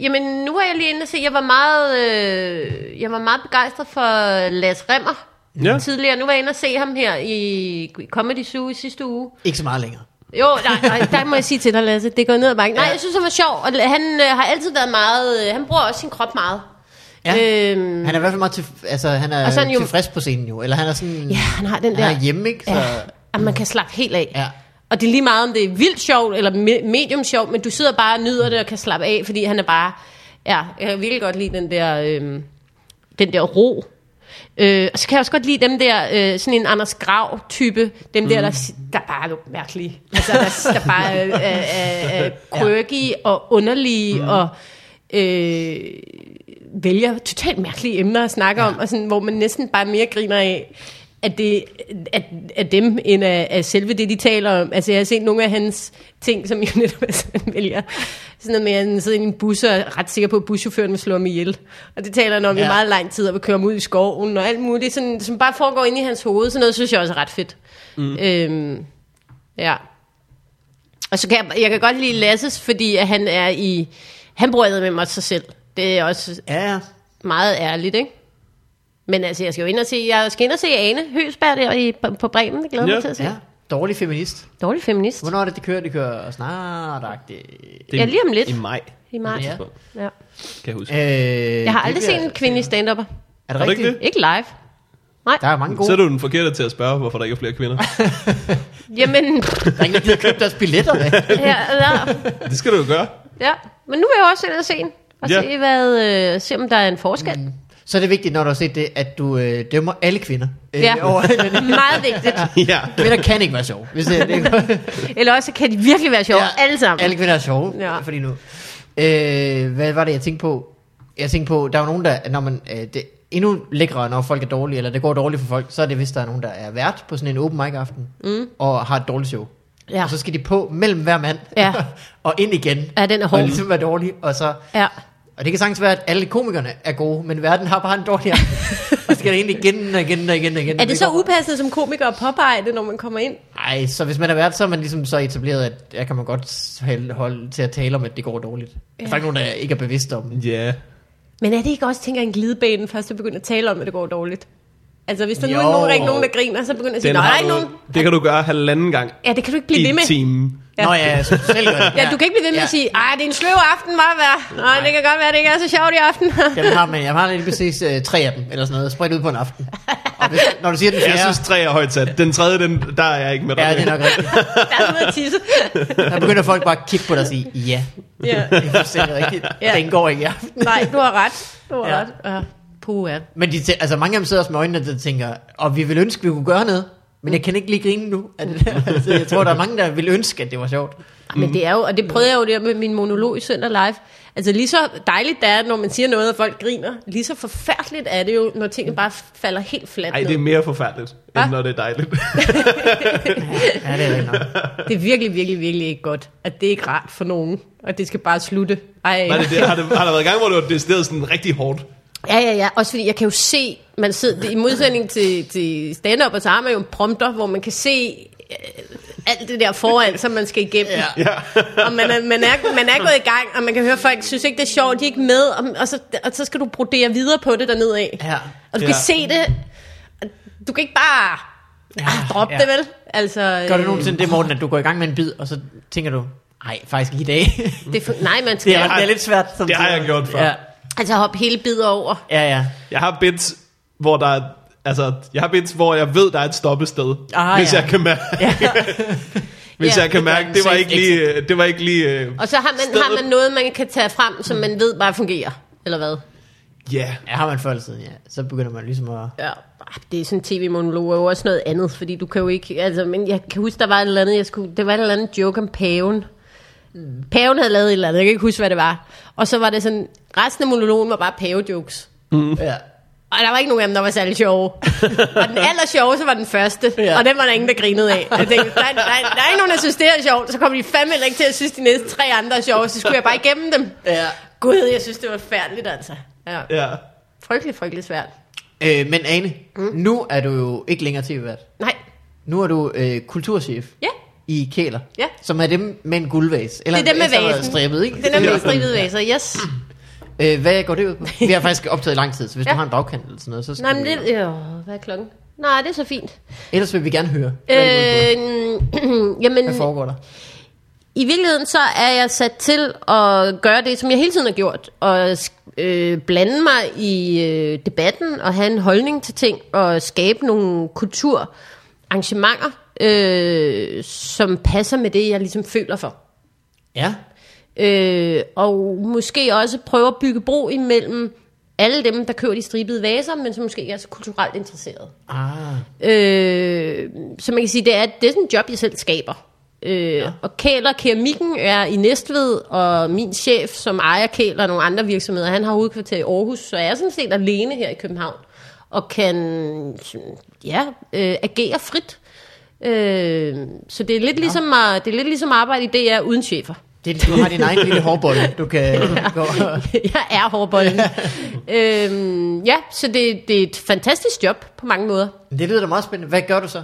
Speaker 2: Jamen, nu var jeg lige inde og se, jeg var meget, øh, jeg var meget begejstret for Lars Remmer
Speaker 1: Ja.
Speaker 2: tidligere. Nu var jeg inde og se ham her i Comedy Zoo i sidste uge.
Speaker 3: Ikke så meget længere.
Speaker 2: Jo, nej, nej, der må jeg sige til dig, Lasse. Det går ned ad bakken. Nej, jeg synes, han var sjov. Og han øh, har altid været meget... Øh, han bruger også sin krop meget.
Speaker 3: Ja.
Speaker 2: Øhm,
Speaker 3: Han er i hvert fald meget til, altså, han er
Speaker 2: Og sådan jo-
Speaker 3: tilfreds på scenen jo. Eller han er sådan...
Speaker 2: ja, han har den der...
Speaker 3: Han er hjemme, ikke? Så,
Speaker 2: Ja, at man kan slappe helt af.
Speaker 3: Ja.
Speaker 2: Og det er lige meget, om det er vildt sjovt, eller me- medium sjovt, men du sidder bare og nyder det og kan slappe af, fordi han er bare... Ja, jeg kan virkelig godt lide den der, øhm, den der ro. Øh, og så kan jeg også godt lide dem der, øh, sådan en Anders Grav-type, dem der, der, si- der bare er mærkelige. Altså, der, der bare er, er, er, er quirky og underlige, mm. og øh, vælger totalt mærkelige emner at snakke ja. om, og sådan, hvor man næsten bare mere griner af, at det at, at dem, end af, af selve det, de taler om. Altså, jeg har set nogle af hans ting, som jo *laughs* netop er sådan, han vælger. Sådan noget med, at han sidder i en bus og er ret sikker på, at buschaufføren vil slå ham ihjel. Og det taler han om ja. I meget lang tid, og vil køre ham ud i skoven og alt muligt, sådan, som bare foregår inde i hans hoved. Sådan noget synes jeg også er ret fedt. Mm. Øhm, ja. Og så kan jeg, jeg kan godt lide Lasses, fordi at han er i... Han bruger med mig sig selv. Det er også
Speaker 3: ja.
Speaker 2: meget ærligt, ikke? Men altså, jeg skal jo ind og se, jeg skal ind og se Ane Høsberg der i, på, på Bremen. Det glæder
Speaker 1: Ja.
Speaker 2: mig til at se.
Speaker 3: ja. Dårlig feminist.
Speaker 2: Dårlig feminist.
Speaker 3: Hvornår er det, de kører? De kører snart
Speaker 1: Det
Speaker 2: Ja, lige om lidt.
Speaker 1: I maj,
Speaker 2: I marts.
Speaker 3: Ja.
Speaker 2: Ja.
Speaker 1: Kan jeg huske.
Speaker 3: Øh,
Speaker 2: Jeg har
Speaker 3: det
Speaker 2: aldrig set en kvindelig stand-upper.
Speaker 3: Er det
Speaker 1: Har du ikke
Speaker 3: rigtigt?
Speaker 1: det?
Speaker 2: Ikke live. Nej.
Speaker 3: Der er mange gode.
Speaker 1: Så er du den forkerte til at spørge, hvorfor der ikke er flere kvinder. *laughs*
Speaker 2: Jamen, *laughs*
Speaker 3: Der er ingen, der gider købe deres billetter. med.
Speaker 2: ja, ja,
Speaker 1: det skal du jo gøre.
Speaker 2: ja. Men nu vil jeg også ind og se den. Og
Speaker 1: Ja.
Speaker 2: se, hvad, øh, se, om der er en forskel. Mm.
Speaker 3: Så er det vigtigt, når du har set det, at du øh, dømmer alle kvinder. Øh,
Speaker 2: Ja.
Speaker 3: over, *laughs*
Speaker 2: Meget vigtigt. *laughs*
Speaker 1: ja.
Speaker 3: kvinder kan ikke være sjove. Hvis det, det, *laughs*
Speaker 2: Eller også kan de virkelig være sjove,
Speaker 3: Ja.
Speaker 2: alle sammen.
Speaker 3: alle kvinder er sjove.
Speaker 2: Ja.
Speaker 3: Fordi nu. Øh, hvad var det, jeg tænkte på? Jeg tænkte på, der er jo nogen, der, når man, øh, det endnu lækre, når folk er dårlige, eller det går dårligt for folk, så er det, hvis der er nogen, der er vært på sådan en open mic aften, mm. og har et dårligt show.
Speaker 2: Ja.
Speaker 3: Og så skal de på mellem hver mand,
Speaker 2: Ja.
Speaker 3: og ind igen,
Speaker 2: Ja, den er
Speaker 3: og
Speaker 2: hård.
Speaker 3: ligesom være dårlig, og så...
Speaker 2: Ja.
Speaker 3: Og det kan sagtens være, at alle komikerne er gode, men verden har bare en dårlig aften. *laughs* og så skal det egentlig igen og igen og igen og igen.
Speaker 2: Er det så upassende som komiker at påpege det, når man kommer ind?
Speaker 3: Ej, så hvis man er vært, så er man ligesom så etableret, at der kan man godt holde, til at tale om, at det går dårligt. Ja. Der er ikke nogen, der ikke er bevidst om.
Speaker 1: Ja.
Speaker 2: Men er det ikke også, tænker jeg, en glidebane, først at begynde at tale om, at det går dårligt? Altså, hvis der nu
Speaker 3: Jo.
Speaker 2: ikke er nogen, der er ikke nogen, der griner, så begynder jeg at sige, nej, der er nogen.
Speaker 1: det kan du gøre halvanden gang
Speaker 2: Ja, det kan du ikke blive
Speaker 1: i
Speaker 2: ved med.
Speaker 1: timen.
Speaker 3: Ja. Nå ja, så selv.
Speaker 2: Ja, du kan ikke blive ved med
Speaker 3: ja.
Speaker 2: at sige, ej, det er en sløv aften, var det være. Nej, det kan godt være, det ikke er så sjovt i aften.
Speaker 3: Jamen, har, men jeg har lige præcis uh, tre af dem, eller sådan noget, spredt ud på en aften. Og hvis, når du siger den
Speaker 1: Jeg
Speaker 3: fjerde,
Speaker 1: synes, tre er højt sat. Den tredje, den, der er jeg ikke med dig.
Speaker 3: ja, det er nok rigtigt.
Speaker 2: der er noget at tisse.
Speaker 3: Der begynder folk bare at kigge på dig og sige, ja,
Speaker 2: ja.
Speaker 3: det er fuldstændig rigtigt.
Speaker 2: Ja.
Speaker 3: Den går ikke i aften.
Speaker 2: Nej, du har ret. Du har
Speaker 3: Ja.
Speaker 2: ret. Ja. Puh, ja.
Speaker 3: Men de, tæ- altså mange af dem sidder også med øjnene, der tænker, og vi vil ønske, at vi kunne gøre noget, men jeg kan ikke lige grine nu. Det *laughs* altså, jeg tror, der er mange, der vil ønske, at det var sjovt.
Speaker 2: Men det er jo, og det prøvede jeg jo der med min monolog i Søndag Live. Altså lige så dejligt det er, når man siger noget, og folk griner, lige så forfærdeligt er det jo, når tingene bare falder helt fladt
Speaker 1: Ej,
Speaker 2: ned.
Speaker 1: det er mere forfærdeligt,
Speaker 2: Hva?
Speaker 1: end når det er dejligt. *laughs*
Speaker 3: Ja, det er rigtigt nok.
Speaker 2: det er virkelig, virkelig, virkelig ikke godt, at det er ikke rart for nogen, og det skal bare slutte. Ej,
Speaker 1: Var det det? Har, det, har der været gang, hvor det var decideret sådan rigtig hårdt?
Speaker 2: Ja, ja, ja. Også fordi jeg kan jo se, man sidder, i modsætning til, til stand-up, og så har man jo en prompter, hvor man kan se øh, alt det der foran, som man skal igennem.
Speaker 3: Ja.
Speaker 1: Ja.
Speaker 2: Og man er, man, er, man er gået i gang, og man kan høre, at folk synes ikke, det er sjovt, de er ikke med, og, og, så, og så skal du brodere videre på det dernede af.
Speaker 3: Ja.
Speaker 2: Og du
Speaker 1: Ja.
Speaker 2: kan se det. Du kan ikke bare
Speaker 3: Ja,
Speaker 2: ah, droppe
Speaker 3: ja.
Speaker 2: det, vel? Altså,
Speaker 3: Gør du
Speaker 2: øh,
Speaker 3: nogensinde det, Morten, at du går i gang med en bid, og så tænker du, nej, faktisk ikke i dag.
Speaker 2: Det er for, nej, man skal
Speaker 3: det, er, det er lidt svært. Som
Speaker 1: det har jeg gjort før.
Speaker 3: Ja,
Speaker 2: altså hoppe hele bidder over.
Speaker 3: ja. ja.
Speaker 1: Jeg har bits, hvor der er, altså, jeg har bits, hvor jeg ved, der er et stoppested.
Speaker 3: Ah,
Speaker 1: hvis
Speaker 3: ja.
Speaker 1: jeg kan mærke, *laughs* hvis
Speaker 2: Ja,
Speaker 1: jeg kan
Speaker 3: det
Speaker 1: mærke, det var ikke lige, det var ikke lige,
Speaker 2: Og så har man,
Speaker 1: Stedet-
Speaker 2: har man noget, man kan tage frem, som man ved bare fungerer. Eller hvad?
Speaker 1: ja. Yeah.
Speaker 3: Ja, har man før siden, ja. Så begynder man ligesom at...
Speaker 2: Ja, ah, det er sådan tv-monolog jo også noget andet, fordi du kan jo ikke, altså, men jeg kan huske, der var et eller andet, jeg skulle, det var et eller andet joke om paven. Paven havde lavet et eller andet, jeg kan ikke huske, hvad det var. Og så var det sådan, resten af monologen var bare pave-jokes.
Speaker 3: Ja.
Speaker 2: Og der var ikke nogen af dem, der var særlig sjove. og den aller sjoveste var den første,
Speaker 3: Ja.
Speaker 2: og den var der ingen, der grinede af. Jeg tænkte, der, der, der, der er ikke nogen, der synes, det er sjovt, så kommer de fandme ikke til at synes, de næste tre andre er sjove, så skulle jeg bare igennem dem.
Speaker 3: Ja.
Speaker 2: Gud, jeg synes, det var færdigt, altså. Ja.
Speaker 1: Ja.
Speaker 2: Frygtelig, frygtelig svært.
Speaker 3: Øh, men Ane, mm. nu er du jo ikke længere tv-vært.
Speaker 2: Nej,
Speaker 3: Nu er du øh, kulturchef
Speaker 2: ja.
Speaker 3: I Kæler,
Speaker 2: Ja.
Speaker 3: som er dem med en guldvase. Eller
Speaker 2: Det er dem med vasen.
Speaker 3: Strippet, ikke?
Speaker 2: Den er med stribede vaser, yes. *clears throat*
Speaker 3: Øh, hvad går det ud på? Vi har faktisk optaget i lang tid, så hvis ja. Du har en bagkant eller sådan noget, så skal
Speaker 2: Nej, men det... Øh, hvad er klokken? Nej, det er så fint.
Speaker 3: Ellers vil vi gerne høre, hvad, Øh, *clears throat*
Speaker 2: jamen,
Speaker 3: hvad foregår der?
Speaker 2: i virkeligheden så er jeg sat til at gøre det, som jeg hele tiden har gjort. Og øh, blande mig i øh, debatten og have en holdning til ting og skabe nogle kulturarrangementer, øh, som passer med det, jeg ligesom føler for.
Speaker 3: Ja.
Speaker 2: Øh, og måske også prøve at bygge bro imellem alle dem, der køber de stribede vaser, men som måske ikke er så kulturelt interesserede.
Speaker 3: Ah.
Speaker 2: Øh, så man kan sige, det er, det er sådan en job, jeg selv skaber. Øh, ja. Og Kæler Keramikken er i Næstved, og min chef, som ejer Kæler og nogle andre virksomheder, han har hovedkvarter i Aarhus, så jeg er sådan set alene her i København, og kan ja, øh, agere frit. Øh, så det er, lidt ligesom at, det er lidt ligesom arbejde i DR uden chefer.
Speaker 3: Det, du har din egen lille hårbolle, du kan *laughs* gå og...
Speaker 2: jeg er hårbollen. øhm, ja, så det, det er et fantastisk job på mange måder.
Speaker 3: Det lyder da meget spændende. Hvad gør du så?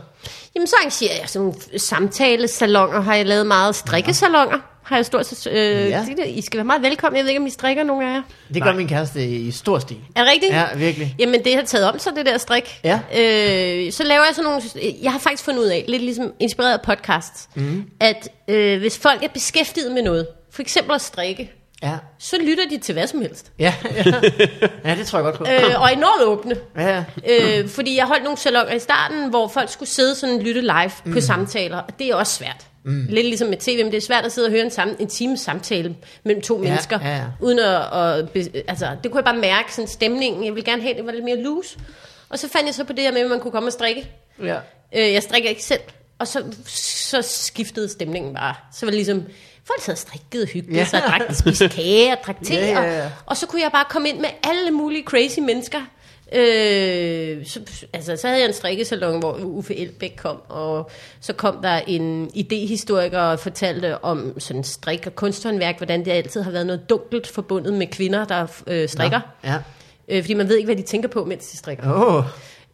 Speaker 2: Jamen så arrangerer jeg sådan samtalesalonger, har jeg lavet meget strikkesalonger. Har jeg stort set, øh,
Speaker 3: Ja.
Speaker 2: I skal være meget velkommen. Jeg ved ikke, om I strikker nogen af jer.
Speaker 3: Det gør min kæreste i stor stil.
Speaker 2: Er det rigtigt?
Speaker 3: Ja, virkelig.
Speaker 2: Jamen det har taget om sig, det der strik.
Speaker 3: Ja.
Speaker 2: Øh, så laver jeg sådan nogle... Jeg har faktisk fundet ud af, lidt ligesom inspireret af podcasts, mm. at øh, hvis folk er beskæftiget med noget, for eksempel at strikke,
Speaker 3: Ja.
Speaker 2: så lytter de til hvad som helst.
Speaker 3: Ja, ja. *laughs* ja det tror jeg godt på.
Speaker 2: Øh, og enormt åbne.
Speaker 3: Ja,
Speaker 2: øh, fordi jeg holdt nogle salonger i starten, hvor folk skulle sidde sådan og lytte live mm. på samtaler, og det er også svært. Mm. Lidt ligesom med tv, men det er svært at sidde og høre en, sam- en time samtale mellem to
Speaker 3: Ja,
Speaker 2: mennesker,
Speaker 3: ja, ja.
Speaker 2: uden at, at altså, det kunne jeg bare mærke, sådan stemningen, jeg ville gerne have, det var lidt mere loose. Og så fandt jeg så på det her med, at man kunne komme og strikke.
Speaker 3: ja.
Speaker 2: Øh, jeg strikker ikke selv, og så, så skiftede stemningen bare. Så var det ligesom, folk sad og strikkede hyggeligt,
Speaker 3: Ja.
Speaker 2: ja. så drak, spiste kage og drak te,
Speaker 3: Ja, ja, ja.
Speaker 2: Og, og så kunne jeg bare komme ind med alle mulige crazy mennesker. Øh, så, altså, så havde jeg en strikkesalon, hvor Uffe Elbæk kom, og så kom der en idehistoriker og fortalte om sådan strik og kunsthåndværk, hvordan det altid har været noget dunkelt forbundet med kvinder, der øh, strikker.
Speaker 3: Ja.
Speaker 2: Øh, fordi man ved ikke, hvad de tænker på, mens de strikker.
Speaker 3: Oh.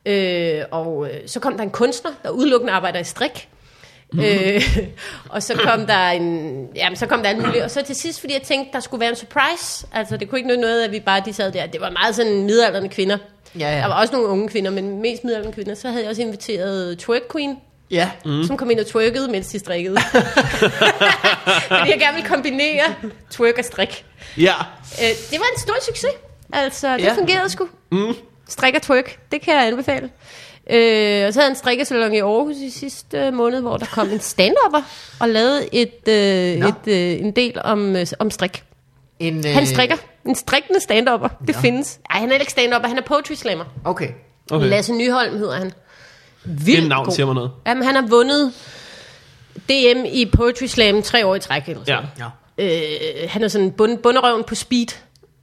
Speaker 2: Øh, og øh, så kom der en kunstner, der udelukkende arbejder i strik. Mm. Øh, *laughs* og så kom der en, jamen så kom der en mulig, og så til sidst, fordi jeg tænkte, der skulle være en surprise, altså det kunne ikke nytte noget, at vi bare de sad der, det var meget sådan midalderne kvinder.
Speaker 3: Ja, ja.
Speaker 2: Der var også nogle unge kvinder, men mest midalderne kvinder, så havde jeg også inviteret Twerk Queen,
Speaker 3: Ja.
Speaker 2: mm. som kom ind og twerkede, mens de strikkede. *laughs* fordi jeg gerne ville kombinere twerk og strik.
Speaker 1: Ja.
Speaker 2: Øh, det var en stor succes. Altså, det
Speaker 3: Ja.
Speaker 2: fungerede sgu. Mm. Strik og twerk, det kan jeg anbefale. Øh, og så havde jeg en strikkesalon i Aarhus i sidste øh, måned, hvor der kom en stand og lavede et, øh,
Speaker 3: Nå.
Speaker 2: et, øh, en del om, øh, om strik.
Speaker 3: En, øh,
Speaker 2: Han strikker. En strikkende stand-upper. Det ja. findes. Ej, han er ikke stand-upper, han er poetry slammer.
Speaker 3: Okay.
Speaker 1: Okay.
Speaker 2: Lasse Nyholm hedder han.
Speaker 1: Det
Speaker 2: Vildt
Speaker 1: navn
Speaker 2: god.
Speaker 1: siger mig noget.
Speaker 2: Jamen, han har vundet DM i Poetry Slam tre år i træk. Eller
Speaker 1: Ja.
Speaker 2: sådan.
Speaker 3: Ja.
Speaker 2: Øh, han er sådan bund, bunderøven på speed.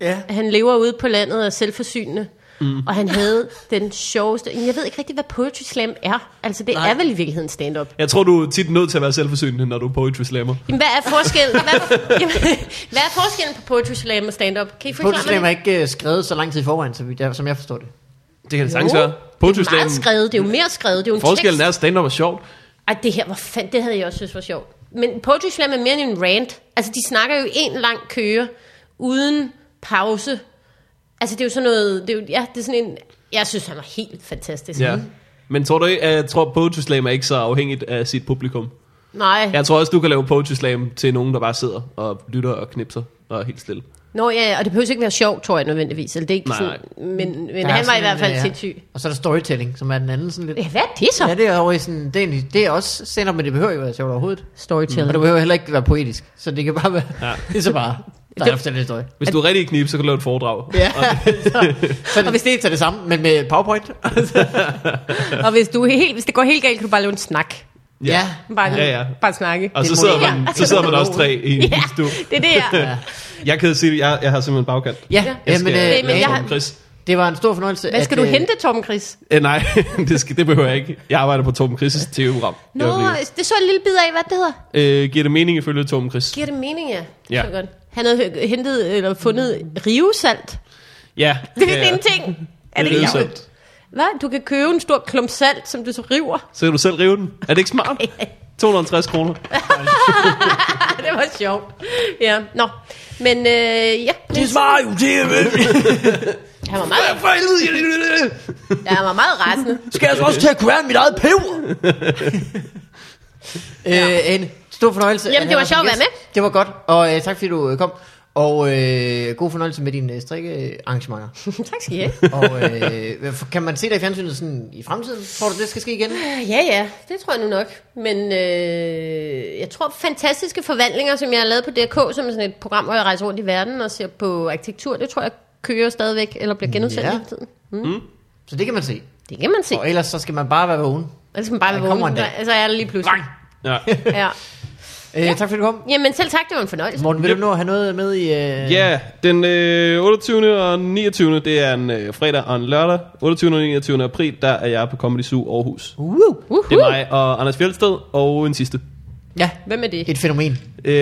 Speaker 3: Ja.
Speaker 2: Han lever ude på landet og er selvforsynende. Mm. Og han havde den sjoveste... Jeg ved ikke rigtig, hvad Poetry Slam er. Altså, det
Speaker 3: Nej.
Speaker 2: Er vel i virkeligheden stand-up.
Speaker 1: Jeg tror, du er tit nødt til at være selvforsynende, når du er poetry slammer.
Speaker 2: Jamen, hvad er forskellen? Hvad, jamen, *laughs* hvad er forskellen på Poetry Slam og stand-up? Kan I
Speaker 3: Poetry
Speaker 2: forklare
Speaker 3: Slam er ikke uh, skrevet så lang tid i forvejen, så vidt jeg, som jeg forstår det.
Speaker 1: Det kan det sagtens være. Poetry
Speaker 2: det er meget
Speaker 1: slam,
Speaker 2: skrevet. Det er jo mere skrevet. Det er jo en
Speaker 1: forskellen er,
Speaker 2: tekst.
Speaker 1: at stand-up er sjovt.
Speaker 2: Ej, det her var fand, det havde jeg også synes var sjovt. Men Poetry Slam er mere end en rant. Altså, de snakker jo en lang køre, uden pause. Altså, det er jo sådan noget... Det er jo, ja, det er sådan en... Jeg synes, han var helt fantastisk.
Speaker 1: Ja. Men tror du ikke, jeg tror, poetry slam er ikke så afhængigt af sit publikum?
Speaker 2: Nej.
Speaker 1: Jeg tror også, du kan lave poetry slam til nogen, der bare sidder og lytter og knipser og er helt stille.
Speaker 2: Nå ja, ja, og det behøver ikke være sjovt, tror jeg nødvendigvis. Eller det er ikke
Speaker 1: Nej,
Speaker 2: sådan, men, men
Speaker 3: er
Speaker 2: han var i hvert fald
Speaker 3: en,
Speaker 2: sindssyg.
Speaker 3: Og så er der storytelling, som er den anden sådan lidt...
Speaker 2: Ja, hvad er det så?
Speaker 3: Ja, det er, over i sådan, det, er, egentlig- det er også stand men det behøver ikke være sjovt overhovedet.
Speaker 2: Storytelling.
Speaker 3: Og det behøver heller ikke være poetisk. Så det kan bare være...
Speaker 1: Ja. *laughs*
Speaker 3: det er så bare... Der er en historie.
Speaker 1: Hvis du er rigtig i knip, så kan du lave et foredrag.
Speaker 3: Ja, og *laughs* hvis det er er det samme, men med PowerPoint. *laughs*
Speaker 2: Og hvis, du helt, hvis det går helt galt, kan du bare lave en snak.
Speaker 3: ja.
Speaker 2: Bare,
Speaker 1: Ja, ja.
Speaker 2: bare snakke.
Speaker 1: Og så
Speaker 3: Det
Speaker 1: sidder, man,
Speaker 2: Ja.
Speaker 1: så sidder man også tre i en
Speaker 2: Ja,
Speaker 1: stue.
Speaker 2: det er det, *laughs* jeg...
Speaker 3: ja.
Speaker 1: Jeg kan sige, jeg, jeg har simpelthen bagkant.
Speaker 3: Ja,
Speaker 1: Jeg skal
Speaker 3: men, øh,
Speaker 2: men jeg
Speaker 1: Torben
Speaker 2: har-
Speaker 1: Chris.
Speaker 3: det var en stor fornøjelse.
Speaker 2: Hvad skal
Speaker 3: at,
Speaker 2: du
Speaker 3: øh,
Speaker 2: hente, Torben Chris?
Speaker 1: Eh, nej, det, skal, det behøver jeg ikke. Jeg arbejder på Torben Chris' TV-program.
Speaker 2: Nå, det så en lille bid af, hvad det hedder.
Speaker 1: Øh, giver det mening ifølge Torben Chris?
Speaker 2: Giver det mening, ja?
Speaker 1: Ja.
Speaker 2: Så godt. Han havde hentet, eller fundet rivesalt.
Speaker 1: Ja. *laughs*
Speaker 2: Det er
Speaker 1: ja,
Speaker 2: en ting. Er det
Speaker 1: Det er
Speaker 2: ikke
Speaker 1: salt.
Speaker 2: Hvad? Du kan købe en stor klump salt, som du så river.
Speaker 1: Så kan du selv rive den. Er det ikke smart? *laughs* 250 kroner. *laughs*
Speaker 2: det var sjovt. Ja, nå. Men øh, ja. Det
Speaker 1: svarer jo til,
Speaker 2: Han var meget,
Speaker 1: For helvede!
Speaker 2: ja, han var meget rasende.
Speaker 3: Skal jeg så også til at kunne være mit eget peber? øh, en stor fornøjelse.
Speaker 2: Jamen, det var sjovt at være
Speaker 3: gæst. Det var godt, og øh, tak fordi du øh, kom. Og øh, god fornøjelse med dine øh, strikkearrangementer. *laughs*
Speaker 2: tak skal I have. *laughs*
Speaker 3: og øh, kan man se dig i fjernsynet sådan i fremtiden? Tror du, det skal ske igen?
Speaker 2: Ja, ja, det tror jeg nu nok. Men øh, jeg tror, fantastiske forvandlinger, som jeg har lavet på DRK, som er sådan et program, hvor jeg rejser rundt i verden og ser på arkitektur, det tror jeg kører stadigvæk, eller bliver genudsendt
Speaker 3: Ja.
Speaker 2: hele tiden.
Speaker 3: Så det kan man se.
Speaker 2: Det kan man se.
Speaker 3: Og ellers så skal man bare være vågen.
Speaker 2: Ellers skal man bare være vågen. Altså er det lige pludselig.
Speaker 1: Ja. *laughs*
Speaker 2: Ja.
Speaker 3: Øh, tak fordi du kom.
Speaker 2: Jamen selv tak, det var en fornøjelse.
Speaker 3: Morten, vil du nå have noget med i... Øh...
Speaker 1: Ja, den øh, 28. og 29. det er en øh, fredag og en lørdag. 28. og 29. april, der er jeg på Comedy Zoo Aarhus.
Speaker 3: Uh,
Speaker 2: Uh-huh.
Speaker 1: Det er mig og Anders Fjeldsted og en sidste.
Speaker 3: Ja,
Speaker 2: Hvem er det?
Speaker 3: et fænomen.
Speaker 1: Øh,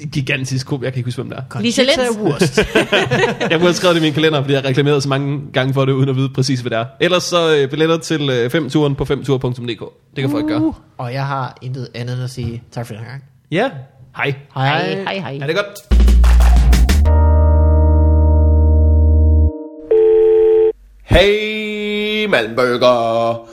Speaker 1: et gigantisk gruppe, jeg kan ikke huske, hvem det er.
Speaker 2: Lisa Lenz.
Speaker 3: Wurst. *laughs*
Speaker 1: Jeg kunne have skrevet det i min kalender, fordi jeg har reklameret så mange gange for det, uden at vide præcis, hvad det er. Ellers så øh, billetter til øh, 5-turen på 5tur.dk. Det kan folk gøre.
Speaker 3: Og jeg har intet andet end at sige tak for den her gang.
Speaker 1: Ja, hej.
Speaker 2: Hej, hej, hej.
Speaker 1: Er det godt? Hey, Malmberger.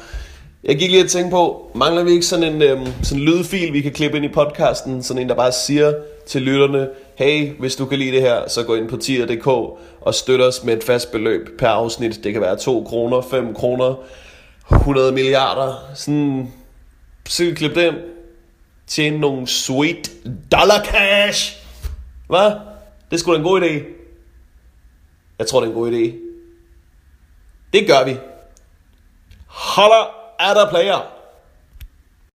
Speaker 1: Jeg gik lige og tænkte på, mangler vi ikke sådan en øhm, sådan en lydfil, vi kan klippe ind i podcasten? Sådan en, der bare siger til lytterne, hey, hvis du kan lide det her, så gå ind på tier.dk og støt os med et fast beløb per afsnit. Det kan være 2 kroner, 5 kroner, 100 milliarder. Sådan, så kan klippe det ind. Tjene nogle sweet dollar cash. Hvad? Det skulle sgu da en god idé. Jeg tror, det er en god idé. Det gør vi. Holler er der player.